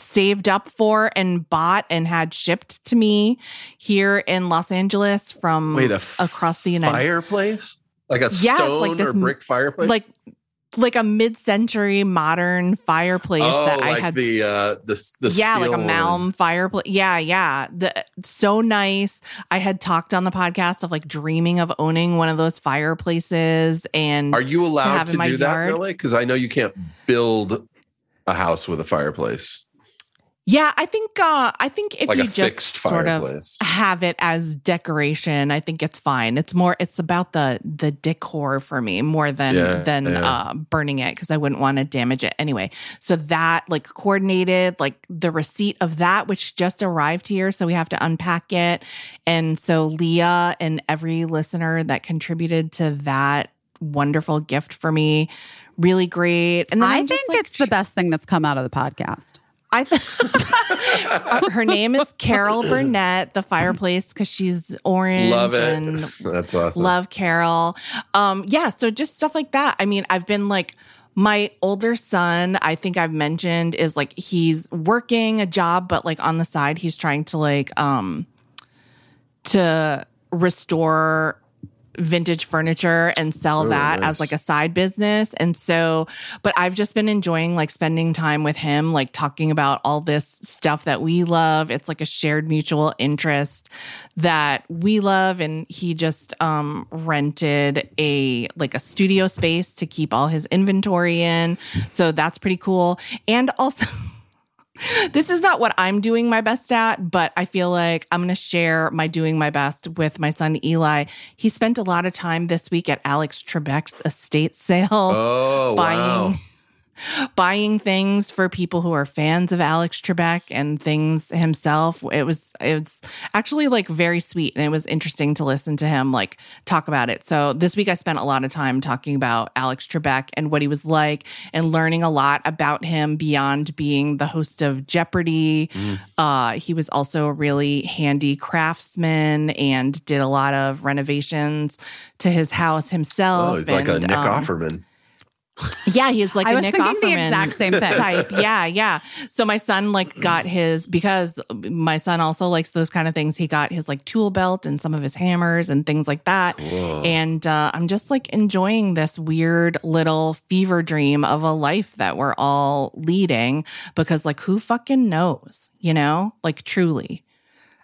saved up for and bought and had shipped to me here in Los Angeles from Wait, across the United fireplace, like a Yes, stone like this or brick fireplace, like like a mid-century modern fireplace oh, that I like had the uh, the the yeah, like a Malm fireplace. Yeah, yeah. The so nice. I had talked on the podcast of like dreaming of owning one of those fireplaces and Are you allowed have to, do that yard. in LA? Because I know you can't build a house with a fireplace, yeah, I think uh I think if like you just fixed sort of have it as decoration, I think it's fine. It's more it's about the the decor for me more than Yeah, than yeah. uh burning it because I wouldn't want to damage it anyway. So that like coordinated like the receipt of that which just arrived here so we have to unpack it. And so Leah and every listener that contributed to that wonderful gift for me really great. And then I I'm just, think like, it's the best thing that's come out of the podcast. I th- her name is Carol Burnett, the fireplace, because she's orange Love it. and That's awesome. love Carol. Um, yeah, so just stuff like that. I mean, I've been like my older son, I think I've mentioned, is like he's working a job, but like on the side, he's trying to like um to restore vintage furniture and sell Oh, that nice. as like a side business. And so, but I've just been enjoying like spending time with him, like talking about all this stuff that we love. It's like a shared mutual interest that we love. And he just um rented a like a studio space to keep all his inventory in. So that's pretty cool. And also this is not what I'm doing my best at, but I feel like I'm going to share my doing my best with my son Eli. He spent a lot of time this week at Alex Trebek's estate sale oh wow! Buying things for people who are fans of Alex Trebek and things himself. It was it was actually like very sweet and it was interesting to listen to him like talk about it. So this week I spent a lot of time talking about Alex Trebek and what he was like and learning a lot about him beyond being the host of Jeopardy. Uh, he was also a really handy craftsman and did a lot of renovations to his house himself. Oh, he's like a Nick um, Offerman. Yeah, he's like I a was Nick thinking the Offerman exact same thing. type. Yeah, yeah. So my son like got his because my son also likes those kind of things. He got his like tool belt and some of his hammers and things like that. Cool. And uh, I'm just like enjoying this weird little fever dream of a life that we're all leading because like who fucking knows, you know? Like truly,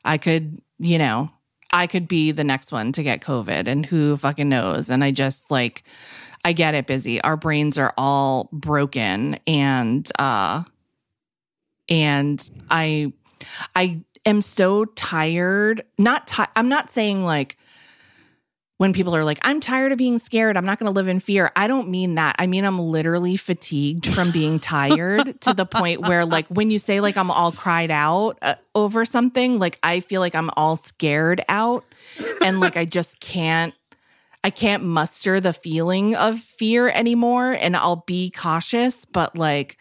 I could, you know, I could be the next one to get COVID and who fucking knows. And I just like, I get it, Busy. Our brains are all broken and, uh, and I, I am so tired. Not, ti- I'm not saying like, when people are like, I'm tired of being scared, I'm not going to live in fear. I don't mean that. I mean, I'm literally fatigued from being tired to the point where, like, when you say, like, I'm all cried out uh, over something, like, I feel like I'm all scared out. And, like, I just can't, I can't muster the feeling of fear anymore. And I'll be cautious, but, like,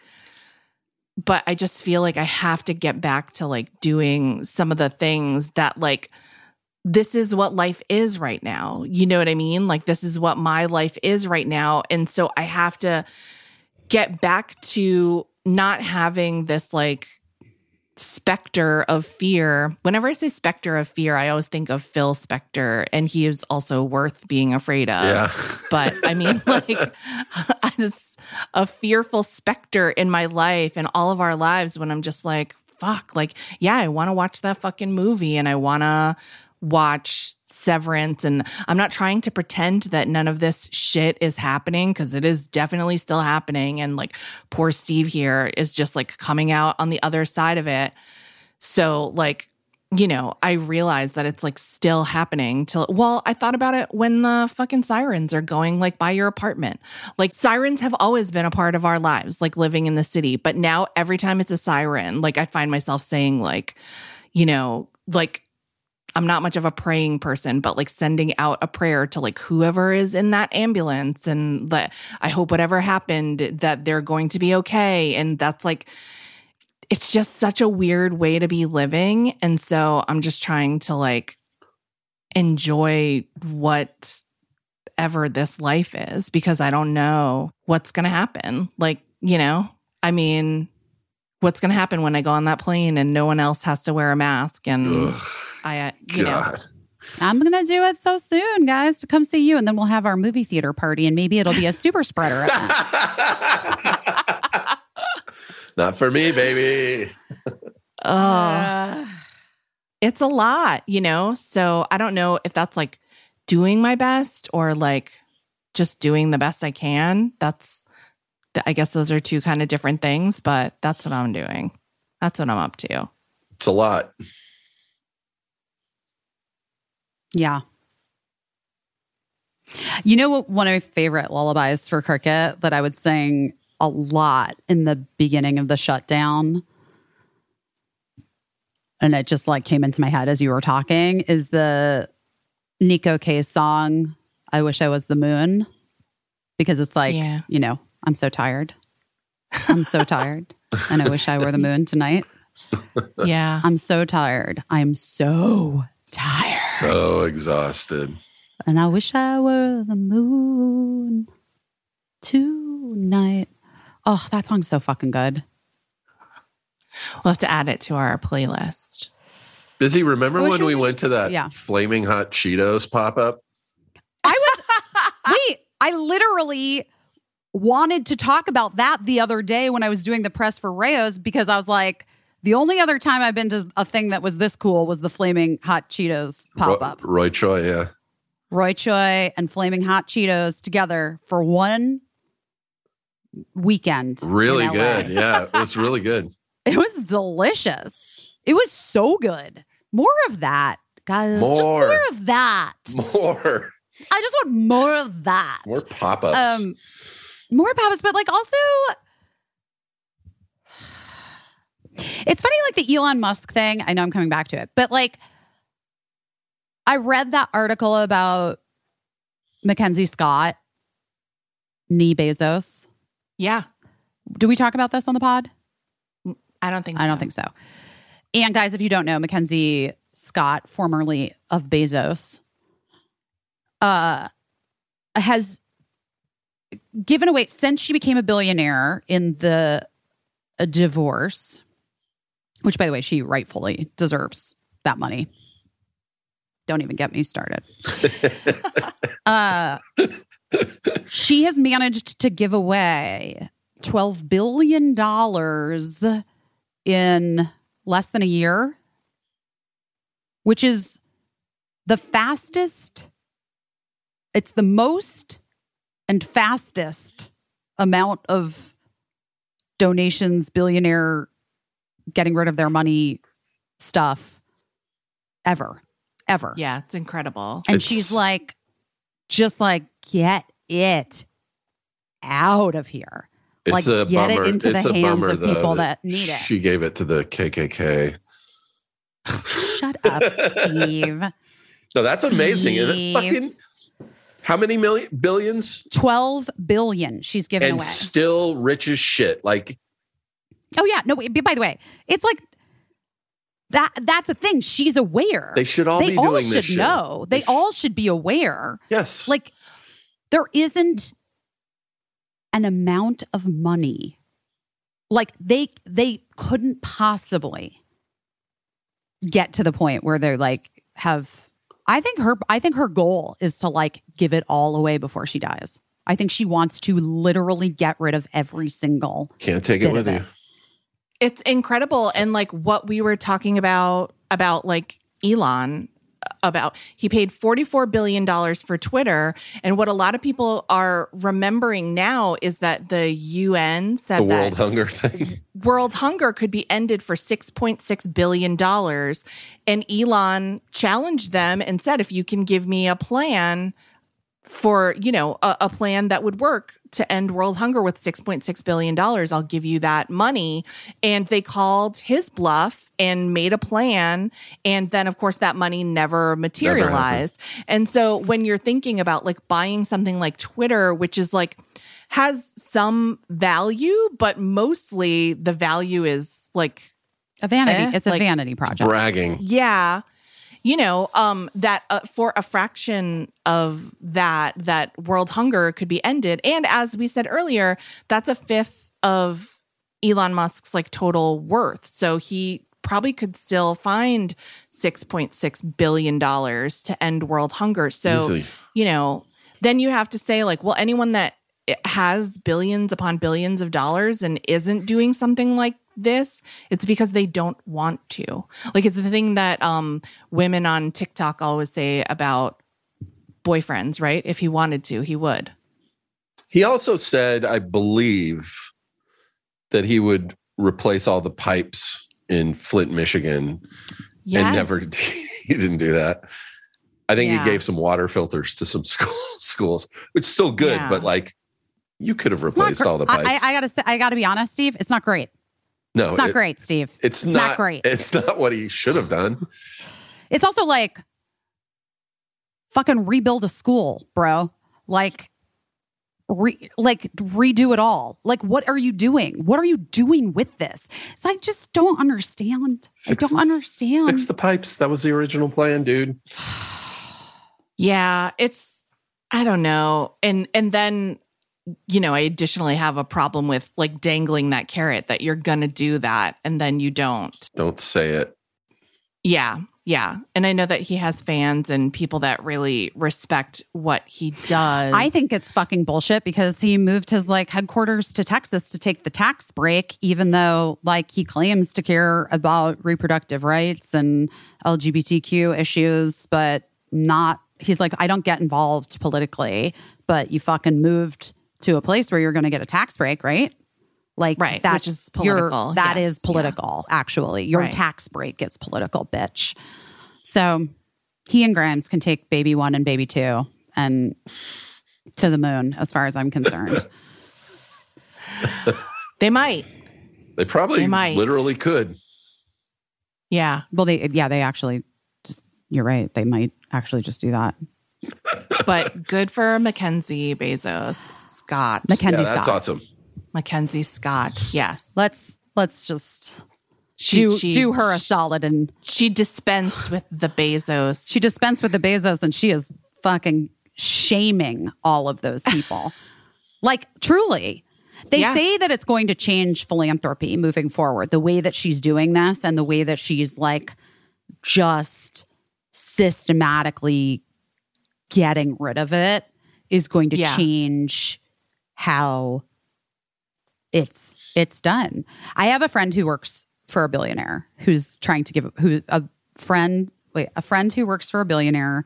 but I just feel like I have to get back to, like, doing some of the things that, like, this is what life is right now. You know what I mean? Like, this is what my life is right now. And so I have to get back to not having this like specter of fear. Whenever I say specter of fear, I always think of Phil Spector, and he is also worth being afraid of. yeah. But I mean, like, a fearful specter in my life and all of our lives when I'm just like, fuck, like, yeah, I want to watch that fucking movie and I want to watch Severance. And I'm not trying to pretend that none of this shit is happening because it is definitely still happening. And like, poor Steve here is just like coming out on the other side of it. So, like, you know, I realize that it's like still happening till well, I thought about it when the fucking sirens are going like by your apartment. Like sirens have always been a part of our lives, like living in the city. But now every time it's a siren, like I find myself saying, like, you know, like I'm not much of a praying person, but like sending out a prayer to like whoever is in that ambulance and that I hope whatever happened that they're going to be okay. And that's like it's just such a weird way to be living. And so I'm just trying to like enjoy whatever this life is because I don't know what's going to happen. Like, you know, I mean, what's going to happen when I go on that plane and no one else has to wear a mask and Ugh, I, uh, you know, God. I'm going to do it so soon, guys, to come see you. And then we'll have our movie theater party and maybe it'll be a super spreader event. Not for me, baby. oh, Uh, it's a lot, you know? So I don't know if that's like doing my best or like just doing the best I can. That's, I guess those are two kind of different things, but that's what I'm doing. That's what I'm up to. It's a lot. Yeah. You know what? One of my favorite lullabies for Cricket that I would sing a lot in the beginning of the shutdown, and it just like came into my head as you were talking, is the Neko Case song, I Wish I Was the Moon. Because it's like, Yeah. you know, I'm so tired. I'm so tired. And I wish I were the moon tonight. Yeah. I'm so tired. I'm so tired. So exhausted. And I wish I were the moon tonight. Oh, that song's so fucking good. We'll have to add it to our playlist. Busy, remember when I we could went just- to that yeah. flaming hot Cheetos pop up? I was, wait, I literally wanted to talk about that the other day when I was doing the press for Rao's because I was like, the only other time I've been to a thing that was this cool was the Flaming Hot Cheetos pop up. Roy Choi, yeah. Roy Choi and Flaming Hot Cheetos together for one weekend. Really good. Yeah, it was really good. It was delicious. It was so good. More of that, guys. Just More. more of that. More, I just want more of that. more pop ups. Um, more pop-ups, but like also, it's funny, like the Elon Musk thing. I know I'm coming back to it, but like, I read that article about Mackenzie Scott, knee Bezos. Yeah. Do we talk about this on the pod? I don't think so. I don't think so. And guys, if you don't know, Mackenzie Scott, formerly of Bezos, uh, has given away since she became a billionaire in the a divorce, which by the way, she rightfully deserves that money. Don't even get me started. uh, she has managed to give away $12 billion in less than a year, which is the fastest, it's the most and fastest amount of donations, billionaire getting rid of their money stuff ever, ever. Yeah, it's incredible. And It's- she's like, just like, get it out of here. it's like, a get it bummer. into the it's a hands bummer, of though, people that need it. She gave it to the KKK. Shut up, Steve. No, that's amazing. Isn't it fucking how many million billions 12 billion she's given and away. still rich as shit. Like oh, yeah. No, wait, by the way, it's like that. That's a thing. She's aware. they should all they be all doing should this know. They sh- all should be aware. yes. Like, there isn't an amount of money. Like they they couldn't possibly get to the point where they're like have I think her I think her goal is to like give it all away before she dies. I think she wants to literally get rid of every single Can't take it with of you. It. It's incredible. And like what we were talking about, about like Elon, uh, about he paid $44 billion for Twitter. And what a lot of people are remembering now is that the UN said The that world hunger thing. world hunger could be ended for $6.6 billion. And Elon challenged them and said, if you can give me a plan for, you know, a, a plan that would work to end world hunger with $6.6 billion, I'll give you that money. And they called his bluff and made a plan. And then, of course, that money never materialized. and so when you're thinking about like buying something like Twitter, which is like, has some value, but mostly the value is like, a vanity. Eh, it's a like- vanity project. Bragging. yeah, you know, um, that uh, for a fraction of that, that world hunger could be ended. And as we said earlier, that's a fifth of Elon Musk's like total worth. So he probably could still find $6.6 billion to end world hunger. So, Easily. you know, then you have to say, like, well, anyone that has billions upon billions of dollars and isn't doing something like this, it's because they don't want to. Like, it's the thing that um, women on TikTok always say about boyfriends, right? If he wanted to, he would. He also said, I believe, that he would replace all the pipes in Flint, Michigan, Yes. and never. He didn't do that. I think Yeah. he gave some water filters to some school, schools, which is still good, Yeah. but like you could have replaced gr- all the pipes. I, I gotta say, I gotta be honest, Steve. It's not great. No, It's not it- great, Steve. It's, It's not, not great. It's not what he should have done. It's also like fucking rebuild a school, bro. Like re, like redo it all. Like what are you doing? What are you doing with this? It's like just don't understand. Fix- I don't understand. Fix the pipes. That was the original plan, dude. Yeah, it's I don't know. And and then you know, I additionally have a problem with like dangling that carrot that you're going to do that and then you don't. Don't say it. Yeah. Yeah. And I know that he has fans and people that really respect what he does. I think it's fucking bullshit because he moved his like headquarters to Texas to take the tax break, even though like he claims to care about reproductive rights and LGBTQ issues, but not. He's like, I don't get involved politically, but you fucking moved to a place where you're going to get a tax break, right? Like Right, that's which is your- political, That yes, is political, actually. Your Right. tax break is political, bitch. So he and Grimes can take baby one and baby two and to the moon, as far as I'm concerned. they might. They probably They might. literally could. Yeah. well, they yeah, they actually just you're right. They might actually just do that. But good for Mackenzie Bezos, Scott. Mackenzie yeah, that's Scott. awesome. Mackenzie Scott. Yes. Let's let's just She, do she, do her a solid and She dispensed with the Bezos. she dispensed with the Bezos and she is fucking shaming all of those people. like truly. They Yeah. say that it's going to change philanthropy moving forward. The way that she's doing this and the way that she's like just systematically getting rid of it is going to Yeah. change how it's it's done. I have a friend who works for a billionaire who's trying to give who a friend wait a friend who works for a billionaire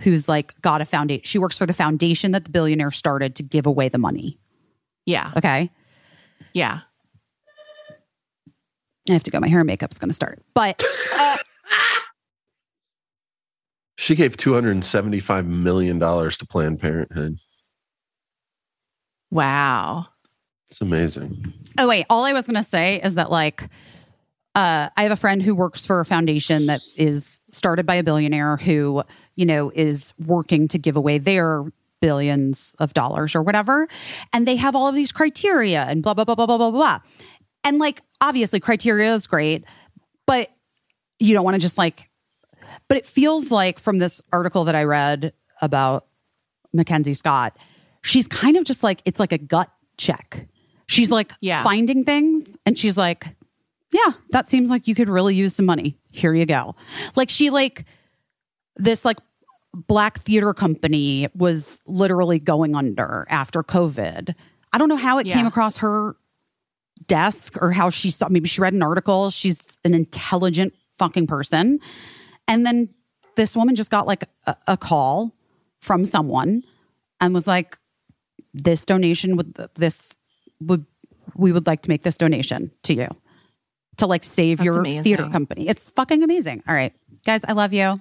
who's like got a foundation. She works for the foundation that the billionaire started to give away the money. yeah. Okay, Yeah. I have to go. My hair and makeup's going to start, but uh, She gave $275 million to Planned Parenthood. Wow. It's amazing. Oh wait, all I was going to say is that like uh I have a friend who works for a foundation that is started by a billionaire who, you know, is working to give away their billions of dollars or whatever. And they have all of these criteria and blah blah blah blah blah blah blah. And like obviously criteria is great, but you don't want to just like but it feels like from this article that I read about Mackenzie Scott, she's kind of just like it's like a gut check. She's like Yeah. finding things and she's like, yeah, that seems like you could really use some money. Here you go. Like she like this like black theater company was literally going under after COVID. I don't know how it Yeah. came across her desk or how she saw maybe she read an article. She's an intelligent fucking person. And then this woman just got like a, a call from someone and was like, this donation would this would we would like to make this donation to you to like save That's your amazing. theater company. It's fucking amazing. All right. Guys, I love you.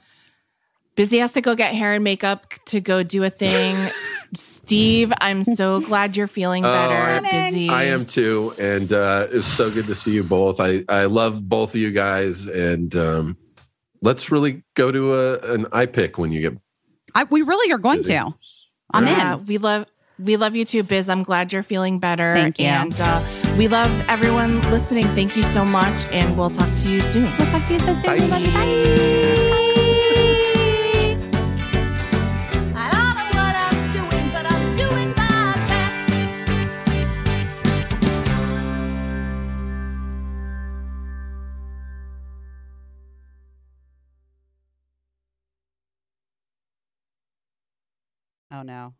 Busy has to go get hair and makeup to go do a thing. Steve, I'm so glad you're feeling Oh, better. I- Busy. I am too, and uh, it was so good to see you both. I I love both of you guys, and um, let's really go to a an iPic when you get. I, we really are going Busy. to. I'm yeah, in. we love we love you too, Biz. I'm glad you're feeling better. Thank you. And uh, we love everyone listening. Thank you so much, and we'll talk to you soon. We'll talk to you so soon. Bye. Love you. Bye. I don't know what I'm doing, but I'm doing my best. Oh no.